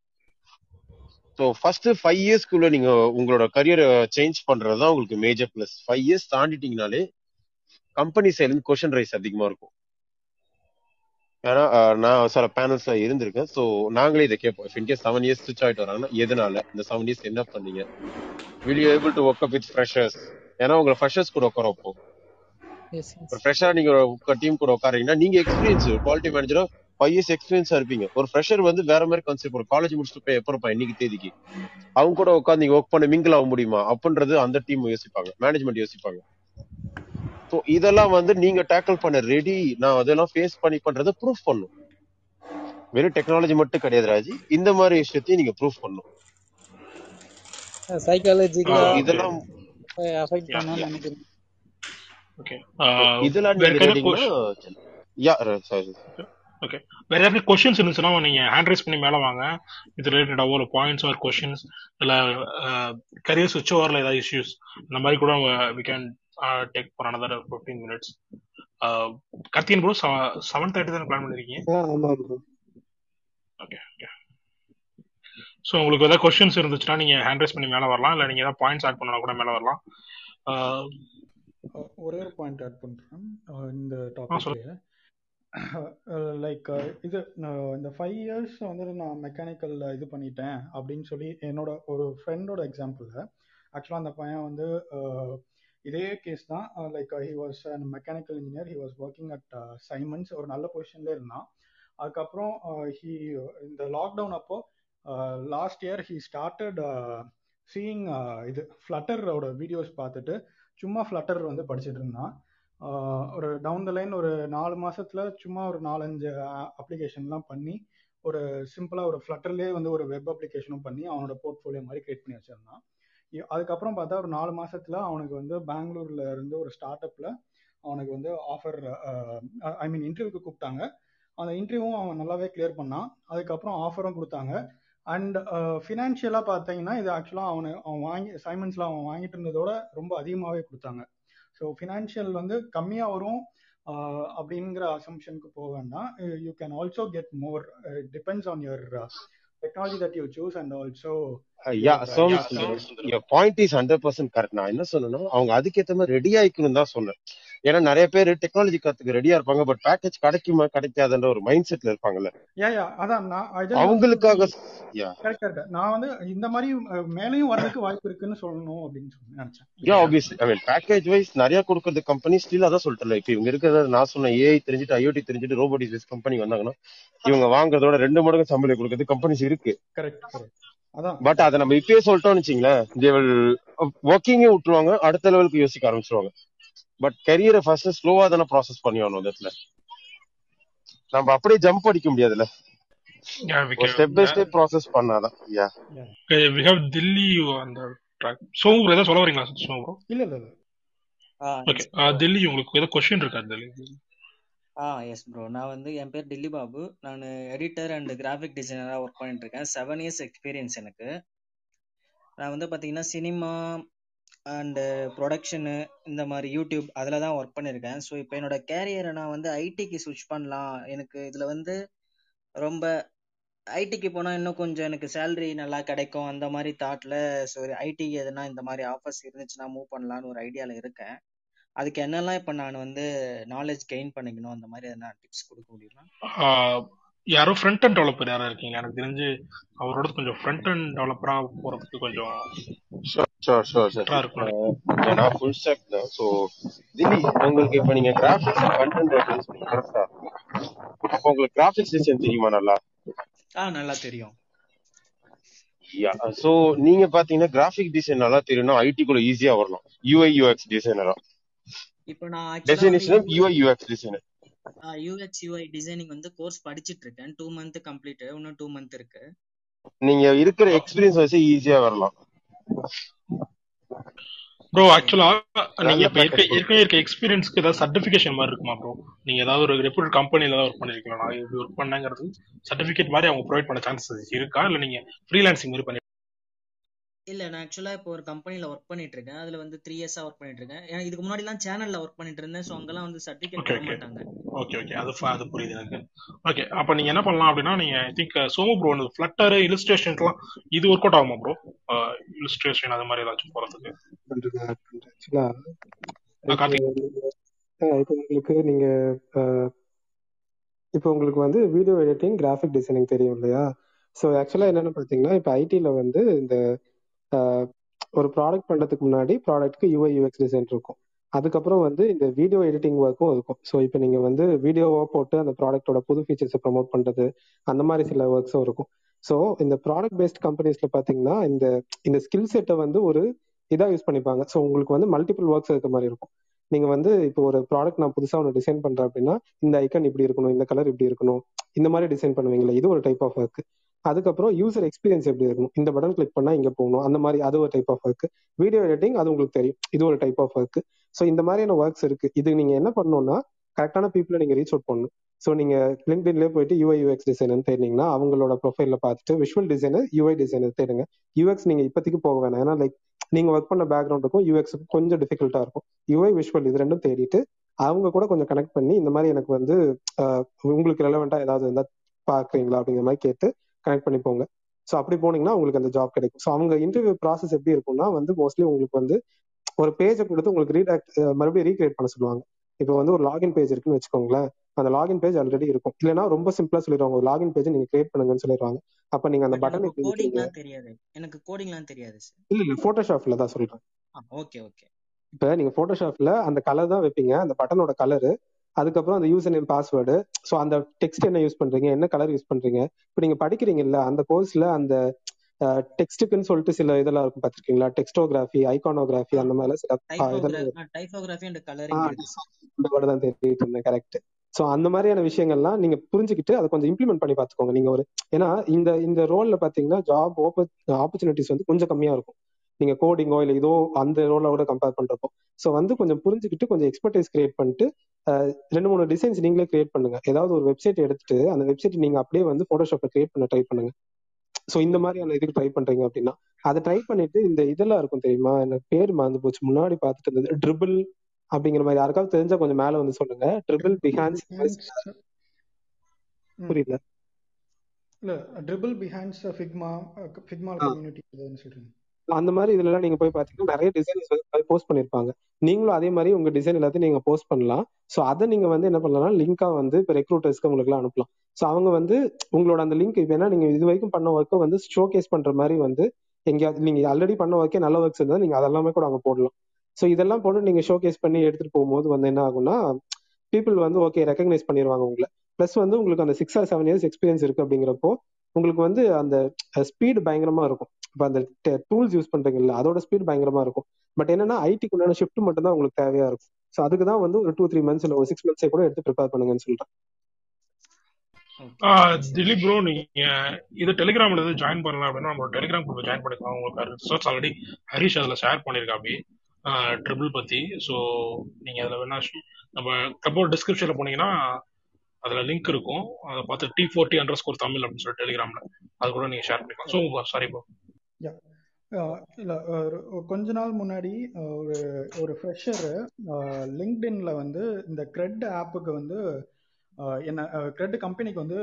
so first five இயர்ஸ்க்குள்ள நீங்க உங்களோட கரியரை சேஞ்ச் பண்றது தான் உங்களுக்கு மேஜர் பிளஸ் ஃபைவ் இயர்ஸ் தாண்டிட்டீங்கனாலே கம்பெனி சைட்லேருந்து கொஷின் ரைஸ் அதிகமா இருக்கும். ஏன்னா நான் சில பேனல்ஸ்ல இருந்திருக்கேன். ஸோ நாங்களே இதை கேட்போம். இஃப் இன்கேஸ் செவன் இயர்ஸ் ஸ்விட்ச் ஆயிட்டு வராங்கன்னா எதனால? இந்த செவன் இயர்ஸ் என்ன பண்ணீங்க? Will you able to work up with freshers ஏன்னா உங்களை ஃப்ரெஷர்ஸ் கூட உட்கார வைப்போம். ஒரு ஃப்ரெஷரா நீங்க டீம் கூட உட்காரீங்கன்னா நீங்க எக்ஸ்பீரியன்ஸ் குவாலிட்டி மேனேஜரா ஃபைவ் இயர்ஸ் எக்ஸ்பீரியன்ஸா இருப்பீங்க. ஒரு ஃப்ரெஷர் வந்து வேற மாதிரி கான்செப்ட் ஒரு காலேஜ் முடிச்சுட்டு போய் எப்போ இருப்பான் இன்னைக்கு தேதிக்கு? அவங்க கூட உட்காந்து நீங்க ஒர்க் பண்ண மிங்கிள் ஆக முடியுமா? அப்படின்றது அந்த டீம் யோசிப்பாங்க. மேனேஜ்மெண்ட் யோசிப்பாங்க. ஸோ இதெல்லாம் வந்து நீங்க டேக்கிள் பண்ண ரெடி நான் அதெல்லாம் ஃபேஸ் பண்ணி பண்றதை ப்ரூஃப் பண்ணும். வெறும் டெக்னாலஜி மட்டும் கிடையாது ராஜி. இந்த மாதிரி விஷயத்தையும் நீங்க ப்ரூஃப் பண்ணும். சைக்காலஜிக்கலா இதெல்லாம் அஃபெக்ட் யா பண்ணணும்னு நினைக்கிறேன். இதெல்லாம் வேற ஏதாவது ரெடிங்கன்னா கொஸ்டின் யா சாரி ஓகே வேற ஏதாவது கொஸ்டின்ஸ் இருந்துச்சுன்னா நீங்க ஹேண்ட் ரைஸ் பண்ணி மேல வாங்க. இது ரிலேட்டடாவோ இல்லை பாயிண்ட்ஸ் ஆர் கொஸ்டின்ஸ் இல்ல கரியர் சுவிட்ச் ஓவர்ல ஏதாவது இஷ்யூஸ் இந்த மாதிரி கூட we can take for another fifteen minutes கத்தியன் bro seven thirty தான் பிளான் பண்ணிருக்கீங்க? ஓகே ஓகே ஸோ உங்களுக்கு ஏதாவது கொஸ்டின்ஸ் இருந்துச்சுன்னா நீங்க ஹேண்ட் ரைஸ் பண்ணி மேல வரலாம். இல்லை நீங்க ஏதாவது பாயிண்ட்ஸ் ஆட் பண்ணா கூட மேல வரலாம். அஹ் ஒரே ஒரு பாயிண்ட் ஆட் பண்றேன். இந்த டாபிக்லயே லைக் இது இந்த ஃபைவ் இயர்ஸ் வந்து நான் மெக்கானிக்கல்ல இது பண்ணிட்டேன் அப்படின்னு சொல்லி என்னோட ஒரு ஃப்ரெண்டோட எக்ஸாம்பிள்ல ஆக்சுவலாக அந்த பையன் வந்து இதே கேஸ் தான். Like he was mechanical engineer he was working at Siemens ஒரு நல்ல பொசிஷன்ல இருந்தான். அதுக்கப்புறம் ஹி இந்த லாக்டவுன் அப்போ last year he started seeing இது ஃப்ளட்டரோட வீடியோஸ் பார்த்துட்டு சும்மா ஃப்ளட்டர் வந்து படிச்சுட்டு இருந்தான். ஒரு டவுன் த லைன் ஒரு நாலு மாசத்துல சும்மா ஒரு நாலஞ்சு அப்ளிகேஷன்லாம் பண்ணி ஒரு சிம்பிளா ஒரு ஃப்ளட்டர்லேயே வந்து ஒரு வெப் அப்ளிகேஷனும் பண்ணி அவனோட போர்ட்ஃபோலியோ மாதிரி கிரியேட் பண்ணி வச்சிருந்தான். அதுக்கப்புறம் பார்த்தா ஒரு நாலு மாசத்துல அவனுக்கு வந்து பெங்களூர்ல இருந்து ஒரு ஸ்டார்ட் அப்ல அவனுக்கு வந்து ஆஃபர் ஐ மீன் இன்டர்வியூக்கு கூப்பிட்டாங்க. அந்த இன்டர்வியூவும் அவன் நல்லாவே கிளியர் பண்ணான். அதுக்கப்புறம் ஆஃபரும் கொடுத்தாங்க. அண்ட் ஃபினான்ஷியலாக பார்த்தீங்கன்னா இது ஆக்சுவலாக அவனு அவன் வாங்கி சைமன்ஸில் அவன் வாங்கிட்டு இருந்ததோட ரொம்ப அதிகமாகவே கொடுத்தாங்க. ஸோ ஃபினான்ஷியல் வந்து கம்மியாக வரும் அப்படிங்கிற அசம்ஷனுக்கு போக வேண்டாம். You can also get more depends on your technology that you choose and also yeah Sundaram point is hundred percent correct நான் என்ன சொன்னேன்னா அவங்க அதுக்கேற்ற மாதிரி ரெடி ஆயிக்கணும் தான் சொன்னேன். ஏன்னா நிறைய பேர் டெக்னாலஜி கத்துக்க ரெடியா இருப்பாங்க பட் பேக்கேஜ் கிடைக்குமா கிடைக்காதுன்ற ஒரு மைண்ட் செட்ல இருப்பாங்கல்ல அதான் அவங்களுக்காக நான் வந்து இந்த மாதிரி மேலேயும் வர்றதுக்கு வாய்ப்பு இருக்குன்னு சொல்லணும் அப்படின்னு சொல்லி நினைச்சேன். Yeah obviously I mean package wise நிறைய கொடுக்கறது கம்பெனி ஸ்டில் அதான் சொல்லிட்டல இப்போ இவங்க இருக்கிறத நான் சொன்ன ஏஐ தெரிஞ்சுட்டு ஐஓடி தெரிஞ்சுட்டு ரோபோட்டிக்ஸ் பேஸ் கம்பெனி வந்தாங்கன்னா இவங்க வாங்குறதோட ரெண்டு மடங்கு சம்பளம் கொடுக்கறது கம்பெனிஸ் இருக்கு. கரெக்ட் பட் அதை நம்ம இப்பயே சொல்லிட்டோம்னு வச்சுங்களேன் ஒர்க்கிங்கே விட்டுருவாங்க அடுத்த லெவலுக்கு யோசிக்க ஆரம்பிச்சிருவாங்க. பட் கரியரை ஃபர்ஸ்ட் ஸ்லோவா தானே ப்ராசஸ் பண்ணி ஆகணும் அந்த இடத்துல. நம்ம அப்படியே ஜம்ப் அடிக்க முடியாதுல்ல? Yeah, we ஒரு can. Step by step process பண்ணாதான். Yeah yeah Okay, we have Delhi on the track. So, ஏதாவது சொல்ல வரீங்களா சோ ப்ரோ இல்ல இல்ல. ஓகே டெல்லி உங்களுக்கு ஏதாவது கொஸ்டின் இருக்கா டெல்லி ஆ எஸ் ப்ரோ நான் வந்து என் பேர் டில்லி பாபு. நான் எடிட்டர் அண்ட் கிராஃபிக் டிசைனராக ஒர்க் பண்ணிட்டு இருக்கேன். செவன் இயர்ஸ் எக்ஸ்பீரியன்ஸ் எனக்கு. நான் வந்து பார்த்தீங்கன்னா சினிமா அண்டு ப்ரொடக்ஷனு uh, இந்த மாதிரி யூடியூப் அதில் தான் ஒர்க் பண்ணியிருக்கேன் ஸோ இப்போ என்னோட கேரியரை நான் வந்து ஐடிக்கு ஸ்விட்ச் பண்ணலாம். எனக்கு இதில் வந்து ரொம்ப ஐடிக்கு போனால் இன்னும் கொஞ்சம் எனக்கு சேலரி நல்லா கிடைக்கும். அந்த மாதிரி தாட்டில் ஸோ ஐடி எதுனா இந்த மாதிரி ஆஃபர்ஸ் இருந்துச்சுன்னா மூவ் பண்ணலான்னு ஒரு ஐடியாவில் இருக்கேன். அதுக்கு என்னெல்லாம் இப்போ நான் வந்து நாலேஜ் கெயின் பண்ணிக்கணும்? அந்த மாதிரி எதனா டிப்ஸ் கொடுக்க முடியுமா? யாரோ ஃப்ரண்ட் அண்ட் டெவலப்பர் யாரோ இருக்கீங்க. எனக்கு தெரிஞ்சு அவரோட கொஞ்சம் ஃப்ரண்ட் அண்ட் டெவலப்பரா போறதுக்கு கொஞ்சம் ஷோர் ஷோர் ஷோர் சார் இருக்கும். நான் ஃபுல் ஸ்டாக் தான். ஸோ திலி உங்களுக்கு இப்போ நீங்க கிராஃபிக்ஸ் கண்டென்ட் ரைட்டிங் கரெக்டா அப்போ உங்களுக்கு கிராஃபிக்ஸ் டிசைன் தெரியுமா நல்லா? ஆ நல்லா தெரியும். ஸோ நீங்க பாத்தீங்கன்னா கிராஃபிக் டிசைன் நல்லா தெரியும்னா ஐடி குள்ள ஈஸியா வரலாம் யூஐ யூஎக்ஸ் டிசைனரா இப்போ நான் designation UI UX designer UX UI designing வந்து கோர்ஸ் படிச்சிட்டு இருக்கேன் டூ மந்த் கம்ப்ளீட் இன்னும் டூ மந்த் இருக்கு. நீங்க இருக்கிற எக்ஸ்பீரியன்ஸ் வச்சு ஈஸியா வரலாம். ப்ரோ ஆக்சுவலா நீங்க இப்ப ஏற்கனவே இருக்க எக்ஸ்பீரியன்ஸ்க்கு ஏதாவது சர்டிபிகேஷன் மாதிரி இருக்குமா ப்ரோ நீங்க ஏதாவது ஒரு ரெப்யூட் கம்பெனில ஏதாவது ஒர்க் பண்ணிருக்கீங்களா? நான் இப்படி ஒர்க் பண்ணேங்கிறது சர்டிபிகேட் மாதிரி அவங்க ப்ரொவைட் பண்ண சான்சஸ் இருக்கா? இல்ல நீங்க ஃப்ரீலான்சிங் மாதிரி பண்ணி இல்ல நான் ஆக்சுவலா இப்போ ஒரு கம்பெனில ஒர்க் பண்ணிட்டு இருக்கேன் அதுல வந்து த்ரீ இயர்ஸா ஒர்க் பண்ணிட்டு இருக்கேன் ஏன்னா இதுக்கு முன்னாடி எல்லாம் சேனல்ல ஒர்க் பண்ணிட்டு இருந்தேன் ஸோ அங்கெல்லாம் வந்து சர்டிபிகேட் ஓகே தர ஓகே மாட்டாங்க. ஓகே ஓகே அது அது புரியுது எனக்கு. ஓகே அப்ப நீங்க என்ன பண்ணலாம் அப்படின்னா நீங்க I think Somu bro Flutter இலிஸ்ட்ரேஷன்ஸ்லாம் இது ஒர்க் அவுட் ஆகுமா ப்ரோ இலிஸ்ட்ரேஷன் அது மாதிரி ஏதாச்சும் ஆ, இப்போ உங்களுக்கு நீங்க இப்போ உங்களுக்கு வந்து வீடியோ எடிட்டிங் கிராஃபிக் டிசைனிங் தெரியும் இல்லையா? ஸோ ஆக்சுவலா என்னன்னு பார்த்தீங்கன்னா இப்போ ஐடில வந்து இந்த ஒரு ப்ராடக்ட் பண்ணுறதுக்கு முன்னாடி ப்ராடக்ட்க்கு யூஐ யூஎக்ஸ் டிசைன் இருக்கும். அதுக்கப்புறம் வந்து இந்த வீடியோ எடிட்டிங் ஒர்க்கும் இருக்கும். ஸோ இப்போ நீங்கள் வந்து வீடியோவாக போட்டு அந்த ப்ராடக்ட்டோட புது ஃபீச்சர்ஸை ப்ரோமோட் பண்ணுறது அந்த மாதிரி சில ஒர்க்ஸும் இருக்கும். ஸோ இந்த ப்ராடக்ட் பேஸ்ட் கம்பெனிஸில் பார்த்தீங்கன்னா இந்த இந்த ஸ்கில் செட்டை வந்து ஒரு இதாக யூஸ் பண்ணிப்பாங்க. ஸோ உங்களுக்கு வந்து மல்டிபிள் ஒர்க்ஸ் இருக்க மாதிரி இருக்கும். நீங்கள் வந்து இப்போ ஒரு ப்ராடக்ட் நான் புதுசாக ஒன்று டிசைன் பண்ணுறேன் அப்படின்னா இந்த ஐக்கன் இப்படி இருக்கணும் இந்த கலர் இப்படி இருக்கணும் இந்த மாதிரி டிசைன் பண்ணுவீங்களா இது ஒரு டைப் ஆஃப் ஒர்க் அதுக்கப்புறம் யூசர் எக்ஸ்பீரியன்ஸ் எப்படி இருக்கணும்? இந்த பட்டன் கிளிக் பண்ணா இங்க போகணும். அந்த மாதிரி அது ஒரு type of work video editing அது உங்களுக்கு தெரியும். இது ஒரு டைப் ஆஃப் ஒர்க் ஸோ இந்த மாதிரியான ஒர்க்ஸ் இருக்கு. இது நீங்க என்ன பண்ணணும்னா கரெக்டான பீப்புளை நீங்க ரீச் அவுட் பண்ணணும். ஸோ நீங்க லிங்க்டின்லேயே போயிட்டு யூஐ யூஎக்ஸ் டிசைனர் தேடினீங்கன்னா அவங்களோட ப்ரொஃபைல பார்த்துட்டு விஷுவல் டிசைனர் யூஐ டிசைனர் தேடுங்க. யூஎக்ஸ் நீங்க இப்போதைக்கு போக வேணாம். ஏன்னா லைக் நீங்க ஒர்க் பண்ண பேக்ரவுண்டுக்கும் யூஎக்ஸுக்கும் கொஞ்சம் டிஃபிகல்ட்டா இருக்கும். யூஐ விஷுவல் இது ரெண்டும் தேடிட்டு அவங்க கூட கொஞ்சம் கனெக்ட் பண்ணி இந்த மாதிரி எனக்கு வந்து உங்களுக்கு ரெலவெண்டா ஏதாவது இருந்தா பாக்குறீங்களா அப்படிங்கிற மாதிரி கேட்டு கனெக்ட் பண்ணி போங்க ஸோ அப்படி போனீங்கன்னா உங்களுக்கு அந்த ஜாப் கிடைக்கும். ஸோ அவங்க இன்டர்வியூ ப்ராசஸ் எப்படி இருக்கும்னா வந்து மோஸ்ட்லி உங்களுக்கு வந்து ஒரு பேஜை கொடுத்து உங்களுக்கு ரீடாக்ட் மறுபடியும் ரீக்ரியேட் பண்ண சொல்லுவாங்க. இப்போ வந்து ஒரு லாகின் பேஜ் இருக்குன்னு வச்சுக்கோங்களேன். அந்த லாகின் பேஜ் ஆல்ரெடி இருக்கும். இல்லைன்னா ரொம்ப சிம்பிளா சொல்லிடுவாங்க. ஒரு லாகின் பேஜ் நீங்க கிரியேட் பண்ணுங்கன்னு சொல்லிடுவாங்க. அப்ப நீங்க அந்த பட் பட்டன் கோடிங்லாம் தெரியாது. எனக்கு கோடிங்லாம் தெரியாது இல்ல இல்ல. போட்டோஷாப்ல தான் சொல்றேன். ஓகே ஓகே இப்ப நீங்க போட்டோஷாப்ல அந்த கலர் தான் வைப்பீங்க. அந்த பட்டனோட கலரு அதுக்கப்புறம் அந்த யூசர் நேம் பாஸ்வேர்டு ஸோ அந்த டெக்ஸ்ட் என்ன யூஸ் பண்றீங்க? என்ன கலர் யூஸ் பண்றீங்க? இப்போ நீங்க படிக்கிறீங்கல்ல அந்த கோர்ஸ்ல அந்த டெக்ஸ்ட்டுக்குன்னு சொல்லிட்டு சில இதெல்லாம் இருக்கும் பார்த்திருக்கீங்களா? டெக்ஸ்டோகிராஃபி ஐகானோகிராஃபி அந்த மாதிரிலாம் சில இதெல்லாம் தான் இருந்தேன் கரெக்ட் ஸோ அந்த மாதிரியான விஷயங்கள்லாம் நீங்க புரிஞ்சுக்கிட்டு அதை கொஞ்சம் இம்ப்ளிமெண்ட் பண்ணி பார்த்துக்கோங்க. நீங்க ஒரு ஏன்னா இந்த இந்த ரோல்ல பாத்தீங்கன்னா ஜாப் ஆப்பர்ச்சுனிட்டிஸ் வந்து கொஞ்சம் கம்மியா இருக்கும். நீங்க கோடிங்கோ இல்ல இதோ அந்த ரோலோட கம்பேர் பண்றப்போ. ஸோ வந்து கொஞ்சம் புரிஞ்சுக்கிட்டு கொஞ்சம் எக்ஸ்பர்டைஸ் கிரியேட் பண்ணிட்டு ரெண்டு மூணு டிசைன்ஸ் நீங்களே கிரியேட் பண்ணுங்க. ஏதாவது ஒரு வெப்சைட் எடுத்துட்டு அந்த வெப்சைட் நீங்க அப்படியே வந்து போட்டோஷாப்ல கிரியேட் பண்ண ட்ரை பண்ணுங்க. ஸோ இந்த மாதிரியான இதுக்கு ட்ரை பண்றீங்க அப்படின்னா அதை ட்ரை பண்ணிட்டு இந்த இதெல்லாம் இருக்கும் தெரியுமா? எனக்கு பேர் மறந்து போச்சு. முன்னாடி பார்த்துட்டு இருந்தது ட்ரிபிள் அப்படிங்கிற மாதிரி. யாருக்காவது தெரிஞ்சா கொஞ்சம் மேல வந்து சொல்லுங்க. Triple Behance. புரியல இல்ல triple Behance Figma Figma. Community சொல்றீங்க. அந்த மாதிரி இதுல எல்லாம் நீங்க போய் பாத்தீங்கன்னா நிறைய டிசைன்ஸ் போஸ்ட் பண்ணிருப்பாங்க. நீங்களும் அதே மாதிரி உங்க டிசைன் எல்லாத்தையும் நீங்க போஸ்ட் பண்ணலாம். சோ அதை நீங்க வந்து என்ன பண்ணலாம் லிங்கா வந்து இப்ப ரெக்ரூட்டர்ஸ்க்கு உங்களுக்கு எல்லாம் அனுப்பலாம். சோ அவங்க வந்து உங்களோட அந்த லிங்க் வேணா நீங்க இது வரைக்கும் பண்ண ஒர்க்கை வந்து ஷோகேஸ் பண்ற மாதிரி வந்து எங்கேயாவது நீங்க ஆல்ரெடி பண்ண ஒர்க்கே நல்ல ஒர்க்ஸ் இருந்தா நீங்க அதெல்லாமே கூட அங்க போடலாம். சோ இதெல்லாம் போட்டு நீங்க ஷோகேஸ் பண்ணி எடுத்துட்டு போகும்போது வந்து என்ன ஆகும்னா பீப்புள் வந்து ஓகே ரெக்கக்னைஸ் பண்ணிடுவாங்க உங்களை. ப்ளஸ் வந்து உங்களுக்கு அந்த six or seven years experience இருக்கு அப்படிங்கிறப்போ உங்களுக்கு வந்து அந்த ஸ்பீடு பயங்கரமா இருக்கும். இப்போ அந்த டூல்ஸ் யூஸ் பண்றீங்கல்ல அதோட ஸ்பீட் பயங்கரமா இருக்கும். பட் என்னன்னா ஐடிக்கு உண்டான ஷிஃப்ட் மட்டும் தான் உங்களுக்கு தேவையா இருக்கும். ஸோ அதுக்கு தான் வந்து ஒரு டூ த்ரீ மந்த்ஸ் இல்லை ஒரு சிக்ஸ் மந்த்ஸே கூட எடுத்து ப்ரிப்பேர் பண்ணுங்கன்னு சொல்றேன். திலீப் ப்ரோ நீங்க இது டெலிகிராம்ல எதாவது ஜாயின் பண்ணலாம் அப்படின்னா நம்மளோட டெலிகிராம் குரூப் ஜாயின் பண்ணிக்கலாம். உங்களுக்கு ரிசர்ச் ஆல்ரெடி ஹரிஷ் அதுல ஷேர் பண்ணிருக்காப்பி ட்ரிபிள் பத்தி. ஸோ நீங்க அதுல வேணா நம்ம கப்போர்ட் டிஸ்கிரிப்ஷன்ல போனீங்கன்னா அதுல லிங்க் இருக்கும். அதை பார்த்து T forty underscore Tamil அப்படின்னு சொல்லி டெலிகிராம்ல அது கூட நீங்க ஷேர் பண்ணிக்கலாம். ஸோ சாரி ப்ரோ யா uh, இல்லை ஒரு கொஞ்ச நாள் முன்னாடி ஒரு ஒரு ஃப்ரெஷரு லிங்க்டின்ல வந்து இந்த கிரெட் ஆப்புக்கு வந்து என்ன கிரெட் கம்பெனிக்கு வந்து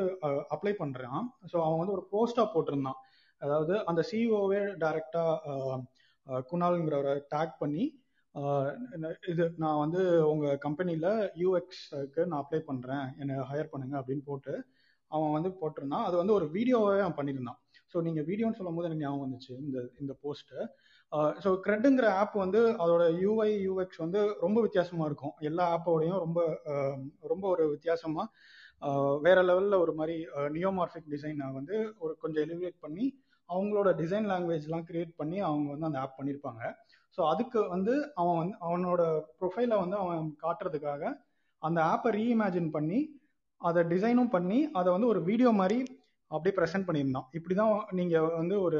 அப்ளை பண்ணுறான் ஸோ அவன் வந்து ஒரு போஸ்டாக போட்டிருந்தான். அதாவது அந்த சிஇஓவே டைரக்டாக குணால்ங்கிறவரை டேக் பண்ணி இது நான் வந்து உங்கள் கம்பெனியில் யூஎக்ஸ்க்கு நான் அப்ளை பண்ணுறேன் என்னை ஹையர் பண்ணுங்க அப்படின்னு போட்டு அவன் வந்து போட்டிருந்தான். அது வந்து ஒரு வீடியோவே அவன் பண்ணியிருந்தான். ஸோ நீங்கள் வீடியோன்னு சொல்லும் போது எனக்கு ஞாபகம் வந்துச்சு இந்த இந்த போஸ்ட்டு ஸோ க்ரெட்டுங்கிற ஆப் வந்து அதோட யூஐ யூஎக்ஸ் வந்து ரொம்ப வித்தியாசமாக இருக்கும். எல்லா ஆப்போடையும் ரொம்ப ரொம்ப ஒரு வித்தியாசமாக வேற லெவலில் ஒரு மாதிரி நியோமார்பிக் டிசைனை வந்து ஒரு கொஞ்சம் எலிவேட் பண்ணி அவங்களோட டிசைன் லாங்குவேஜ்லாம் கிரியேட் பண்ணி அவங்க வந்து அந்த ஆப் பண்ணியிருப்பாங்க ஸோ அதுக்கு வந்து அவன் வந்து அவனோட ப்ரொஃபைலை வந்து அவன் காட்டுறதுக்காக அந்த ஆப்பை ரீஇமேஜின் பண்ணி அதை டிசைனும் பண்ணி அதை வந்து ஒரு வீடியோ மாதிரி அப்படியே ப்ரெசென்ட் பண்ணியிருந்தான். இப்படி தான் நீங்கள் வந்து ஒரு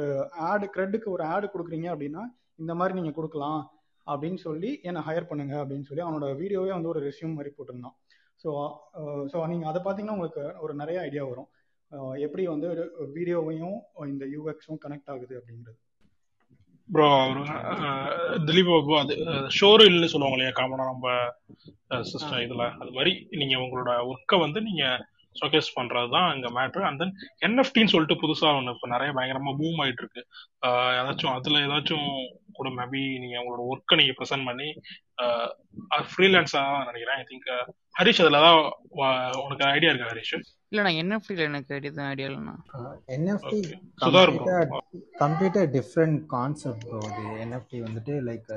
ஆடு க்ரெட்டுக்கு ஒரு ஆடு கொடுக்குறீங்க அப்படின்னா இந்த மாதிரி நீங்கள் கொடுக்கலாம் அப்படின்னு சொல்லி என்னை ஹையர் பண்ணுங்க அப்படின்னு சொல்லி அவனோட வீடியோவே வந்து ஒரு ரெஸ்யூம் மாதிரி போட்டிருந்தான். ஸோ ஸோ uh, நீங்கள் அதை பார்த்தீங்கன்னா உங்களுக்கு ஒரு நிறைய ஐடியா வரும். Uh, எப்படி வந்து வீடியோவையும் இந்த யூஎக்ஸும் கனெக்ட் ஆகுது அப்படிங்கிறது. ப்ரோ uh, திலீப் பாபு அது ஷோரீல்னு சொல்லுவாங்க இல்லையா காமனா நம்ம சிஸ்டம் இதில். அது மாதிரி நீங்கள் உங்களோட ஒர்க்கை வந்து நீங்க ஷோகேஸ் பண்றது தான் இங்க மேட்ரு அண்ட் தென் என்எஃப்டின்னு சொல்லிட்டு புதுசா ஒன்று இப்போ நிறைய பயங்கரமா பூம் ஆயிட்டு இருக்கு. ஏதாச்சும் அதுல ஏதாச்சும் கூட மேபி நீங்க உங்களோட ஒர்க்கை நீங்க ப்ரெசென்ட் பண்ணி ஃப்ரீலான்ஸா நினைக்கிறேன். ஐ திங்க் ஹரிஷ் அதுல தான் உனக்கு ஐடியா இருக்கா ஹரிஷ்? இல்ல நான் என்எஃப்டில எனக்கு எதுவும் ஐடியா இல்லைண்ணா. என்எஃப்டி கம்ப்ளீட்டாக டிஃப்ரெண்ட் கான்செப்ட் ப்ரோ அது என்எஃப்டி வந்துட்டு லைக்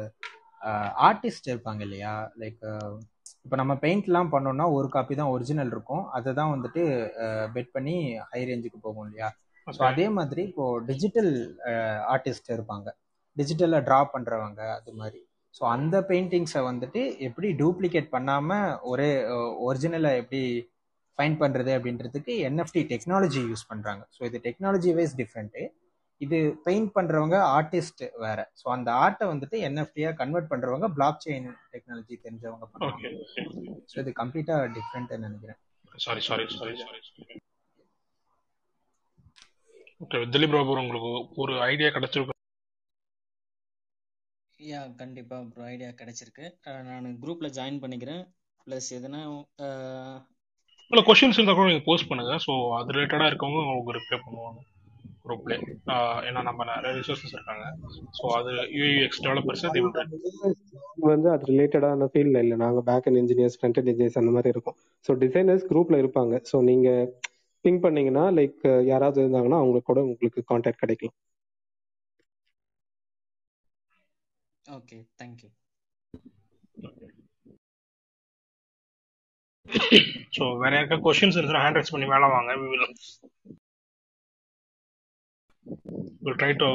ஆர்டிஸ்ட் இருப்பாங்க இல்லையா? லைக் இப்போ நம்ம பெயிண்ட்லாம் பண்ணோம்னா ஒரு காப்பி தான் ஒரிஜினல் இருக்கும். அதை தான் வந்துட்டு பெட் பண்ணி ஹை ரேஞ்சுக்கு போகும் இல்லையா? ஸோ. அதே மாதிரி இப்போ டிஜிட்டல் ஆர்டிஸ்ட் இருப்பாங்க. டிஜிட்டலாக ட்ரா பண்ணுறவங்க அது மாதிரி. ஸோ அந்த பெயிண்டிங்ஸை வந்துட்டு எப்படி டூப்ளிகேட் பண்ணாமல் ஒரே ஒரிஜினலை எப்படி ஃபைன் பண்ணுறது அப்படின்றதுக்கு என்எஃப்டி டெக்னாலஜி யூஸ் பண்ணுறாங்க ஸோ இது டெக்னாலஜி வைஸ் டிஃப்ரெண்ட்டு இது பெயிண்ட் பண்ணுறவங்க ஆர்டிஸ்ட் வேற. ஸோ அந்த ஆர்ட்டை வந்துட்டு என்எஃப்டியாக கன்வெர்ட் பண்ணுறவங்க பிளாக் செயின் டெக்னாலஜி தெரிஞ்சவங்க பண்ணுவாங்க ஸோ இது கம்ப்ளீட்டாக டிஃப்ரெண்ட்னு நினைக்கிறேன். Sorry sorry sorry sorry okay Dileep Babu உங்களுக்கு ஒரு ஐடியா கிடைச்சிருக்கு? யா கண்டிப்பா ப்ரோ ஐடியா கிடைச்சிருக்கு. நான் குரூப்ல ஜாயின் பண்ணிக்கிறேன். ப்ளஸ் எதுனா இல்லை கொஷின்ஸ் இருந்தால் கூட நீங்கள் போஸ்ட் பண்ணுங்க. ஸோ அது ரிலேட்டடாக இருக்கவங்க உங்களுக்கு ரிப்ளை பண்ணுவாங்க. குரூப்ல ஏன்னா நம்ம நிறைய ரிசோர்ஸஸ் இருக்காங்க. ஸோ அது யூஎக்ஸ் டெவலப்பர்ஸ் அது வந்து அது ரிலேட்டடான ஃபீல்ட்ல இல்ல. நாங்க back and engineers front and engineers அந்த மாதிரி இருக்கும். ஸோ டிசைனர்ஸ் குரூப்ல இருப்பாங்க. ஸோ நீங்க பிங் பண்ணீங்கன்னா லைக் யாராவது இருந்தாங்கன்னா அவங்களுக்கு கூட உங்களுக்கு கான்டாக்ட் கிடைக்கலாம். ஓகே தேங்க்யூ ஸோ வேற யாருக்கா கொஷின்ஸ் இருந்துச்சுன்னா ஹேண்ட் ரைஸ் பண்ணி மேலே வாங்க. We will we'll try to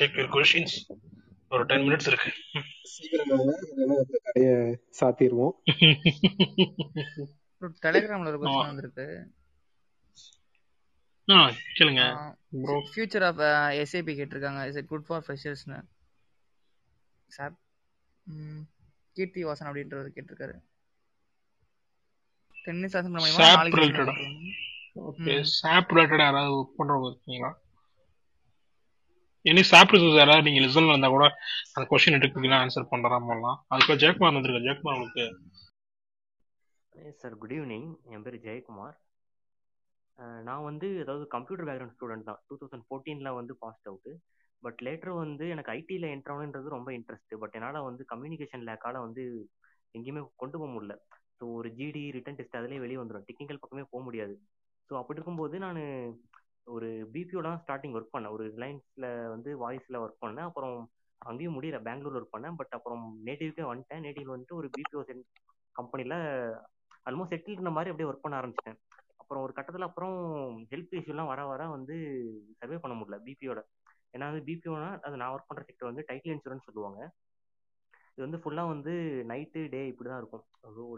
take your questions. ஒரு டென் மினிட்ஸ் இருக்கு. சீக்கிரம் கடையை சாத்திடுவோம் டெலிகிராம்ல ஒரு. கொஸ்டின் வந்திருக்கு. ஆ கேளுங்க ப்ரோ ஃபியூச்சர் ஆஃப் எஸ்ஏபி கேட்டிருக்காங்க. இஸ் இட் குட் ஃபார் ஃப்ரெஷர்ஸ்னு சார் கீர்த்தி வாசன் அப்படின்றவர் கேட்டிருக்காரு. டென் மினிட்ஸ் ஆசன் மூலியமா சாப் நாளைக்கு. ஓகே. சாப் ரிலேட்டடா யாராவது பண்றவங்க இருக்கீங்களா? இனி சாப்பிட்டு ரிசர்ச் யாராவது நீங்க ரிசல்ட் இருந்தா கூட அந்த கொஸ்டின் எடுக்கலாம் ஆன்சர் பண்றதா போடலாம் அதுக்கு ஜெயக்குமார் வந்திருக்கு ஜெயக்குமார் உங்களுக்கு சார் குட் ஈவினிங் என் பேர் ஜெயக்குமார். நான் வந்து அதாவது கம்ப்யூட்டர் பேக்ரவுண்ட் ஸ்டூடெண்ட் தான். டூ தௌசண்ட் ஃபோர்டீனில் வந்து பாஸ்ட் அவுட்டு பட் லேட்டர் வந்து எனக்கு ஐடியில் என்ட்ரு ஆகணுன்றது ரொம்ப இன்ட்ரெஸ்ட் பட் என்னால் வந்து கம்யூனிகேஷன் லேக்கால் வந்து எங்கேயுமே கொண்டு போக முடியல. ஸோ ஒரு ஜிடி ரிட்டன் டெஸ்ட் அதிலே வெளியே வந்துடும் டெக்னிக்கல் பக்கமே போக முடியாது. ஸோ அப்படி இருக்கும்போது நான் ஒரு பிபிஓலாம் ஸ்டார்டிங் ஒர்க் பண்ணேன் ஒரு ரிலையன்ஸில் வந்து வாய்ஸில் ஒர்க் பண்ணேன் அப்புறம் அங்கேயும் முடியல. பெங்களூர் ஒர்க் பண்ணேன். பட் அப்புறம் நேட்டிவ்க்கே வந்துட்டேன். நேட்டிவ் வந்துட்டு ஒரு பிபிஓ கம்பெனியில் ஆல்மோஸ்ட் செட்டில் இருந்த மாதிரி அப்படியே ஒர்க் பண்ண ஆரம்பிச்சிட்டேன். அப்புறம் ஒரு கட்டத்தில் அப்புறம் ஹெல்த் இஷ்யூலாம் வர வர வந்து சர்வே பண்ண முடியல பிபிஓட ஏன்னா வந்து பிபிஓனா அது நான் ஒர்க் பண்ணுற செக்டர் வந்து டைட்டில் இன்சூரன்ஸ் சொல்லுவாங்க. இது வந்து ஃபுல்லாக வந்து நைட்டு டே இப்படி தான் இருக்கும்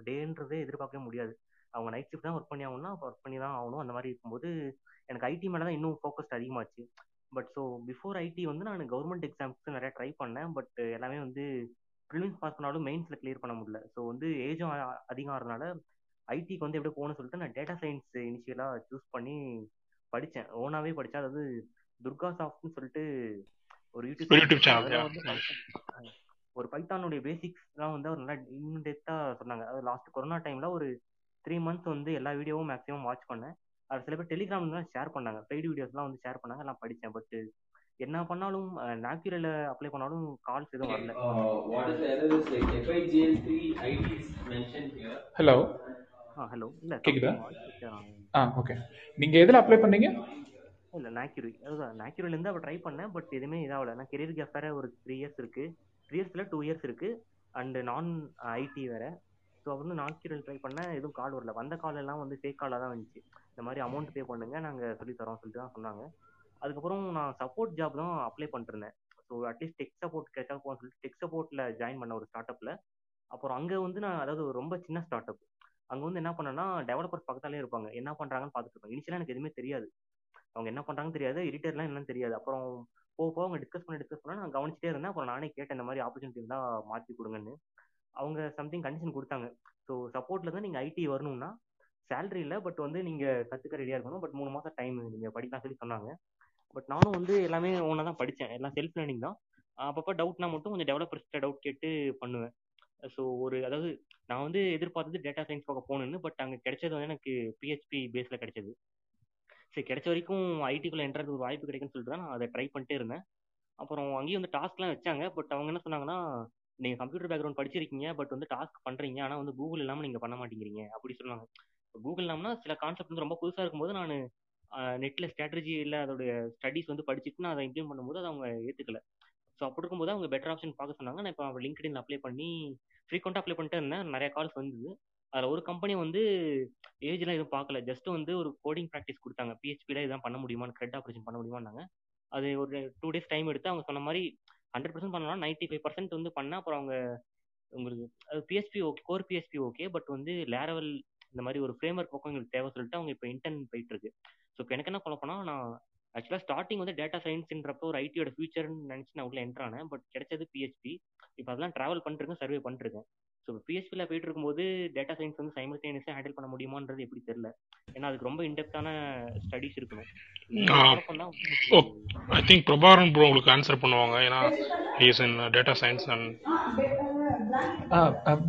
டேன்றதே எதிர்பார்க்கவே முடியாது. அவங்க நைட் ஷிஃப்ட் தான் ஒர்க் பண்ணி ஆகணும்னா ஒர்க் பண்ணி தான் ஆகணும். அந்த மாதிரி இருக்கும்போது எனக்கு ஐடி மேலே தான் இன்னும் ஃபோக்கஸ்ட் அதிகமாச்சு. பட் ஸோ பிஃபோர் ஐடி வந்து நான் கவர்மெண்ட் எக்ஸாம்ஸ்க்கு நிறைய ட்ரை பண்ணேன். பட் எல்லாமே வந்து ப்ரிலிம்ஸ் பாஸ் பண்ணாலும் மெயின்ஸில் கிளியர் பண்ண முடியல. ஸோ வந்து ஏஜும் அதிகம் ஆகிறதுனால ஐடிக்கு வந்து எப்படி போகணும்னு சொல்லிட்டு நான் டேட்டா சயின்ஸ் இனிஷியலாக சூஸ் பண்ணி படித்தேன் ஓனாகவே படித்தேன் அதாவது துர்கா சாஃப்ட்னு சொல்லிட்டு ஒரு யூடியூப் ஒரு பைத்தானுடைய பேசிக்ஸ்லாம் வந்து அவர் நல்லா இன்டெப்த்தாக சொன்னாங்க. அது லாஸ்ட் கொரோனா டைமில் ஒரு த்ரீ மந்த்ஸ் வந்து எல்லா வீடியோவும் மேக்ஸிமம் வாட்ச் பண்ணேன். அது சில பேர் டெலிகிராம்லாம் ஷேர் பண்ணாங்க. பெய்டு வீடியோஸ்லாம் வந்து ஷேர் பண்ணாங்க. எல்லாம் படித்தேன் பட் என்ன பண்ணாலும் நாக்யூரில் அப்ளை பண்ணாலும் கால்ஸ் எதுவும் வரல. What is the error is like FIGL3 ID is mentioned here. Hello ah hello இல்லை கேக்குதா? ஆ ஓகே நீங்க எதுல அப்ளை பண்ணீங்க? இல்லை நாக்யூரி அதுதான் நாக்யூரிலேருந்து அவள் ட்ரை பண்ணேன். பட் எதுவுமே இதாகல. நான் கெரியர் கேப் வேற ஒரு த்ரீ இயர்ஸ் இருக்கு. த்ரீ இயர்ஸில் டூ இயர்ஸ் இருக்கு. அண்ட் நான் ஐடி வேற. ஸோ வந்து நாக்யூரல் ட்ரை பண்ணேன் எதுவும் கால் வரல. வந்த கால் எல்லாம் வந்து ஃபேக் காலாக தான் வந்துச்சு இந்த மாதிரி அமௌண்ட் பே பண்ணுங்க நாங்கள் சொல்லி தரோம் சொல்லிட்டு தான் சொன்னாங்க. அதுக்கப்புறம் நான் சப்போர்ட் ஜாப் தான் அப்ளை பண்ணிருந்தேன் so at least tech support கிடைச்சா போகணும்னு சொல்லிட்டு டெக் சப்போர்ட்டில் ஜாயின் பண்ண ஒரு ஸ்டார்ட் அப்பில் அப்புறம் அங்கே வந்து நான் அதாவது ஒரு ரொம்ப சின்ன ஸ்டார்ட் அப் அங்கே வந்து என்ன பண்ணேன்னா டெவலப்பர்ஸ் பக்கத்தாலே இருப்பாங்க. என்ன பண்ணுறாங்கன்னு பார்த்துட்டு இருப்பாங்க. இனிஷியலாக எனக்கு எதுவுமே தெரியாது. அவங்க என்ன பண்ணுறாங்கன்னு தெரியாது. எடிட்டர்லாம் என்னன்னு தெரியாது. அப்புறம் போக போக அவங்க டிஸ்கஸ் பண்ணி டிஸ்கஸ் பண்ண நான் கவனிச்சிட்டே இருந்தேன். அப்புறம் நானே கேட்டேன் இந்த மாதிரி ஆப்பர்ச்சுனிட்டி இருந்தால் மாற்றி கொடுங்கன்னு. அவங்க சம்திங் கண்டிஷன் கொடுத்தாங்க. ஸோ சப்போர்ட்ல இருந்து நீங்கள் ஐடி வரணும்னா சேலரி இல்லை பட் வந்து நீங்கள் கற்றுக்க ரெடியாக இருக்கணும். பட் மூணு மாதம் டைம் நீங்கள் படிக்கலாம் சொல்லி சொன்னாங்க. பட் நானும் வந்து எல்லாமே ஒன்றா தான் படித்தேன் எல்லாம் செல்ஃப் லேர்னிங் தான். அப்பப்போ டவுட்னா மட்டும் கொஞ்சம் டெவலப்பர்ஸ்கிட்ட டவுட் கேட்டு பண்ணுவேன். ஸோ ஒரு அதாவது நான் வந்து எதிர்பார்த்தது டேட்டா சயின்ஸ் பக்கம் போகணுன்னு பட் அங்கே கிடைச்சது வந்து எனக்கு பிஹெச்பி பேஸில் கிடைச்சது. சரி கிடைச்ச வரைக்கும் ஐடிக்குள்ளே என்ட்றது ஒரு வாய்ப்பு கிடைக்குன்னு சொல்லிட்டு தான் நான் அதை ட்ரை பண்ணிட்டே இருந்தேன். அப்புறம் அங்கேயும் வந்து டாஸ்க்லாம் வச்சாங்க. பட் அவங்க என்ன சொன்னாங்கன்னா நீங்கள் கம்ப்யூட்டர் பேக்ரவுண்ட் படிச்சிருக்கீங்க பட் வந்து டாஸ்க் பண்ணுறீங்க ஆனால் வந்து கூகுள் இல்லாமல் நீங்கள் பண்ண மாட்டேங்கிறீங்க அப்படி சொன்னாங்க கூகுள் இல்லாமல்னா சில கான்செப்ட் வந்து ரொம்ப புதுசாக இருக்கும்போது நான் நெட்டில் ஸ்ட்ராட்டஜி இல்லை அதோடைய ஸ்டடீஸ் வந்து படிச்சுட்டு நான் அதை இம்ப்ளிமெண்ட் பண்ணும்போது அதை அவங்க ஏற்றுக்கல ஸோ அப்படி இருக்கும்போது அவங்க பெட்டர் ஆப்ஷன் பார்க்க சொன்னாங்க. நான் இப்போ லிங்க்டின் அப்ளை பண்ணி ஃப்ரீக்வெண்ட்டாக அப்ளை பண்ணிட்டே இருந்தேன். நிறைய கால்ஸ் வந்தது. அதில் ஒரு கம்பெனி வந்து ஏஜ்லாம் எதுவும் பார்க்கல. ஜஸ்ட் வந்து ஒரு கோடிங் ப்ராக்டிஸ் கொடுத்தாங்க. பிஹெச்பியில் இதான் பண்ண முடியுமான்னு க்ரெட் ஆப்ரேஷன் பண்ண முடியுமான்னாங்க. அது ஒரு டூ டேஸ் டைம் எடுத்து அவங்க சொன்ன மாதிரி ஹண்ட்ரட் பர்சன்ட் பண்ணலாம். நைன்ட்டி ஃபைவ் பர்சன்ட் வந்து பண்ணால் அப்புறம் அவங்க உங்களுக்கு அது BSP okay core BSP okay but வந்து லேரவல் இந்த மாதிரி ஒரு ஃப்ரேம் ஒர்க் பக்கம் எங்களுக்கு தேவை சொல்லிட்டு அவங்க இப்போ இன்டர்ன் போயிட்டு இருக்கு ஸோ இப்போ எனக்கு என்ன குழப்பம்னா நான் ஆக்சுவலாக ஸ்டார்டிங் வந்து டேட்டா சயின்ஸ்ன்றப்போ ஒரு ஐடியோட ஃபியூச்சர்னு நினச்சி நான் உள்ள என்ட்ரானேன் பட் கிடைச்சது பிஹெச்பி இப்போ அதெல்லாம் ட்ராவல் பண்ணிருக்கேன் சர்வே பண்ணிருக்கேன் ஸோ பிஹெச்பியில் போயிட்டு இருக்கும்போது டேட்டா சயின்ஸ் வந்து சைமல்டேனியஸாக ஹேண்டில் பண்ண முடியுமான்றது எப்படி தெரியல. ஏன்னா அதுக்கு ரொம்ப இன்டெப்த்தான ஸ்டடீஸ் இருக்கணும். ஐ திங்க் பிரபாகரன் ப்ரோ உங்களுக்கு ஆன்சர் பண்ணுவாங்க. ஏன்னா is in data science and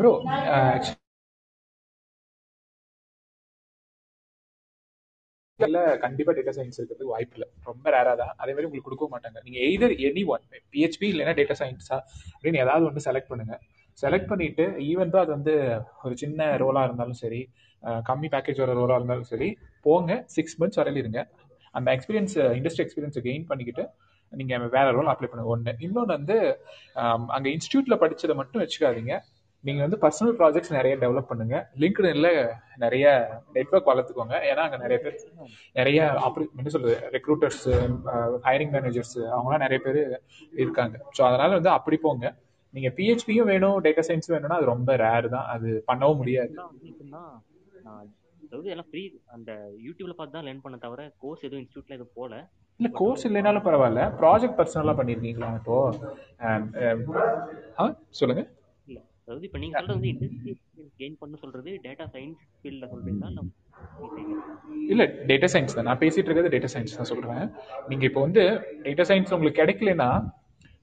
bro இல்ல கண்டிப்பா டேட்டா சயின்ஸ் இருக்கிறதுக்கு வாய்ப்பு இல்லை. ரொம்ப ரேரா தான். அதே மாதிரி உங்களுக்கு கொடுக்க மாட்டாங்க. நீங்க எய்தர் எனி ஒன் பிஹெச்பி இல்லைன்னா டேட்டா சயின்ஸா அப்படின்னு ஏதாவது ஒன்று செலக்ட் பண்ணுங்க. செலக்ட் பண்ணிட்டு ஈவன் தான் அது வந்து ஒரு சின்ன ரோலா இருந்தாலும் சரி கம்மி பேக்கேஜ் வர ரோலா இருந்தாலும் சரி போங்க சிக்ஸ் மந்த்ஸ் வரையில இருங்க. அந்த எக்ஸ்பீரியன்ஸ் இண்டஸ்ட்ரி எக்ஸ்பீரியன்ஸை கெயின் பண்ணிக்கிட்டு நீங்க வேற ரோல் அப்ளை பண்ணுங்க. ஒன்று இன்னொன்று வந்து அங்கே இன்ஸ்டியூட்ல படிச்சதை மட்டும் வச்சுக்காதீங்க. நீங்க வந்து பர்சனல் ப்ராஜெக்ட்ஸ் நிறைய டெவலப் பண்ணுங்க. லிங்க்டின்ல நிறைய நெட்ஒர்க் வளர்த்துக்கோங்க. ஏன்னா அங்கே நிறைய பேர் நிறைய என்ன சொல்றது ரெக்ரூட்டர்ஸ் ஹைரிங் மேனேஜர்ஸ் அவங்களாம் நிறைய பேர் இருக்காங்க. ஸோ அதனால வந்து அப்படி போங்க. நீங்க பிஹெச்பியும் வேணும் டேட்டா சயின்ஸும் வேணும்னா அது ரொம்ப ரேர் தான். அது பண்ணவும் முடியாது. அதாவது எல்லாம் ஃப்ரீ அந்த யூடியூப்ல பார்த்து தான் லேர்ன் பண்ண தவிர கோர்ஸ் எதுவும் இன்ஸ்டியூட்ல எதுவும் போல. இல்ல கோர்ஸ் இல்லைனாலும் பரவாயில்ல. ப்ராஜெக்ட் பர்சனலா பண்ணிருக்கீங்களா இப்போ? சொல்லுங்க. இல்ல அதாவது இப்போ நீங்க சொல்றது வந்து இண்டஸ்ட்ரி கெயின் பண்ண சொல்றது டேட்டா சயின்ஸ் ஃபீல்ட்ல சொல்றீங்களா? இல்ல இல்ல டேட்டா சயின்ஸ் தான். நான் பேசிட்டு இருக்கிறது டேட்டா சயின்ஸ் தான் சொல்றேன். நீங்க இப்போ வந்து டேட்டா சயின்ஸ் உங்களுக்கு கிடைக்கலனா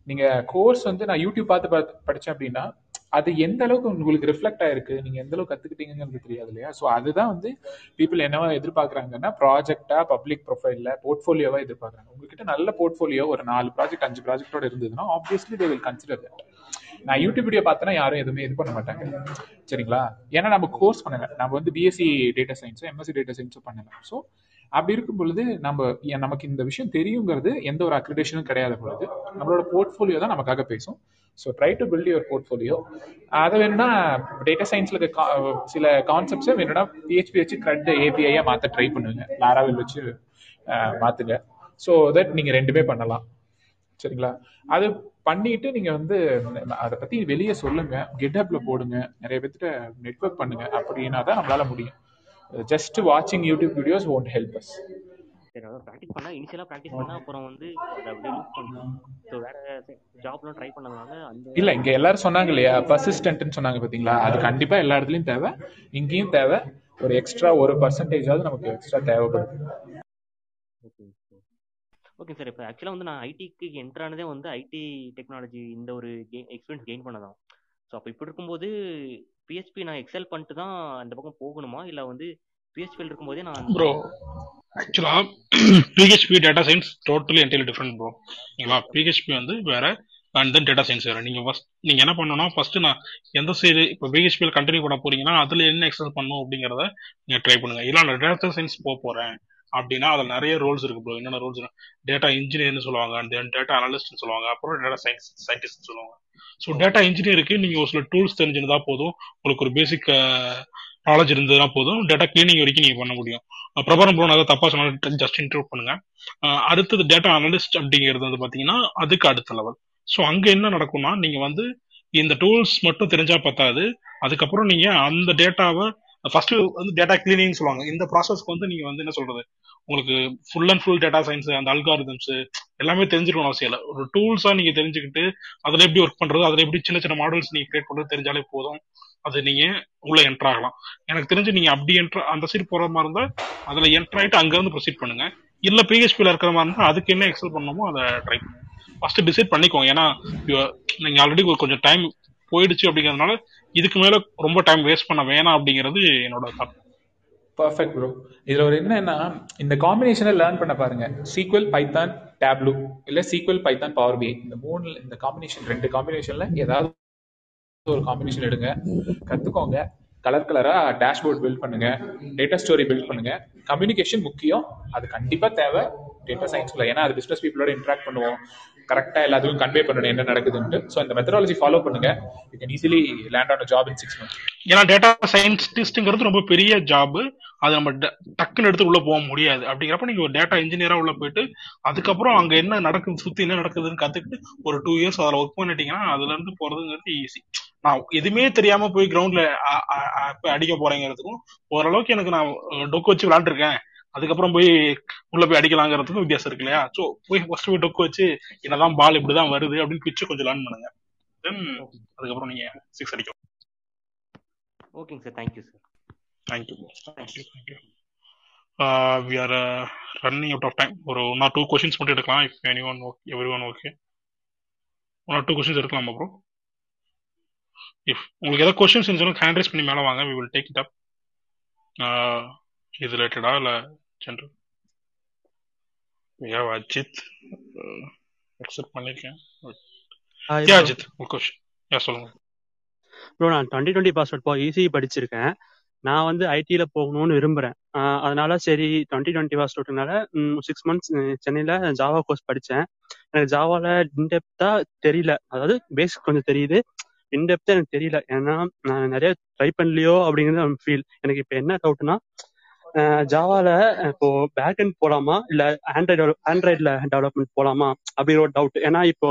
நீங்க கோர்ஸ் வந்து நான் யூடியூப் பார்த்து படிச்சேன் அப்படின்னா அது எந்த அளவுக்கு உங்களுக்கு ரிஃப்ளெக்ட் ஆயிருக்கு? நீங்க எந்த அளவுக்கு கத்துக்கிட்டீங்கிறது தெரியாது இல்லையா? ஸோ அதுதான் வந்து பீப்புள் என்னவா எதிர்பார்க்குறாங்கன்னா ப்ராஜெக்டா பப்ளிக் ப்ரொஃபைல்ல போர்ட்ஃபோலியோவா எதிர்பார்க்குறாங்க. உங்ககிட்ட நல்ல போர்ட்ஃபோலியோ ஒரு நாலு ப்ராஜெக்ட் அஞ்சு ப்ராஜெக்டோட இருந்ததுன்னா obviously they will consider that நான் யூடியூப் வீடியோ பார்த்தேன்னா யாரும் எதுவுமே இது பண்ண மாட்டாங்க. சரிங்களா? ஏன்னா நம்ம கோர்ஸ் பண்ணல. நம்ம வந்து பிஎஸ்சி டேட்டா சயின்ஸோ எம்எஸ்சி டேட்டா சயின்ஸோ பண்ணல. ஸோ அப்படி இருக்கும் பொழுது நம்ம நமக்கு இந்த விஷயம் தெரியுங்கிறது எந்த ஒரு அக்ரிடேஷனும் கிடையாத பொழுது நம்மளோட போர்ட்ஃபோலியோ தான் நமக்காக பேசும். So try to build your portfolio அதை வேணும்னா டேட்டா சயின்ஸ்ல இருக்க சில கான்செப்ட்ஸை வேணும்னா பிஹெச்பி வச்சு க்ரெட் ஏபிஐயா மாற்ற ட்ரை பண்ணுங்க. லாராவில் வச்சு மாத்துங்க. ஸோ தட் நீங்க ரெண்டுமே பண்ணலாம். சரிங்களா? அது பண்ணிட்டு நீங்க வந்து அதை பத்தி வெளியே சொல்லுங்க. கெட்அப்ல போடுங்க. நிறைய பேர்த்திட்ட நெட்ஒர்க் பண்ணுங்க. அப்படின்னா தான் நம்மளால முடியும். ஜஸ்ட் வாட்சிங் YouTube videos won't help us சரி அதான் ப்ராக்டிஸ் பண்ணா இனிஷியலா ப்ராக்டிஸ் பண்ணா அப்புறம் வந்து அதை அப்படியே லூஸ் பண்ணலாம் ஸோ வேற ஜாப்லாம் ட்ரை பண்ணதுனால அந்த இல்ல இங்க எல்லாரும் சொன்னாங்க இல்லையா? பர்சிஸ்டன்ட்னு சொன்னாங்க பாத்தீங்களா? அது கண்டிப்பா எல்லா இடத்துலயும் தேவை. இங்கேயும் தேவை. ஒரு எக்ஸ்ட்ரா ஒரு பர்சன்டேஜாவது நமக்கு எக்ஸ்ட்ரா தேவைப்படுது. ஓகே சார் இப்போ ஆக்சுவலாக வந்து நான் ஐடிக்கு என்டர் ஆனதே வந்து ஐடி டெக்னாலஜி இந்த ஒரு கெயின் எக்ஸ்பீரியன்ஸ் கெயின் பண்ணதான். ஸோ அப்போ இப்படி இருக்கும்போது பிஹெச்பி நான் எக்ஸல் பண்ணிட்டு தான் அந்த பக்கம் போகணுமா? இல்லை வந்து பிஹெச்பியில் இருக்கும்போதே நான் ப்ரோ ஆக்சுவலா PHP data science totally entirely different bro ஓகேங்களா பிஹெச்பி வந்து வேற அண்ட் தென் டேட்டா சயின்ஸ் வேற. நீங்க ஃபர்ஸ்ட் நீங்க என்ன பண்ணணும்னா ஃபர்ஸ்ட் நான் எந்த சைடு இப்போ பிஹெச்பியில் கண்டினியூ பண்ண போறீங்கன்னா அதுல என்ன எக்ஸல் பண்ணும் அப்படிங்கறத நீங்க ட்ரை பண்ணுங்க. இல்ல நான் டேட்டா சயின்ஸ் போக போறேன். அப்படின்னா அதுல நிறைய ரோல்ஸ் இருக்கு ப்ரோ என்னென்ன ரோல்ஸ் டேட்டா இன்ஜினியர்னு சொல்லுவாங்க அண்ட் தென் டேட்டா அனலிஸ்ட்னு சொல்லுவாங்க அப்புறம் டேட்டா சயின்ஸ் சயின்டிஸ்ட் சொல்லுவாங்க. ஸோ டேட்டா இன்ஜினியருக்கு நீங்க ஒரு சில டூல்ஸ் தெரிஞ்சிருந்தா போதும். உங்களுக்கு ஒரு பேசிக் நாலேஜ் இருந்ததுனா போதும். டேட்டா கிளீனிங் வரைக்கும் நீங்க பண்ண முடியும். பிரபரம் ப்ரோ அதை தப்பா சொன்னாலும் ஜஸ்ட் இன்டர்வியூ பண்ணுங்க. அடுத்தது டேட்டா அனலிஸ்ட் அப்படிங்கிறது வந்து பாத்தீங்கன்னா அதுக்கு அடுத்த லெவல் ஸோ அங்க என்ன நடக்கும்னா நீங்க வந்து இந்த டூல்ஸ் மட்டும் தெரிஞ்சா பத்தாது. அதுக்கப்புறம் நீங்க அந்த டேட்டாவை ஃபர்ஸ்ட் வந்து டேட்டா கிளீனிங் சொல்லுவாங்க. இந்த ப்ராசஸ்க்கு வந்து நீங்க வந்து என்ன சொல்றது? உங்களுக்கு full and full data science அந்த அல்காரிதம்ஸ் எல்லாமே தெரிஞ்சுக்கணும் அவசியம் இல்லை. ஒரு டூல்ஸா நீங்க தெரிஞ்சுக்கிட்டு அதுல எப்படி ஒர்க் பண்றது அதுல எப்படி சின்ன சின்ன மாடல்ஸ் நீங்க கிரியேட் பண்றது தெரிஞ்சாலே போதும். அது நீங்க உள்ள என்டர் ஆகலாம். எனக்கு தெரிஞ்சு நீங்க அப்படி என்டர் அந்த சைடு போற மாதிரி இருந்தா அதுல என்டர் ஆயிட்டு அங்க இருந்து ப்ரொசீட் பண்ணுங்க. இல்ல பிஹெச்பில இருக்கிற மாதிரி இருந்தா அதுக்கு என்ன எக்ஸல் பண்ணணுமோ அதை ட்ரை பண்ணுங்க. ஃபர்ஸ்ட் டிசைட் பண்ணிக்கோங்க. ஏன்னா நீங்க ஆல்ரெடி கொஞ்சம் டைம் போயிடுச்சு அப்படிங்கறதுனால இதுக்கு மேல ரொம்ப டைம் வேஸ்ட் பண்ண வேணாம் அப்படிங்கிறது என்னோட தாட் பர்ஃபெக்ட் ப்ரோ இதுல ஒரு என்னன்னா இந்த காம்பினேஷனை லேர்ன் பண்ண பாருங்க. சீக்வல் பைத்தான் டேப்லூ இல்ல சீக்வல் பைத்தான் பவர் பிஐ இந்த மூணு இந்த காம்பினேஷன் ரெண்டு காம்பினேஷன்ல ஏதாவது ஒரு காம்பினேஷன் எடுங்க. கத்துக்கோங்க. கலர் கலரா டேஷ்போர்ட் பில்ட் பண்ணுங்க டேட்டா ஸ்டோரி பில்ட் பண்ணுங்க. கம்யூனிகேஷன் முக்கியம். அது கண்டிப்பா தேவை. டேட்டா சயின்ஸ்ல ஏன்னா அது பிசினஸ் பீப்புளோட இன்ட்ராக்ட் பண்ணுவோம். கரெக்டா எல்லாத்துக்கும் கன்வே பண்ணணும் என்ன நடக்குதுன்ட்டு. ஸோ இந்த மெத்தடாலஜி ஃபாலோ பண்ணுங்க. You can easily land on job in six months ஏன்னா டேட்டா சயின்டிஸ்ட்ங்கிறது ரொம்ப பெரிய ஜாப் அது நம்ம ட- டக்குன்னு எடுத்து உள்ள போக முடியாது. அப்படிங்கிறப்ப நீங்க ஒரு டேட்டா இன்ஜினியரா உள்ள போயிட்டு அதுக்கப்புறம் அங்க என்ன நடக்குது சுத்தி என்ன நடக்குதுன்னு கத்துக்கிட்டு ஒரு டூ இயர்ஸ் அதில் ஒர்க் பண்ணிட்டீங்கன்னா அதுல இருந்து போறதுங்கிறது ஈஸி நான் எதுவுமே தெரியாம போய் கிரவுண்ட்ல அடிக்க போறேங்கிறதுக்கும் ஓரளவுக்கு எனக்கு நான் டொக்கு வச்சு விளாண்டுருக்கேன் அதுக்கப்புறம் போய் உள்ள போய் அடிக்கலாங்கிறதுக்கும் வித்தியாசம் இருக்கு இல்லையா? ஸோ போய் ஃபர்ஸ்ட் போய் டொக்கு வச்சு என்னதான் பால் இப்படிதான் வருது அப்படின்னு பிச்சு கொஞ்சம் லேர்ன் பண்ணுங்க. தென் அதுக்கப்புறம் நீங்க சிக்ஸ் அடிக்கலாம். ஓகேங்க sir thank you sir thank you thank you thank you we are running out of time ஒரு ஒன் ஆர் டூ கொஸ்டின்ஸ் மட்டும் எடுக்கலாம். If anyone okay everyone okay one or two questions எடுக்கலாமா ப்ரோ இஃப் உங்களுக்கு ஏதாவது கொஸ்டின்ஸ் இருந்துச்சுன்னா ஹேண்ட் ரைஸ் பண்ணி மேலே வாங்க. We will take it up இது ரிலேட்டடா இல்லை ஜென்ரல் யா அஜித் அக்செப்ட் பண்ணிருக்கேன். ஹாய் யா அஜித் ஒரு கொஸ்டின் யா சொல்லுங்க. ப்ரோ நான் டுவெண்ட்டி டுவெண்ட்டி பாஸ் அவுட் போ இசி படிச்சிருக்கேன். நான் வந்து ஐடியில் போகணும்னு விரும்புகிறேன் அதனால சரி டுவெண்ட்டி டுவெண்ட்டி பாஸ் அவுட்னால சிக்ஸ் மந்த்ஸ் சென்னையில் ஜாவா கோர்ஸ் படித்தேன் எனக்கு ஜாவாவில் இன்டெப்த்தாக தெரியல. அதாவது பேசிக் கொஞ்சம் தெரியுது. இன்டெப்த்தாக எனக்கு தெரியல. ஏன்னா நான் நிறைய ட்ரை பண்ணலையோ அப்படிங்கிறது ஃபீல் எனக்கு இப்போ என்ன டவுட்னா ஜாவால இப்போ பேக் அண்ட் போலாமா? இல்ல ஆண்ட்ராய்டு ஆண்ட்ராய்டில் டெவலப்மெண்ட் போலாமா? அப்படிங்கிற ஒரு டவுட் ஏன்னா இப்போ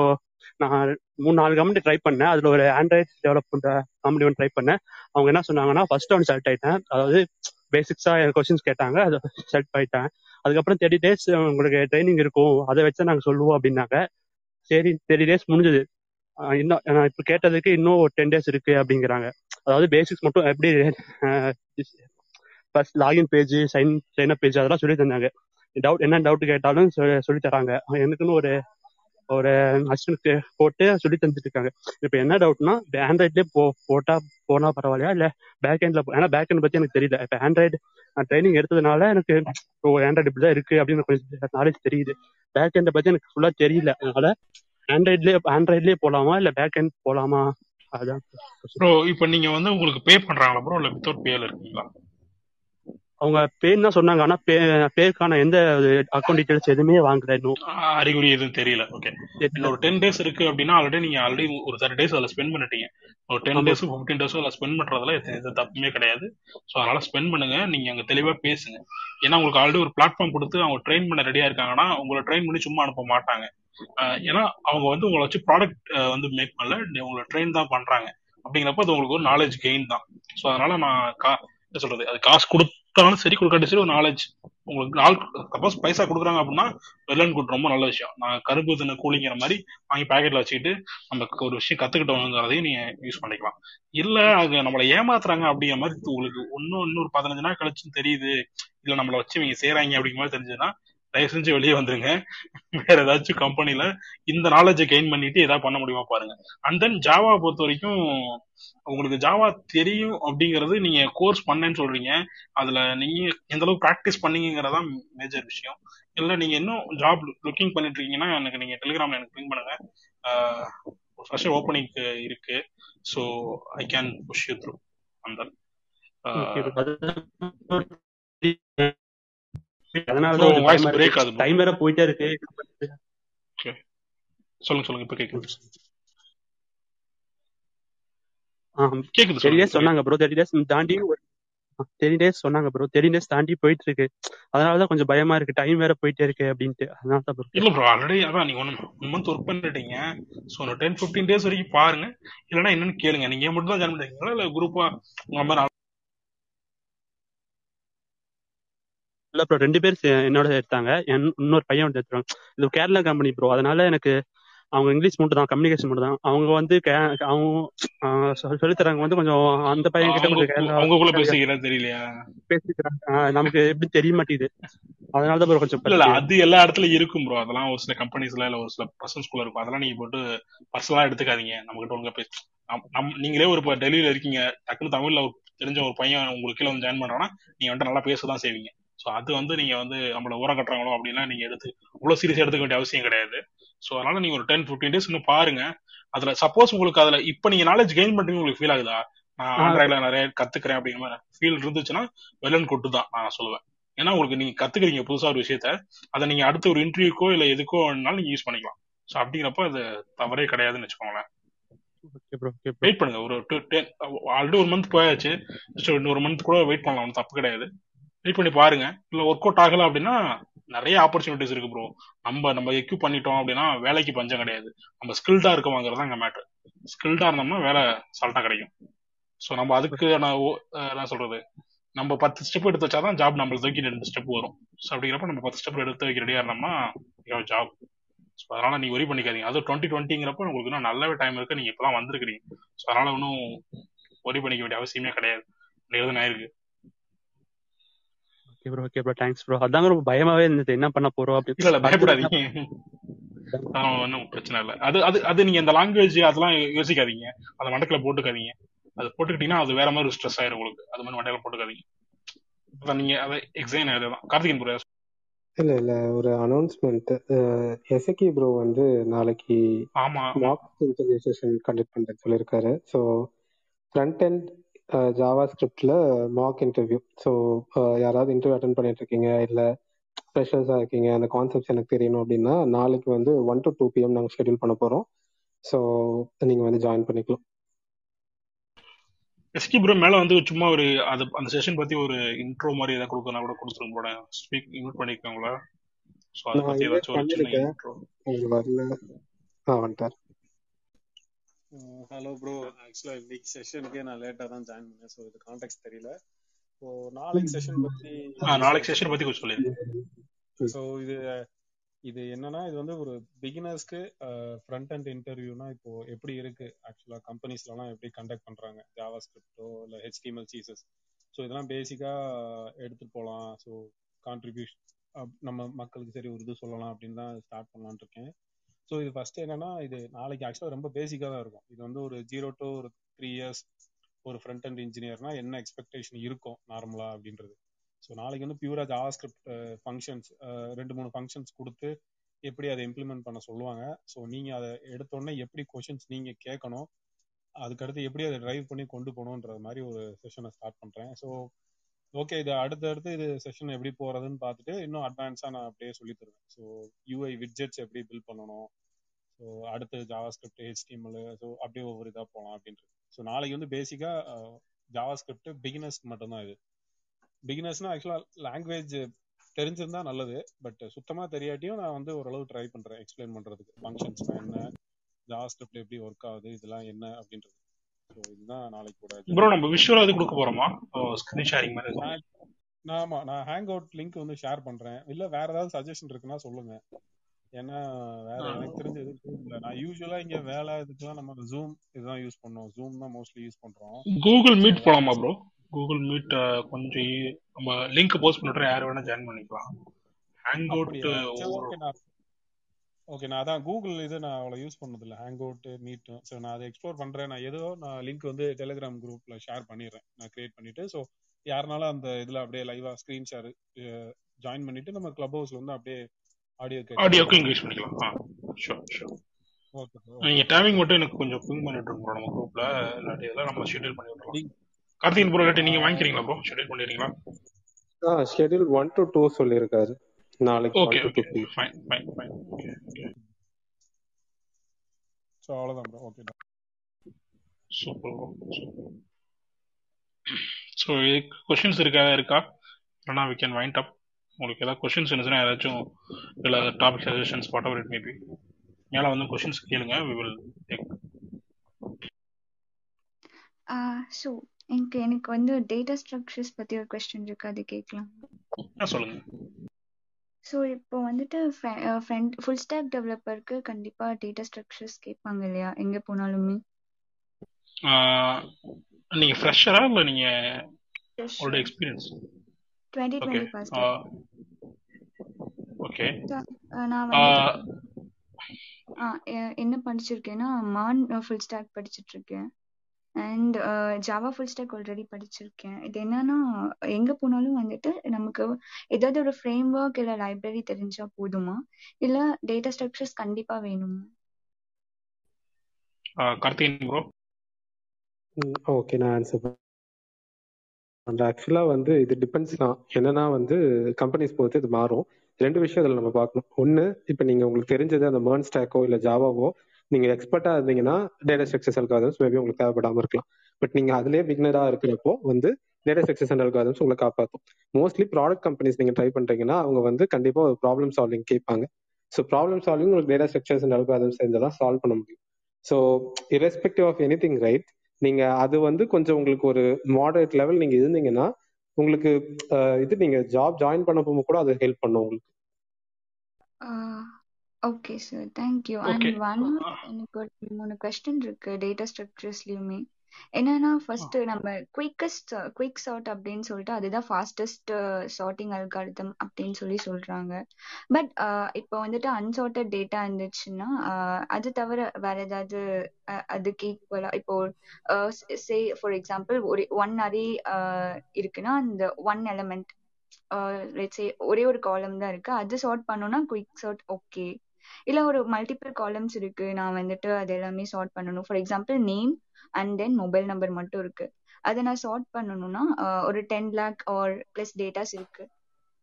நான் மூணு நாலு கம்பெனி ட்ரை பண்ணேன். அதுல ஒரு ஆண்ட்ராய்ட் டெவலப் பண்ற கம்பெனி ஒன்று ட்ரை பண்ணேன். அவங்க என்ன சொன்னாங்கன்னா ஃபர்ஸ்ட் ஒன் செலக்ட் ஆயிட்டேன். அதாவது பேசிக்ஸா கொஸ்டின்ஸ் கேட்டாங்க. அதை செலக்ட் ஆயிட்டேன் அதுக்கப்புறம் தேர்ட்டி டேஸ் உங்களுக்கு ட்ரைனிங் இருக்கும். அதை வச்சு நாங்க சொல்லுவோம் அப்படின்னாங்க. சரி தேர்ட்டி டேஸ் முடிஞ்சது. இன்னும் நான் இப்போ கேட்டதுக்கு இன்னும் ஒரு டென் டேஸ் இருக்கு அப்படிங்கிறாங்க. அதாவது பேசிக்ஸ் மட்டும் எப்படி first login page sign sign up page அதெல்லாம் சொல்லி தந்தாங்க. டவுட் என்ன டவுட் கேட்டாலும் சொல்லி தராங்க. எனக்குன்னு ஒரு ஒரு அசிஸ்டன்ட் போட்டு சொல்லி தந்துட்டு இருக்காங்க. இப்போ என்ன டவுட்னா ஆண்ட்ராய்ட்லேயே போ போட்டா போனா பரவாயில்லையா? இல்ல பேக் ஹேண்ட்ல ஏன்னா பேக் ஹேண்ட் பத்தி எனக்கு தெரியல. இப்போ ஆண்ட்ராய்டு நான் ட்ரைனிங் எடுத்ததுனால எனக்கு ஓ ஆண்ட்ராய்டு இப்படி தான் இருக்கு அப்படின்னு கொஞ்சம் நாலேஜ் தெரியுது. பேக் எண்டை பத்தி எனக்கு ஃபுல்லா தெரியல. அதனால ஆண்ட்ராய்ட்லயே ஆண்ட்ராய்ட்லயே போலாமா? இல்ல பேக் எண்ட் போலாமா? அதான். ப்ரோ இப்போ நீங்க வந்து உங்களுக்கு பே பண்றாங்களா ப்ரோ இல்லை வித்தவுட் பேல இருக்கீங்களா? அவங்க பேர் தான் சொன்னாங்க ஆனா பேருக்கான எந்த அக்கௌண்ட் டீடைல்ஸ் எதுவுமே வாங்கல இன்னும். அறிகுறி எதுவும் தெரியல. ஓகே ஒரு டென் டேஸ் இருக்கு அப்படின்னா ஆல்ரெடி நீங்க ஆல்ரெடி ஒரு தேர்ட்டி டேஸ் அதில் ஸ்பெண்ட் பண்ணிட்டீங்க. ஒரு டென் ஆமா. டேஸ் ஃபிஃப்டீன் டேஸோ அதில் ஸ்பெண்ட் பண்றதுல எந்த தப்புமே கிடையாது. ஸோ அதனால ஸ்பெண்ட் பண்ணுங்க. நீங்க அங்க தெளிவா பேசுங்க. ஏன்னா உங்களுக்கு ஆல்ரெடி ஒரு பிளாட்ஃபார்ம் கொடுத்து அவங்க ட்ரெயின் பண்ண ரெடியா இருக்காங்கன்னா உங்களை ட்ரெயின் பண்ணி சும்மா அனுப்ப மாட்டாங்க. ஏன்னா அவங்க வந்து உங்களை வச்சு ப்ராடக்ட் வந்து மேக் பண்ணல. உங்களை ட்ரெயின் தான் பண்றாங்க. அப்படிங்கிறப்ப அது உங்களுக்கு ஒரு நாலேஜ் கெயின் தான். ஸோ அதனால நான் கா என்ன சொல்றது? அது காசு கொடுத்தாலும் சரி கொடுக்காட்டி சரி ஒரு நாலேஜ் உங்களுக்கு நாள் சப்போஸ் பைசா கொடுக்குறாங்க அப்படின்னா வெள்ளன் குட் ரொம்ப நல்ல விஷயம். நான் கருப்பு தின கூலிங்கிற மாதிரி வாங்கி பேக்கெட்ல வச்சுக்கிட்டு நமக்கு ஒரு விஷயம் கத்துக்கிட்டோங்கிறதையும் நீங்க யூஸ் பண்ணிக்கலாம். இல்ல அது நம்மளை ஏமாத்துறாங்க அப்படிங்கிற மாதிரி உங்களுக்கு ஒன்னும் இன்னொரு பதினஞ்சு நாள் கழிச்சுன்னு தெரியுது. இல்ல நம்மளை வச்சு இவங்க செய்யறாங்க அப்படிங்கிற மாதிரி தெரிஞ்சதுன்னா தயவு செஞ்சு வெளியே வந்துருங்க. வேற ஏதாச்சும் கம்பெனில இந்த நாலேஜை கெயின் பண்ணிட்டு ஏதாவது பண்ண முடியுமா பாருங்க. அண்ட் தென் ஜாவா பொறுத்த வரைக்கும் உங்களுக்கு ஜாவா தெரியும் அப்படிங்கறது நீங்க கோர்ஸ் பண்ணேன்னு சொல்றீங்க. அதுல நீங்க எந்த அளவுக்கு ப்ராக்டிஸ் பண்ணீங்கிறதா மேஜர் விஷயம். இல்ல நீங்க இன்னும் ஜாப் லுக்கிங் பண்ணிட்டு இருக்கீங்கன்னா எனக்கு நீங்க டெலிகிராம்ல எனக்கு பிங் பண்ணுங்க. ஃப்ரெஷர் ஓப்பனிங் இருக்கு. So I can push you through அந்த டைம் வேற போயிட்டே இருக்கு. சொல்லுங்க சொல்லுங்க இப்ப கேக்குது. கேக்குது இப்ப சொன்னாங்க ப்ரோ தேர்ட்டி டேஸ் தாண்டி தேர்ட்டி டேஸ் சொன்னாங்க ப்ரோ தேர்ட்டி டேஸ் தாண்டி போயிட்டு இருக்கு. அதனால தான் கொஞ்சம் பயமா இருக்கு. டைம் வேற போயிட்டே இருக்கு அப்படின்ட்டு. அதனால தான் ப்ரோ இல்ல ப்ரோ ஆல்ரெடி அதான் நீங்க ஒன் ஒன் மந்த் ஒர்க் பண்ணிட்டீங்க. ஸோ ஒரு டென் ஃபிஃப்டீன் டேஸ் வரைக்கும் பாருங்க. இல்லைன்னா என்னன்னு கேளுங்க. நீங்க மட்டும் தான் ஜாயின் பண்ணிருக்கீங்களா இல்ல குரூப்பா உங்க மாதிரி இல்ல ப்ரோ ரெண்டு பேர் சே- என்னோட எடுத்தாங்க என்- இன்னொரு பையன் வந்து எடுத்தாங்க இது கேரளா கம்பெனி ப்ரோ அதனால எனக்கு அவங்க இங்கிலீஷ் மட்டும் தான் கம்யூனிகேஷன் மட்டும் தான். அவங்க வந்து கே- அவங்க ஆஹ் சொல்லி சொல்லித் தராங்க வந்து கொஞ்சம் அந்த பையன் கிட்ட அவங்க கொஞ்சம் கேரளா அவங்கக்குள்ள பேசிக்கிறா தெரியலையா? பேசிக்கிறாங்க. ஆஹ் நமக்கு எப்படி தெரிய மாட்டேங்குது. அதனால தான் ப்ரோ கொஞ்சம் இல்ல இல்ல பத்தி அது எல்லா இடத்துலயும் இருக்கும் ப்ரோ அதெல்லாம் ஒரு சில கம்பெனிஸ்ல இல்ல ஒரு சில பர்சன்ஸ்குள்ள இருக்கும். அதெல்லாம் நீங்க போட்டு பர்சனலா எடுத்துக்காதீங்க. நம்ம கிட்ட ஒழுங்கா பேச நம் நம்- நீங்களே ஒரு இப்போ டெல்லியில இருக்கீங்க. டக்குனு தமிழ்ல ஒரு தெரிஞ்ச ஒரு பையன் உங்களுக்கு கீழே வந்து ஜாயின் பண்றான்னா நீங்க வந்துட்டு நல்லா பேச தான் செய்வீங்க. ஸோ அது வந்து நீங்க வந்து நம்மள ஊற கட்டுறாங்களோ அப்படின்னா நீங்க எடுத்து இவ்வளவு சீரியஸ் எடுத்துக்க வேண்டிய அவசியம் கிடையாது. ஸோ அதனால நீங்க ஒரு டென் ஃபிஃப்டீன் டேஸ் இன்னும் பாருங்க. அதுல சப்போஸ் உங்களுக்கு அதுல இப்ப நீங்க நாலேஜ் கெயின் பண்றீங்க உங்களுக்கு ஃபீல் ஆகுதா? நான் ஆண்ட்ராய்ட்ல நிறைய கத்துக்கிறேன் அப்படிங்கிற மாதிரி ஃபீல் இருந்துச்சுன்னா வெள்ளன் கொட்டு தான் நான் சொல்லுவேன். ஏன்னா உங்களுக்கு நீங்க கத்துக்கிறீங்க புதுசா ஒரு விஷயத்த. அதை நீங்க அடுத்த ஒரு இன்டர்வியூக்கோ இல்ல எதுக்கோ வேணாலும் நீங்க யூஸ் பண்ணிக்கலாம். ஸோ அப்படிங்கிறப்ப அது தவறே கிடையாதுன்னு வச்சுக்கோங்களேன். வெயிட் பண்ணுங்க. ஒரு டூ டென் ஆல்ரெடி ஒரு மந்த் போயாச்சு. இன்னொரு மந்த் கூட வெயிட் பண்ணலாம். ஒன்றும் தப்பு கிடையாது. ட்ரை பண்ணி பாருங்க. இல்ல ஒர்க் அவுட் ஆகல அப்படின்னா நிறைய ஆப்பர்ச்சுனிட்டிஸ் இருக்கு ப்ரோ நம்ம நம்ம எக்யூப் பண்ணிட்டோம் அப்படின்னா வேலைக்கு பஞ்சம் கிடையாது. நம்ம ஸ்கில்டா இருக்கவாங்கிறது தான் இங்க மேட்ரு ஸ்கில்டா இருந்தோம்னா வேலை சால்ட்டா கிடைக்கும். ஸோ நம்ம அதுக்கு நான் ஓ- என்ன சொல்றது? நம்ம பத்து ஸ்டெப் எடுத்து வச்சாதான் ஜாப் நம்மள தூக்கி ரெண்டு ஸ்டெப் வரும். ஸோ அப்படிங்கிறப்ப நம்ம பத்து ஸ்டெப் எடுத்து வைக்க ரெடியா இருந்தோம்னா ஜாப் ஸோ அதனால நீங்க ஒரி பண்ணிக்காதீங்க. அது டுவெண்ட்டி டுவெண்ட்டிங்கிறப்ப உங்களுக்கு இன்னும் நல்லாவே டைம் இருக்கு. நீங்க இப்பதான் வந்திருக்கிறீங்க. ஸோ அதனால ஒன்றும் ஒரி பண்ணிக்க வேண்டிய அவசியமே கிடையாது. எழுதுனா இருக்கு okay bro okay bro thanks bro அதான் ப்ரோ பயமாவே இருந்தது. என்ன பண்ண போறோம் இல்ல இல்ல. அப்படி என்ன பயப்படாதீங்க ஒன்றும் பிரச்சனை இல்லை. அது அது அது நீங்க இந்த லாங்குவேஜ் அதெல்லாம் யோசிக்காதீங்க. அதை மண்டக்கில போட்டுக்காதீங்க. அது போட்டுக்கிட்டீங்கன்னா அது வேற மாதிரி ஸ்ட்ரெஸ் ஆயிரும் உங்களுக்கு. அது மாதிரி மண்டையில போட்டுக்காதீங்க. நீங்க அதை எக்ஸாம் அதுதான் கார்த்திகன் ப்ரோ இல்ல இல்ல. ஒரு அனௌன்ஸ்மெண்ட் எசக்கி ப்ரோ வந்து நாளைக்கு ஆமா. ஆமா மாக் இன்டர்வியூ செஷன் கண்டக்ட் பண்றேன்னு சொல்லியிருக்காரு. ஸோ ஃப்ரண்ட் அண்ட் ஜாவா ஸ்கிரிப்ட்ல மாக் இன்டர்வியூ ஸோ யாராவது இன்டர்வியூ அட்டன் பண்ணிட்டு இருக்கீங்க இல்ல ஃப்ரெஷர்ஸா இருக்கீங்க அந்த கான்செப்ட்ஸ் எனக்கு தெரியணும் அப்படின்னா நாளைக்கு வந்து ஒன் டு டூ பிஎம் நாங்கள் ஷெட்யூல் பண்ண போறோம். ஸோ நீங்க வந்து ஜாயின் பண்ணிக்கலாம். எஸ்கி ப்ரோ மேல வந்து சும்மா ஒரு அது அந்த செஷன் பத்தி ஒரு இன்ட்ரோ மாதிரி ஏதாவது கொடுக்கணும் கூட கொடுத்துருங்க கூட ஸ்பீக் இன்வைட் பண்ணிருக்காங்களா ஸோ அதை நான் பத்தி ஏதாச்சும் ஒரு சின்ன பண்ணிருக்கேன் இன்ட்ரோ வரல. ஆ வந்துட்டார். ஹலோ ப்ரோ ஆக்சுவலாக இன்னைக்கு செஷனுக்கே நான் லேட்டாக தான் ஜாயின் பண்ணேன். ஸோ இது கான்டாக்ட் தெரியல. ஸோ நாளைக்கு செஷன் ஆ நாளைக்கு செஷன் பத்தி கொஞ்சம் சொல்லிருங்க ஸோ இது இது என்னன்னா இது வந்து ஒரு பிகினர்ஸ்க்கு ஃப்ரண்ட் அண்ட் இன்டர்வியூனா இப்போ எப்படி இருக்கு? ஆக்சுவலா கம்பெனிஸ்லலாம் எப்படி கண்டக்ட் பண்றாங்க? ஜாவா ஸ்கிரிப்டோ இல்லை ஹெச்டிஎம்எல் சிஎஸ்எஸ் ஸோ இதெல்லாம் பேசிக்கா எடுத்துட்டு போகலாம் ஸோ கான்ட்ரிபியூஷன் நம்ம மக்களுக்கு சரி ஒரு இது சொல்லலாம் அப்படின்னு தான் ஸ்டார்ட் பண்ணலாம்னு இருக்கேன். ஸோ இது ஃபர்ஸ்ட் என்னன்னா இது நாளைக்கு ஆக்சுவலாக ரொம்ப பேசிக்காக தான் இருக்கும். இது வந்து ஒரு ஜீரோ டு ஒரு த்ரீ இயர்ஸ் ஒரு ஃப்ரண்ட் அண்ட் இன்ஜினியர்னா என்ன எக்ஸ்பெக்டேஷன் இருக்கும் நார்மலா அப்படின்றது. ஸோ நாளைக்கு வந்து பியூரா ஜாவா ஸ்கிரிப்ட் ஃபங்க்ஷன்ஸ் ரெண்டு மூணு ஃபங்க்ஷன்ஸ் கொடுத்து எப்படி அதை இம்ப்ளிமெண்ட் பண்ண சொல்லுவாங்க. ஸோ நீங்கள் அதை எடுத்தோடனே எப்படி கொஷின்ஸ் நீங்கள் கேட்கணும் அதுக்கடுத்து எப்படி அதை டிரைவ் பண்ணி கொண்டு போகணுன்ற மாதிரி ஒரு செஷனை ஸ்டார்ட் பண்ணுறேன் ஸோ ஓகே இது அடுத்தடுத்து இது செஷன் எப்படி போறதுன்னு பார்த்துட்டு இன்னும் அட்வான்ஸா நான் அப்படியே சொல்லி தருவேன். ஸோ யூஐ விட்ஜெட்ஸ் எப்படி பில் பண்ணணும்? ஸோ அடுத்து ஜாவா ஸ்கிரிப்ட் ஹெச்டிஎம்எல் ஸோ அப்படியே ஒவ்வொரு இதாக போகலாம் அப்படின்றது. ஸோ நாளைக்கு வந்து பேசிக்கா ஜாவா ஸ்கிரிப்ட் பிகினர்ஸ்க்கு மட்டும்தான் இது. பிகினர்ஸ்னா ஆக்சுவலா லாங்குவேஜ் தெரிஞ்சிருந்தா நல்லது பட் சுத்தமா தெரியாட்டியும் நான் வந்து ஓரளவு ட்ரை பண்றேன் எக்ஸ்பிளைன் பண்றதுக்கு. ஃபங்க்ஷன்ஸ்னா என்ன? ஜாவா ஸ்கிரிப்ட் எப்படி ஒர்க் ஆகுது? இதெல்லாம் என்ன? அப்படின்றது. ப்ரோ நம்ம விஷுவல் அது கொடுக்க போறோமா? ஸ்கிரீன் ஷேரிங் மாதிரி ஆமா நான் ஹேங் அவுட் லிங்க் வந்து ஷேர் பண்றேன். இல்ல வேற ஏதாவது சஜஷன் இருக்குன்னா சொல்லுங்க. ஏன்னா வேற எனக்கு தெரிஞ்ச எதுவும் இல்ல நான் யூஸ்வலா இங்க வேலை இதுக்கெல்லாம் நம்ம ஜூம் இதுதான் யூஸ் பண்ணோம். ஜூம் தான் மோஸ்ட்லி யூஸ் பண்றோம். கூகுள் மீட் போலாமா ப்ரோ கூகுள் மீட் கொஞ்சம் நம்ம லிங்க் போஸ்ட் பண்ணிட்டு யார் வேணா ஜாயின் பண்ணிக்கலாம். ஹேங் அவுட் ஓகே நான் அதான் கூகுள் இது நான் அவ்வளோ யூஸ் பண்ணதில்ல. ஹேங் அவுட் மீட் ஸோ நான் அதை எக்ஸ்ப்ளோர் பண்றேன். நான் ஏதோ நான் லிங்க் வந்து டெலிகிராம் குரூப்ல ஷேர் பண்ணிடுறேன். நான் கிரியேட் பண்ணிட்டு ஸோ யாருனாலும் அந்த இதுல அப்படியே லைவா ஸ்கிரீன் ஷேர் ஜாயின் பண்ணிட்டு நம்ம கிளப் ஹவுஸ்ல வந்து அப்படியே ஆடியோ ஆடியோக்கும் இங்கிலீஷ் பண்ணிக்கலாம். ஆ ஷோர் ஷோர் ஓகே நீங்க டைமிங் மட்டும் எனக்கு கொஞ்சம் பிங் பண்ணிட்டு இருக்கோம் நம்ம குரூப்ல இல்லாட்டி இதெல்லாம் நம்ம ஷெட்யூல் பண்ணி விட்டுறலாம். கார்த்திகன் ப்ரோ இல்லாட்டி நீங்க வாங்கிக்கிறீங்களா ப்ரோ ஷெட்யூல் பண்ணிடுறீங்களா? ஆ ஷெட்யூல் ஒன் டு டூ சொல்லியிருக்காரு. நாளைக்கு okay okay fine fine fine okay okay so அவ்வளோதான் bro okay super bro super so questions இருக்கா? இருக்கா? இல்லைனா வி கேன் வைண்ட் அப் உங்களுக்கு ஏதாவது கொஷின்ஸ் இருந்துச்சுன்னா யாராச்சும் இல்லை topic suggestions whatever it maybe மேலே வந்து கொஷின்ஸ் கேளுங்க. வி வில் டேக் ஸோ எனக்கு எனக்கு வந்து டேட்டா ஸ்ட்ரக்சர்ஸ் பற்றி ஒரு கொஸ்டின் இருக்கு. அது கேட்கலாம். சொல்லுங்க. ஸோ இப்போ வந்துட்டு ஃப்ரண்ட் ஃபுல் ஸ்டாக் டெவலப்பருக்கு கண்டிப்பாக டேட்டா ஸ்ட்ரக்சர்ஸ் கேட்பாங்க இல்லையா? எங்கே போனாலுமே. நீங்கள் ஃப்ரெஷரா இல்லை நீங்கள் உங்களோட experience twenty twenty first okay நான் எ- என்ன படிச்சிருக்கேன்னா மான் ஃபுல் ஸ்டாக் படிச்சிட்டு இருக்கேன். And Java full stack already படிச்சிருக்கேன். இது என்னன்னா எங்க போனாலும் வந்துட்டு நமக்கு ஏதாவது ஒரு ஃப்ரேம் ஒர்க் இல்ல லைப்ரரி தெரிஞ்சா போதுமா? இல்ல டேட்டா ஸ்ட்ரக்சர்ஸ் கண்டிப்பா வேணுமா? கார்த்திகன் ப்ரோ ஓகே நான் ஆன்சர் பண்றேன் ஆக்சுவலா வந்து இது டிபெண்ட்ஸ் தான். என்னன்னா வந்து கம்பெனிஸ் பொறுத்து இது மாறும். ரெண்டு விஷயம் இதில் நம்ம பார்க்கணும். ஒன்று இப்போ நீங்கள் உங்களுக்கு தெரிஞ்சது அந்த மேர்ன் ஸ்டாக்கோ இல்லை ஜாவாவோ நீங்கள் எக்ஸ்பர்ட்டா இருந்தீங்கன்னா டேட்டா ஸ்ட்ரக்சர்ஸ் அல்காதம்ஸ் மேபி உங்களுக்கு தேவைப்படாமல் இருக்கலாம். பட் நீங்கள் அதுலயே பிக்னரா இருக்கிறப்போ வந்து டேட்டா ஸ்ட்ரக்சர்ஸ் அண்ட் அல்காதம்ஸ் உங்களை காப்பாற்றும் மோஸ்ட்லி ப்ராடக்ட் கம்பெனிஸ் நீங்கள் ட்ரை பண்ணுறீங்கன்னா அவங்க வந்து கண்டிப்பாக ஒரு ப்ராப்ளம் சால்விங் கேட்பாங்க. ஸோ ப்ராப்ளம் சால்விங் உங்களுக்கு டேட்டா ஸ்ட்ரக்சர்ஸ் அண்ட் அல்காதம்ஸ் இருந்தால் தான் சால்வ் பண்ண முடியும். So irrespective of anything right நீங்க அது வந்து கொஞ்சம் உங்களுக்கு ஒரு மாடரேட் லெவல் நீங்க இருந்தீங்கன்னா உங்களுக்கு இது நீங்க ஜாப் ஜாயின் பண்ண போகும்போது கூட அது ஹெல்ப் பண்ணும் உங்களுக்கு. Okay sir thank you and one எனக்கு ஒரு மூணு கொஸ்டின் இருக்கு டேட்டா ஸ்ட்ரக்சர்ஸ்லயுமே என்னன்னா ஃபர்ஸ்ட் நம்ம குயிக்கஸ்ட் குயிக் சார்ட் அப்படின்னு சொல்லிட்டு அதுதான் ஃபாஸ்டஸ்ட் சார்ட்டிங் அல்காரிதம் அப்படின்னு சொல்லி சொல்றாங்க. பட் இப்போ வந்துட்டு அன்சார்ட்டட் டேட்டா இருந்துச்சுன்னா ஆஹ் அது தவிர வேற ஏதாவது அதுக்கு ஈக்குவலா இப்போ சே ஃபார் எக்ஸாம்பிள் ஒரு ஒன் அரே இருக்குன்னா அந்த ஒன் எலமெண்ட் ஒரே ஒரு காலம் தான் இருக்கு. அது சார்ட் பண்ணணும்னா குயிக் சார்ட் ஓகே இல்ல ஒரு மல்டிபிள் காலம்ஸ் இருக்கு. நான் வந்துட்டு அது எல்லாமே சார்ட் பண்ணணும். For example name and then mobile number மட்டும் இருக்கு. அதை நான் சார்ட் பண்ணணும்னா ஒரு ten lakh or plus datas இருக்கு.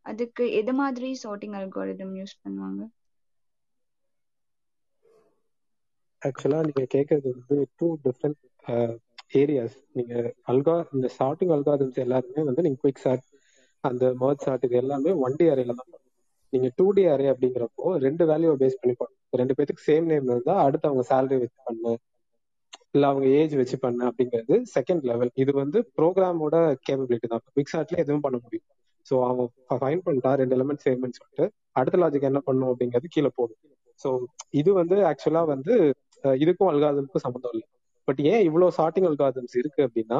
அதுக்கு எது மாதிரி சார்ட்டிங் அல்காரிதம் யூஸ் பண்ணுவாங்க? ஆக்சுவலா நீங்க கேட்கறது வந்து டூ டிஃப்ரெண்ட் ஏரியாஸ் நீங்க அல்கா இந்த சார்ட்டிங் அல்காரிதம்ஸ் எல்லாருமே வந்து நீங்க குயிக் சார்ட் அந்த மர்ஜ் சார்ட் இது எல்லாமே ஒன் டே அறையில தான் நீங்க டூ டி அரே அப்படிங்கிறப்போ ரெண்டு வேல்யூவை பேஸ் பண்ணி பண்ணும் ரெண்டு பேத்துக்கு சேம் நேம் இருந்தா அடுத்து அவங்க சேலரி வச்சு பண்ணு. இல்ல அவங்க ஏஜ் வச்சு பண்ணு அப்படிங்கிறது செகண்ட் லெவல் இது வந்து ப்ரோக்ராமோட கேப்பபிலிட்டி தான். பிக் சாட்ல எதுவும் பண்ண முடியும். ஸோ அவன் ஃபைன் பண்ணிட்டா ரெண்டு எலிமெண்ட் சேம்னு சொல்லிட்டு அடுத்த லாஜிக் என்ன பண்ணும் அப்படிங்கிறது கீழே போடும். ஸோ இது வந்து ஆக்சுவலா வந்து இதுக்கும் அல்காதமுக்கும் சம்மந்தம் இல்லை. பட் ஏன் இவ்வளவு சார்ட்டிங் அல்காதம்ஸ் இருக்கு அப்படின்னா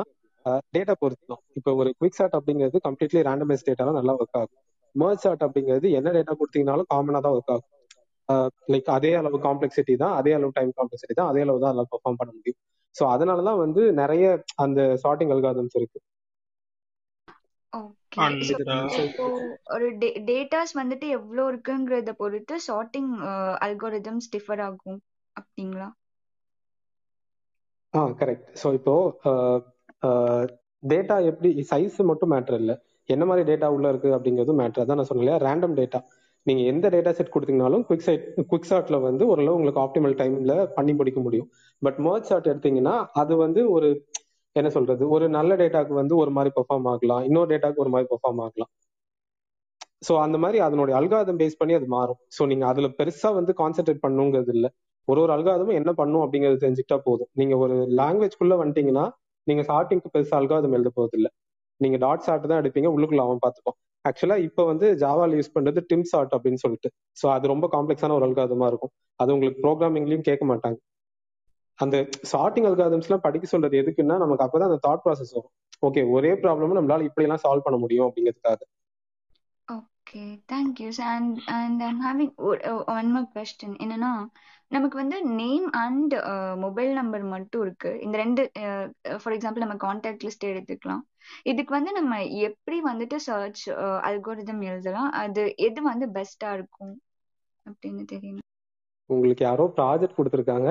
டேட்டா பொறுத்து தான் இப்போ ஒரு குவிக் சாட் அப்படிங்கிறது கம்ப்ளீட்லி ரேண்டமைஸ் டேட்டாலாம் நல்லா ஒர்க் ஆகும். மர்ஜ் சார்ட் அப்படிங்கிறது என்ன டேட்டா கொடுத்தீங்கனாலும் காமனா தான் ஒர்க் ஆகும். லைக் அதே அளவு காம்ப்ளெக்சிட்டி தான் அதே அளவு டைம் காம்ப்ளெக்சிட்டி தான் அதே அளவு தான் அதில் பெர்ஃபார்ம் பண்ண முடியும். ஸோ அதனால தான் வந்து நிறைய அந்த சார்ட்டிங் அல்காதம்ஸ் இருக்கு. இப்போ ஒரு டேட்டாஸ் வந்துட்டு எவ்வளோ இருக்குங்கிறத பொறுத்து சார்ட்டிங் அல்காரிதம்ஸ் டிஃபர் ஆகும் அப்படிங்களா? ஆ கரெக்ட் ஸோ இப்போ டேட்டா எப்படி சைஸ் மட்டும் மேட்டர் இல்லை. என்ன மாதிரி டேட்டா உள்ள இருக்கு அப்படிங்கிறது மேட்டர் அதான் நான் சொன்னேன் ரேண்டம் டேட்டா நீங்க எந்த டேட்டா செட் கொடுத்தீங்கனாலும் குவிக் சைட் குவிக் ஷாட்ல வந்து ஓரளவு உங்களுக்கு ஆப்டிமல் டைம்ல பண்ணி முடிக்க முடியும். பட் மர்ஜ் ஷாட் எடுத்தீங்கன்னா அது வந்து ஒரு என்ன சொல்றது? ஒரு நல்ல டேட்டாக்கு வந்து ஒரு மாதிரி பெர்ஃபார்ம் ஆகலாம். இன்னொரு டேட்டாக்கு ஒரு மாதிரி பெர்ஃபார்ம் ஆகலாம். ஸோ அந்த மாதிரி அதனுடைய அல்காதம் பேஸ் பண்ணி அது மாறும். ஸோ நீங்க அதுல பெருசா வந்து கான்சென்ட்ரேட் பண்ணுங்கிறது இல்ல. ஒரு ஒரு அல்காதமும் என்ன பண்ணும் அப்படிங்கறது தெரிஞ்சுக்கிட்டா போதும். நீங்க ஒரு லாங்குவேஜ்குள்ள வந்துட்டீங்கன்னா நீங்க சார்ட்டிங்க்கு பெருசா அல்காதம் எழுத போறது இல்லை நீங்க டாட் சார்ட் தான் எடுப்பீங்க உள்ளுக்குள்ள அவன் பார்த்துப்போம் ஆக்சுவலா இப்போ வந்து ஜாவால யூஸ் பண்றது டிம் சார்ட் அப்படின்னு சொல்லிட்டு. ஸோ அது ரொம்ப காம்ப்ளெக்ஸான ஒரு அல்காதமா இருக்கும். அது உங்களுக்கு ப்ரோக்ராமிங்லயும் கேட்க மாட்டாங்க. அந்த சார்ட்டிங் அல்காதம்ஸ் எல்லாம் படிக்க சொல்றது எதுக்குன்னா நமக்கு அப்பதான் அந்த தாட் ப்ராசஸ் வரும். ஓகே ஒரே ப்ராப்ளம் நம்மளால இப்படி எல்லாம் சால்வ் பண்ண முடியும் அப்படிங்கிறதுக்காக. Okay thank you and and I'm having one more question என்னன்னா நமக்கு வந்து நேம் அண்ட் மொபைல் நம்பர் மட்டும் இருக்கு. இந்த ரெண்டு uh, uh, ஃபார் எக்ஸாம்பிள் நம்ம கான்டாக்ட் லிஸ்ட் எடுத்துக்கலாம். இதுக்கு வந்து நம்ம எப்படி வந்துட்டு சர்ச் அல்கோரிதம் uh, எழுதலாம்? அது எது வந்து பெஸ்டா இருக்கும்? அப்படின்னு தெரியணும் உங்களுக்கு யாரோ ப்ராஜெக்ட் கொடுத்துருக்காங்க.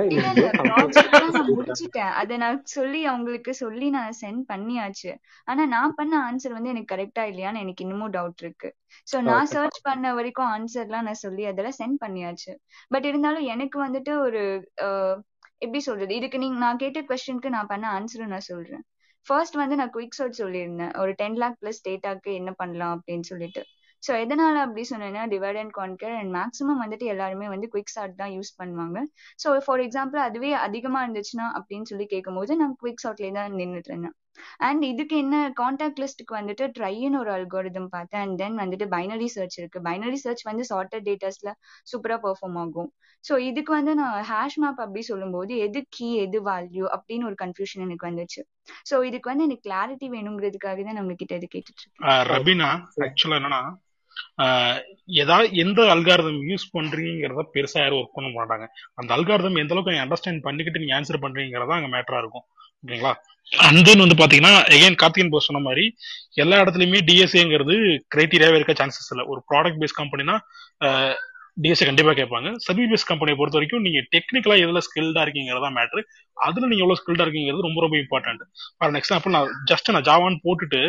முடிச்சிட்டேன். அதை நான் சொல்லி அவங்களுக்கு சொல்லி நான் சென்ட் பண்ணியாச்சு. ஆனா நான் பண்ண ஆன்சர் வந்து எனக்கு கரெக்டா இல்லையான்னு எனக்கு இன்னமும் டவுட் இருக்கு. சோ நான் சர்ச் பண்ண வரைக்கும் ஆன்சர்லாம் நான் சொல்லி அதெல்லாம் சென்ட் பண்ணியாச்சு. பட் இருந்தாலும் எனக்கு வந்துட்டு ஒரு எப்படி சொல்றது? இதுக்கு நீங்க நான் கேட்ட கொஸ்டினுக்கு நான் பண்ண ஆன்சரும் நான் சொல்றேன். ஃபர்ஸ்ட் வந்து நான் குயிக் சர்ச் சொல்லியிருந்தேன். ஒரு டென் லேக் பிளஸ் டேட்டாக்கு என்ன பண்ணலாம் அப்படின்னு சொல்லிட்டு. ஸோ எதனால அப்படி சொன்னேன்னா divide and conquer and maximum வந்துட்டு எல்லாருமே வந்து குவிக் சார்ட் தான் யூஸ் பண்ணுவாங்க. ஸோ ஃபார் எக்ஸாம்பிள் அதுவே அதிகமா இருந்துச்சுன்னா அப்படின்னு சொல்லி கேட்கும்போது நான் குவிக் சார்ட்லேயே தான் நின்றுட்டு இருந்தேன். அண்ட் இதுக்கு என்ன காண்டாக்ட் லிஸ்ட்டுக்கு வந்துட்டு ட்ரைன்னு ஒரு அல்கோரிதம் பார்த்தேன். அண்ட் தென் வந்துட்டு பைனரி சர்ச் இருக்கு. பைனரி சர்ச் வந்து சார்ட்டட் டேட்டாஸ்ல சூப்பரா பெர்ஃபார்ம் ஆகும். ஸோ இதுக்கு வந்து நான் ஹேஷ் மேப் அப்படி சொல்லும்போது எது கீ எது வேல்யூ அப்படின்னு ஒரு கன்ஃபியூஷன் எனக்கு வந்துச்சு. ஸோ இதுக்கு வந்து எனக்கு கிளாரிட்டி வேணுங்கிறதுக்காக தான் நம்ம உங்ககிட்ட இது கேட்டுட்டு இருக்கேன். ரபினா ஆக்சுவலா என்னன்னா ஏதாவது எந்த அல்காரதம் யூஸ் பண்றீங்கிறத பெருசா யாரும் ஒர்க் பண்ண மாட்டாங்க. அந்த அல்காரதம் எந்த அளவுக்கு அண்டர்ஸ்டாண்ட் பண்ணிக்கிட்டு நீங்க ஆன்சர் பண்றீங்கிறதா அங்க மேட்டரா இருக்கும். ஓகேங்களா? அண்ட் தென் வந்து பாத்தீங்கன்னா எகைன் கார்த்திகன் போஸ் சொன்ன மாதிரி எல்லா இடத்துலயுமே டிஎஸ்ஏங்கிறது கிரைட்டீரியாவே இருக்க சான்சஸ் இல்லை. ஒரு ப்ராடக்ட் பேஸ் கம்பெனினா டிஎஸ்சி கண்டிப்பா கேட்பாங்க. சர்வீஸ் கம்பெனியை பொறுத்த வரைக்கும் நீங்க டெக்னிக்கலா எதுல ஸ்கில்டா இருக்கீங்கிறதா மேட்ரு அதுல நீங்க எவ்வளவு ஸ்கில்டா இருக்கீங்கிறது ரொம்ப ரொம்ப இம்பார்ட்டன்ட் ஃபார் எக்ஸாம்பிள் நான் ஜஸ்ட் நான் ஜாவான்னு போட்டுட்டு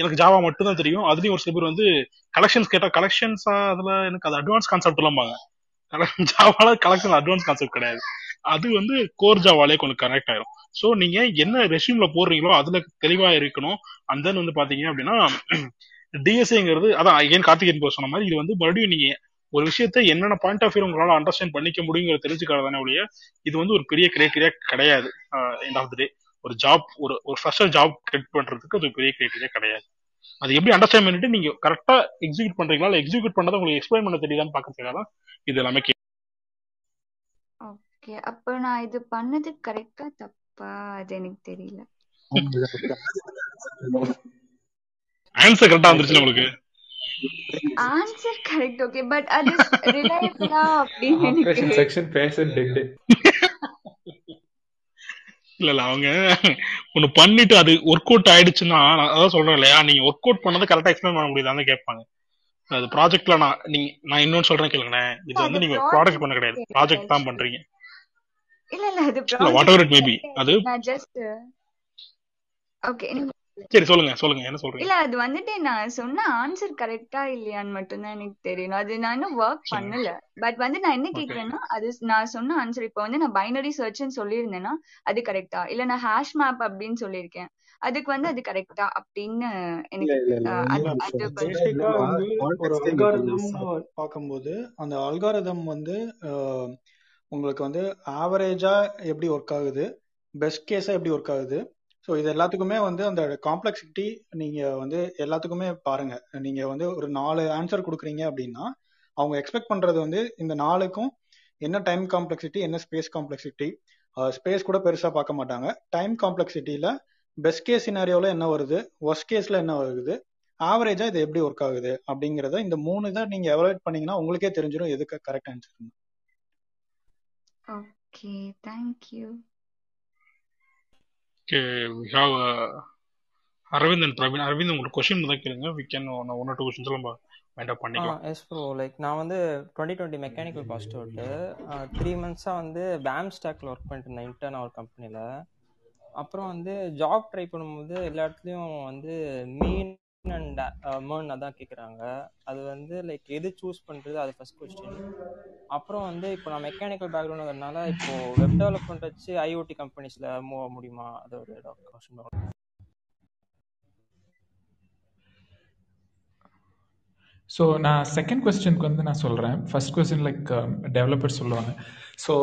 எனக்கு ஜாவா மட்டும் தான் தெரியும். அதுலயும் ஒரு சில பேர் வந்து கலெக்ஷன்ஸ் கேட்டா கலெக்ஷன்ஸா அதுல எனக்கு அது அட்வான்ஸ் கான்செப்ட் எல்லாம்பாங்க ஜாவால கலெக்ஷன் அட்வான்ஸ் கான்செப்ட் கிடையாது. அது வந்து கோர் ஜாவாலே கொஞ்சம் கனெக்ட் ஆயிரும். ஸோ நீங்க என்ன ரெஸ்யூம்ல போடுறீங்களோ அதுல தெளிவா இருக்கணும். அந்த தென் வந்து பாத்தீங்க அப்படின்னா டிஎஸ்ஏங்கிறது அதான் ஏன் கார்த்திகேயன் போய் சொன்ன மாதிரி இது வந்து மறுபடியும் நீங்க ஒரு விஷயத்த என்னென்ன பாயிண்ட் ஆஃப் வியூ உங்களால அண்டர்ஸ்டாண்ட் பண்ணிக்க முடியுங்கிற தெரிஞ்சுக்காதானே ஒழிய இது வந்து ஒரு பெரிய கிரைட்டீரியா கிடையாது. எண்ட் ஆஃப் த டே ஒரு ஜாப் ஒரு ஒரு ஃபர்ஸ்ட் ஜாப் கெட் பண்றதுக்கு அது பெரிய கிரைட்டீரியா கிடையாது. அது எப்படி அண்டர்ஸ்டாண்ட் பண்ணிட்டு நீங்க கரெக்டா எக்ஸிக்யூட் பண்றீங்களா? இல்ல எக்ஸிக்யூட் பண்ணதை உங்களுக்கு எக்ஸ்பிளைன் பண்ண தெரியுதான்னு பாக்கிறதுக்காக தான் இது எல்லாமே கே- ஓகே அப்போ நான் இது பண்ணது கரெக்டா தப்பா? அது எனக்கு தெரியல. ஆன்சர் கரெக்டா வந்துருச்சு உங்களுக்கு? ஆன்சர் கரெக்ட் ஓகே பட் அது ரிலையபிளா அப்படின்னு ஆப்ரேஷன் செக்ஷன் பேஷன் டெட் இல்ல இல்ல அவங்க ஒண்ணு பண்ணிட்டு அது ஒர்க் அவுட் ஆயிடுச்சுன்னா நான் அதான் சொல்றேன் இல்லையா நீங்க ஒர்க் அவுட் பண்ணதை கரெக்டா எக்ஸ்பிளைன் பண்ண முடியுதான்னு கேட்பாங்க. அது ப்ராஜெக்ட்ல நான் நீங்க நான் இன்னொன்னு சொல்றேன் கேளுங்களேன். இது வந்து நீங்க ப்ராடக்ட் ப்ராஜெக்ட் பண்ண கிடையாது. ப்ராஜெக்ட் தான் பண்றீங்க. இல்ல இல்ல அது வாட் எவர் இட் மேபி அது ஓகே சரி சொல்லுங்க சொல்லுங்க. என்ன சொல்றீங்க? இல்ல அது வந்துட்டு நான் சொன்ன ஆன்சர் கரெக்டா இல்லையான்னு மட்டும்தான் எனக்கு தெரியணும் அது நான் இன்னும் ஒர்க் பண்ணல. பட் வந்து நான் என்ன கேக்குறேன்னா அது நான் சொன்ன ஆன்சர் இப்போ வந்து நான் பைனரி சர்ச்னு சொல்லியிருந்தேன்னா அது கரெக்டா இல்ல நான் ஹேஷ் மேப் அப்படின்னு சொல்லியிருக்கேன். அதுக்கு வந்து அது கரெக்டா அப்படின்னு எனக்கு பார்க்கும்போது அந்த அல்காரிதம் வந்து உங்களுக்கு வந்து ஆவரேஜா எப்படி ஒர்க் ஆகுது? பெஸ்ட் கேஸா எப்படி ஒர்க் ஆகுது? ஸோ இது எல்லாத்துக்குமே வந்து அந்த காம்ப்ளெக்சிட்டி நீங்க வந்து எல்லாத்துக்குமே பாருங்க. நீங்க வந்து ஒரு நாலு ஆன்சர் கொடுக்குறீங்க அப்படின்னா அவங்க எக்ஸ்பெக்ட் பண்றது வந்து இந்த நாளுக்கும் என்ன டைம் காம்ப்ளெக்சிட்டி என்ன ஸ்பேஸ் காம்ப்ளெக்சிட்டி ஸ்பேஸ் கூட பெருசா பார்க்க மாட்டாங்க. டைம் காம்ப்ளெக்சிட்டியில பெஸ்ட் கேஸ் சினாரியோல என்ன வருது? ஒர்ஸ்ட் கேஸ்ல என்ன வருது? ஆவரேஜா இது எப்படி ஒர்க் ஆகுது? அப்படிங்கறத இந்த மூணு தான் நீங்க எவாலுவேட் பண்ணீங்கன்னா உங்களுக்கே தெரிஞ்சிடும் எதுக்கு correct answer okay thank you okay Aravind and Praveen Aravind உங்களுக்கு கொஸ்டின் முதல் கேளுங்க. We can one or two questions நம்ம மைண்ட் அப் பண்ணிக்கலாம். எஸ் ப்ரோ லைக் நான் வந்து twenty twenty mechanical passed out three மந்த்ஸாக வந்து பேம் ஸ்டாக்ல ஒர்க் பண்ணிட்டு இருந்தேன் இன்டர்ன் ஒரு கம்பெனியில் அப்புறம் வந்து ஜாப் ட்ரை பண்ணும்போது எல்லா இடத்துலையும் வந்து மீன் அண்ட் அமௌண்ட் uh, அதான் கேட்குறாங்க அது வந்து லைக் எது சூஸ் பண்ணுறது அது ஃபர்ஸ்ட் கொஸ்டின் அப்புறம் வந்து இப்போ நான் மெக்கானிக்கல் பேக்ரவுண்டுங்கிறதுனால இப்போ வெப் டெவலப்மெண்ட் வச்சு ஐஓடி கம்பெனிஸில் மூவ் ஆக முடியுமா? அது ஒரு கொஸ்டின் ஸோ நான் செகண்ட் கொஸ்டினுக்கு வந்து நான் சொல்கிறேன் ஃபர்ஸ்ட் கொஸ்டின் லைக் டெவலப்பர் சொல்லுவாங்க. ஸோ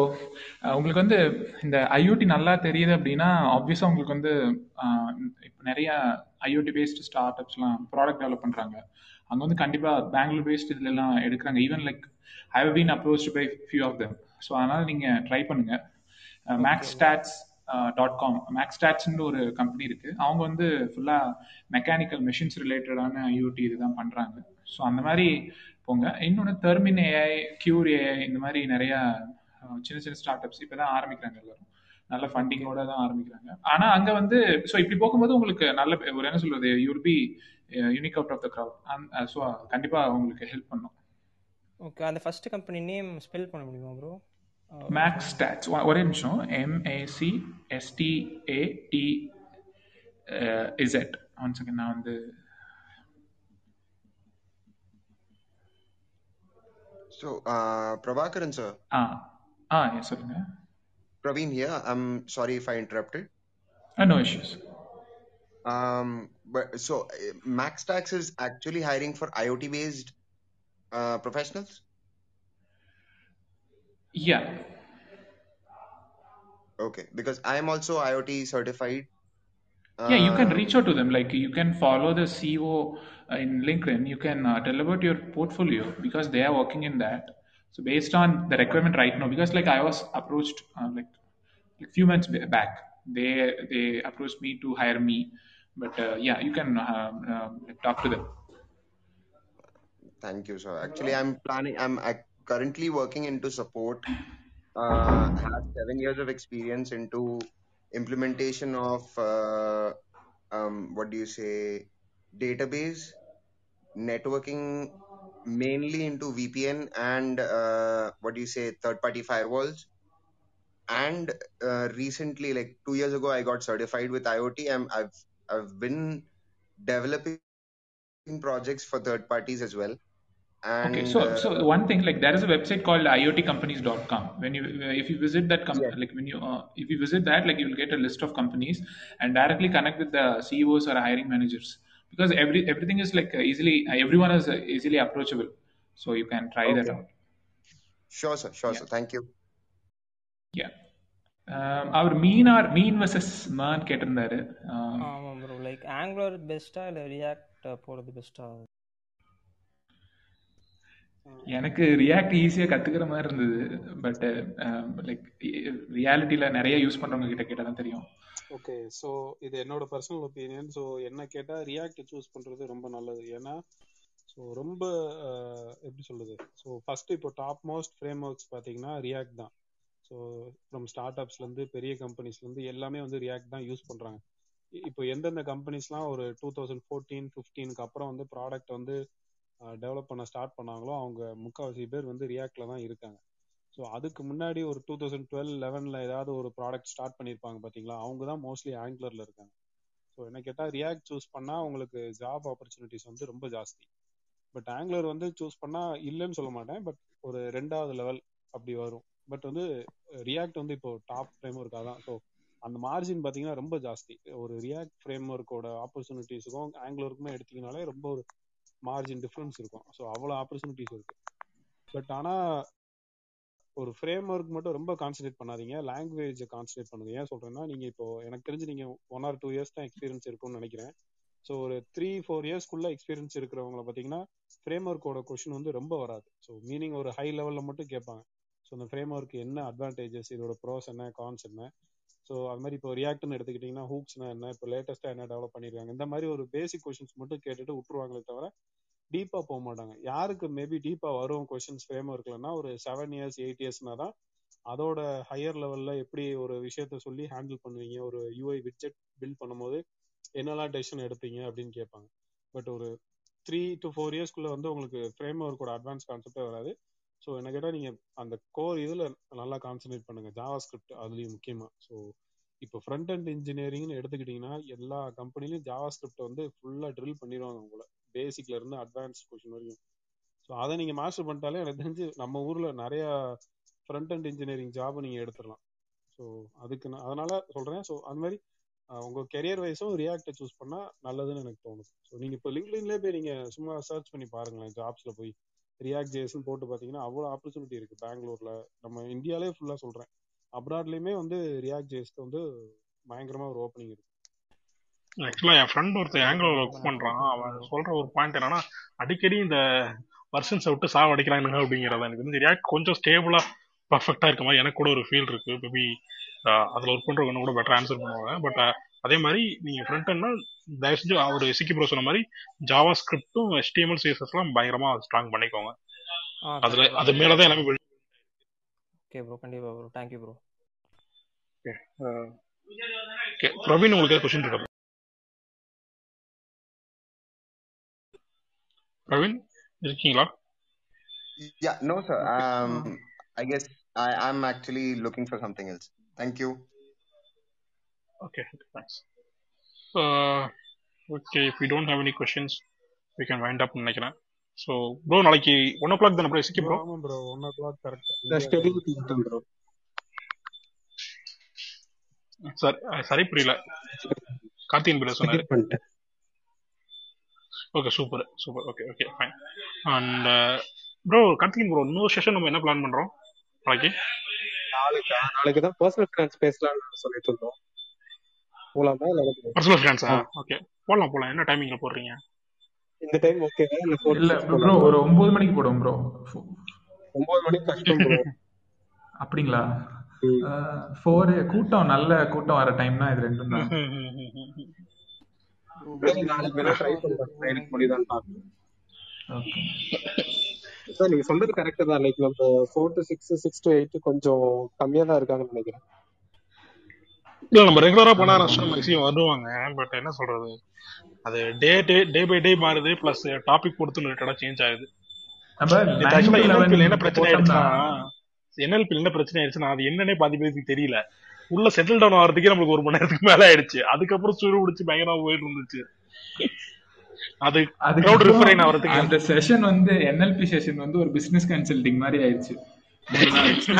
uh, உங்களுக்கு வந்து இந்த ஐஓடி நல்லா தெரியுது அப்படின்னா ஆப்வியஸாக உங்களுக்கு வந்து uh, இப்போ நிறையா ஐஓடி பேஸ்டு ஸ்டார்ட் அப்ஸ்லாம் ப்ராடக்ட் டெவலப் பண்ணுறாங்க அங்கே வந்து கண்டிப்பாக பெங்களூர் பேஸ்ட் இதுலலாம் எடுக்கிறாங்க. Even like I have been approach by few of them so அதனால் நீங்கள் ட்ரை பண்ணுங்கள் மேக்ஸ் ஸ்டாட்ஸ் டாட் காம் மேக்ஸ்டாட்ஸ்னு ஒரு கம்பெனி இருக்கு. அவங்க வந்து ஃபுல்லாக மெக்கானிக்கல் மெஷின்ஸ் ரிலேட்டடான ஐஓடி இதுதான் பண்ணுறாங்க ஸோ அந்த மாதிரி போங்க. இன்னொன்று தெர்மின் ஏஐ கியூர் ஏஐ இந்த மாதிரி நிறையா அஹ், சின்ன சின்ன ஸ்டார்ட் அப்ஸ் இப்போ தான் ஆரம்பிக்கிறாங்க எல்லாரும். நல்ல ஃபண்டிங்கோட தான் ஆரம்பிக்கிறாங்க. ஆனால் அங்கே வந்து ஸோ இப்படி போகும்போது உங்களுக்கு நல்ல ஒரு என்ன சொல்றது you'll be unique out of the crowd so கண்டிப்பாக உங்களுக்கு ஹெல்ப் பண்ணும். ஓகே அந்த ஃபர்ஸ்ட் கம்பெனி நேம் ஸ்பெல் பண்ண முடியுமா ப்ரோ மேக்ஸ் ஸ்டாட்ஸ் ஒரே நிமிஷம். MAC STAT Z one second நான் வந்து So, uh, Prabhakaran sir, ஆ ஆ yes, சொல்லுங்க. Praveen here. I'm sorry if I interrupted. Uh, no issues. Um, but so uh, MaxTax is actually hiring for IoT based uh, professionals. Yeah. Okay, because I am also IoT certified. Uh, yeah, you can reach out to them. Like you can follow the CEO in LinkedIn. You can uh, tell about your portfolio because they are working in that. So based on the requirement right now, because like I was approached uh, like a few months back, they they approached me to hire me. But uh, yeah, you can uh, uh, talk to them. Thank you, sir. Actually, I'm planning, I'm currently working into support. Uh, have seven years of experience into implementation of, uh, um, what do you say, database, networking, mainly into VPN and, uh, what do you say, third party firewalls. And uh, recently, like two years ago, I got certified with IoT. I'm, I've, I've been developing projects for third parties as well. And Okay, so uh, so one thing like there is a website called iotcompanies.com. When you if you visit that company, like when you uh, if you visit that, like you will get a list of companies and directly connect with the CEOs or hiring managers because every everything is like uh, easily uh, everyone is uh, easily approachable. So you can try that okay, out. sure, sir, sure, Yeah, sir. Thank you. yeah. Um, அவர் மீன் ஆர் மீன் வர்சஸ் மேன் கேட்டிருந்தாரு Um, ஆமாம் ப்ரோ லைக் ஆங்குலர் பெஸ்ட்டா இல்லை ரியாக்ட் போகிறது பெஸ்ட்டா எனக்கு ரியாக்ட் ஈஸியாக கற்றுக்கிற மாதிரி இருந்தது பட் லைக் ரியாலிட்டியில் நிறைய யூஸ் பண்ணுறவங்க கிட்ட கேட்டால் தான் தெரியும் ஓகே ஸோ இது என்னோட பர்சனல் ஒப்பீனியன் ஸோ என்ன கேட்டால் ரியாக்ட் சூஸ் பண்ணுறது ரொம்ப நல்லது. ஏன்னா ஸோ ரொம்ப எப்படி சொல்றது? ஸோ ஃபர்ஸ்ட் இப்போ டாப் மோஸ்ட் ஃப்ரேம் ஒர்க்ஸ் பார்த்தீங்கன்னா ரியாக்ட் தான் ஸோ ஃப்ரம் ஸ்டார்ட் அப்ஸ்லேருந்து பெரிய கம்பெனிஸ்லேருந்து எல்லாமே வந்து ரியாக்ட் தான் யூஸ் பண்ணுறாங்க இப்போ எந்தெந்த கம்பெனிஸ்லாம் ஒரு டூ தௌசண்ட் ஃபோர்டீன் ஃபிஃப்டீனுக்கு அப்புறம் வந்து ப்ராடக்ட் வந்து டெவலப் பண்ண ஸ்டார்ட் பண்ணாங்களோ அவங்க முக்கால்வாசி பேர் வந்து ரியாக்டில் தான் இருக்காங்க. ஸோ அதுக்கு முன்னாடி ஒரு டூ தௌசண்ட் டுவெல் லெவனில் ஏதாவது ஒரு ப்ராடக்ட் ஸ்டார்ட் பண்ணியிருப்பாங்க பார்த்தீங்களா அவங்க தான் மோஸ்ட்லி ஆங்குலரில் இருக்காங்க. ஸோ என்ன கேட்டால் ரியாக்ட் சூஸ் பண்ணால் உங்களுக்கு ஜாப் ஆப்பர்ச்சுனிட்டிஸ் வந்து ரொம்ப ஜாஸ்தி. பட் ஆங்குலர் வந்து சூஸ் பண்ணால் இல்லைன்னு சொல்ல மாட்டேன். பட் ஒரு ரெண்டாவது லெவல் அப்படி வரும். பட் வந்து ரியாக்ட் வந்து இப்போ டாப் ஃப்ரேம் ஒர்க்காக தான் ஸோ அந்த மார்ஜின் பார்த்தீங்கன்னா ரொம்ப ஜாஸ்தி. ஒரு ரியாக்ட் ஃப்ரேம் ஒர்க்கோட ஆப்பர்ச்சுனிட்டிஸுக்கும் ஆங்குலருக்குமே எடுத்தீங்கனாலே ரொம்ப ஒரு மார்ஜின் டிஃப்ரென்ஸ் இருக்கும். ஸோ அவ்வளோ ஆப்பர்ச்சுனிட்டிஸ் இருக்கு. பட் ஆனால் ஒரு ஃப்ரேம் ஒர்க் மட்டும் ரொம்ப கான்சென்ட்ரேட் பண்ணாதீங்க. லாங்குவேஜை கான்சென்ட்ரேட் பண்ணுங்க. ஏன் சொல்றேன்னா நீங்க இப்போ எனக்கு தெரிஞ்சு நீங்க ஒன் ஆர் டூ இயர்ஸ் தான் எக்ஸ்பீரியன்ஸ் இருக்கும்னு நினைக்கிறேன். ஸோ ஒரு த்ரீ ஃபோர் இயர்ஸ்க்குள்ள எக்ஸ்பீரியன்ஸ் இருக்கிறவங்கள பார்த்தீங்கன்னா ஃப்ரேம் ஒர்க்கோட கொஷின் வந்து ரொம்ப வராது. ஸோ மீனிங் ஒரு ஹை லெவலில் மட்டும் கேட்பாங்க. ஸோ அந்த ஃப்ரேம் ஒர்க் என்ன அட்வான்டேஜஸ் இதோட ப்ரோஸ் என்ன கான்ஸ் என்ன? ஸோ அது மாதிரி இப்போ ரியாக்ட்னு எடுத்துக்கிட்டிங்கன்னா ஹூக்ஸ்னா என்ன? இப்போ லேட்டஸ்ட்டாக என்ன டெவலப் பண்ணியிருக்காங்க இந்த மாதிரி ஒரு பேசிக் கொஷின்ஸ் மட்டும் கேட்டுட்டு விட்டுருவாங்களே தவிர டீப்பா போக மாட்டாங்க. யாருக்கு மேபி டீப்பா வரும் கொஸ்டின்ஸ் ஃப்ரேம் ஒர்க்லன்னா ஒரு செவன் இயர்ஸ் எயிட் இயர்ஸ்னா தான் அதோட ஹையர் லெவல்ல எப்படி ஒரு விஷயத்த சொல்லி ஹேண்டில் பண்ணுவீங்க? ஒரு யூஐ விட்ஜெட் பில்ட் பண்ணும்போது என்னெல்லாம் டெசிஷன் எடுப்பீங்க அப்படின்னு கேட்பாங்க. பட் ஒரு த்ரீ டு ஃபோர் இயர்ஸ்க்குள்ள வந்து உங்களுக்கு ஃப்ரேம் ஒர்க்கோட அட்வான்ஸ் கான்செப்டே வராது. ஸோ என்ன கேட்டால் நீங்கள் அந்த கோர் இதில் நல்லா கான்சென்ட்ரேட் பண்ணுங்க. ஜாவா ஸ்கிரிப்ட் அதுலேயும் முக்கியமாக ஸோ இப்போ ஃப்ரண்ட் அண்ட் இன்ஜினியரிங்னு எடுத்துக்கிட்டிங்கன்னா எல்லா கம்பெனிலையும் ஜாவா ஸ்கிரிப்ட் வந்து ஃபுல்லாக ட்ரில் பண்ணிடுவாங்க உங்களை. பேசிக்ல இருந்து அட்வான்ஸ் கொஷின் வரைக்கும் ஸோ அதை நீங்க மாஸ்டர் பண்ணிட்டாலே எனக்கு தெரிஞ்சு நம்ம ஊர்ல நிறைய ஃப்ரண்ட் அண்ட் இன்ஜினியரிங் ஜாப் நீங்க எடுத்துடலாம். ஸோ அதுக்கு நான் அதனால சொல்றேன். ஸோ அந்த மாதிரி உங்க கெரியர் வைஸும் ரியாக்டை சூஸ் பண்ணா நல்லதுன்னு எனக்கு தோணுது. ஸோ நீங்க இப்போ லிங்க்லின்லேயே போய் நீங்க சும்மா சர்ச் பண்ணி பாருங்களேன் ஜாப்ஸ்ல போய். ரியாக்ட் ஜேஸ்ன்னு போட்டு பார்த்தீங்கன்னா அவ்வளோ ஆப்பர்ச்சுனிட்டி இருக்கு பெங்களூர்ல நம்ம இந்தியாலே ஃபுல்லா சொல்றேன். அப்ராட்லயுமே வந்து ரியாக்ட் ஜேஸ்க்கு வந்து பயங்கரமா ஒரு ஓப்பனிங் இருக்கு. ஆக்சுவலா என் ஃப்ரெண்ட் ஒருத்தன் ஆங்கிலோல ஒர்க் பண்றான். அவன் சொல்ற ஒரு பாயிண்ட் என்னன்னா அடிக்கடி இந்த பர்சன்ஸை விட்டு சாவடிக்கிறானுங்க அப்படிங்கிறத எனக்கு தெரிஞ்சு ரியாக்ட் கொஞ்சம் ஸ்டேபிளா பர்ஃபெக்டா இருக்க மாதிரி எனக்கு கூட ஒரு ஃபீல் இருக்கு. மேபி அதில் ஒர்க் பண்ணுறவங்க இன்னும் கூட பெட்டர் ஆன்சர் பண்ணுவாங்க. பட் அதே மாதிரி நீங்கள் ஃப்ரண்ட் எண்ட்னா தயவு செஞ்சு அவர் சிக்கி ப்ரோ சொன்ன மாதிரி ஜாவா ஸ்கிரிப்டும் HTML சிஎஸ்எஸ்லாம் பயங்கரமாக ஸ்ட்ராங் பண்ணிக்கோங்க. அதில் அது மேலே தான் எல்லாமே ஓகே ப்ரோ கண்டிப்பா bro thank you bro okay Praveen உங்களுக்கு கொஸ்டின் இருக்கா பிரவீன் இருக்கீங்களா Yeah, no, sir. Um, I guess I, I'm actually looking for something else. Thank you. Okay, thanks. Uh, okay, if we don't have any questions, we can wind up நினைக்கிறேன் ஸோ ப்ரோ நாளைக்கு ஒன் ஓ கிளாக் தானே ப்ரோ சிக்கி ப்ரோ ப்ரோ ஆமா ப்ரோ ஒன் ஓ கிளாக் கரெக்டா இந்த ஸ்டெடியூல் பண்ணிட்டேன் ப்ரோ சார் சரி புரியல கார்த்திகன் பிள்ளை சொன்னாரு ஸ்டெடியூல் பண்ணிட்டேன் okay super super okay okay fine and bro Karthikan bro இன்னொரு செஷன் நம்ம என்ன பிளான் பண்றோம்? நாளைக்கு? நாளைக்கு? நாளைக்கு தான் பர்சனல் ஃபினான்ஸ் பேசலாம்னு சொல்லிட்டு இருந்தோம். போலாமா இல்ல பர்சனல் ஃபினான்ஸா. ஓகே போடலாம் போடலாம். என்ன டைமிங்ல போடுறீங்க? இந்த டைம் ஓகேவா இல்ல ப்ரோ போலாமா ஒரு ஒன்பது மணிக்கு போடுவோம் ப்ரோ ஒன்பது மணிக்கு கஷ்டம் ப்ரோ அப்படிங்களா? ஃபோர் கூட்டம் நல்ல கூட்டம் வர டைம்னா இது ரெண்டும் தான். நாளைக்கு வேணா ட்ரை பண்ணுறேன் எனக்கு முடியுதான்னு பார்க்கணும். ஓகே சார் நீங்க சொல்றது கரெக்ட் தான். லைக் நம்ம four to six six to eight கொஞ்சம் கம்மியா தான் இருக்காங்கன்னு நினைக்கிறேன். இல்ல நம்ம ரெகுலரா பண்ண ஆரம்பிச்சா மேக்ஸிமம் வருவாங்க. பட் என்ன சொல்றது? அது டே டே டே பை டே மாறுது. பிளஸ் டாபிக் பொறுத்து ரிலேட்டடா சேஞ்ச் ஆகுது. என்ன பிரச்சனை ஆயிடுச்சுன்னா என்எல்பியில் என்ன பிரச்சனை ஆயிடுச்சுன்னா அது என்னன்னே பாதி பேருக்கு தெரியல. உள்ள செட்டில் டவுன் ஆகிறதுக்கே நம்மளுக்கு ஒரு மணி நேரத்துக்கு மேல ஆயிடுச்சு. அதுக்கப்புறம் சுடு பிடிச்சி பயங்கரமா போயிட்டு இருந்துச்சு. அது க்ரௌட் ரிஃபரைன் ஆகிறதுக்கு அந்த செஷன் வந்து என்எல்பி செஷன் வந்து ஒரு பிசினஸ் கன்சல்டிங் மாதிரி ஆயிடுச்சு.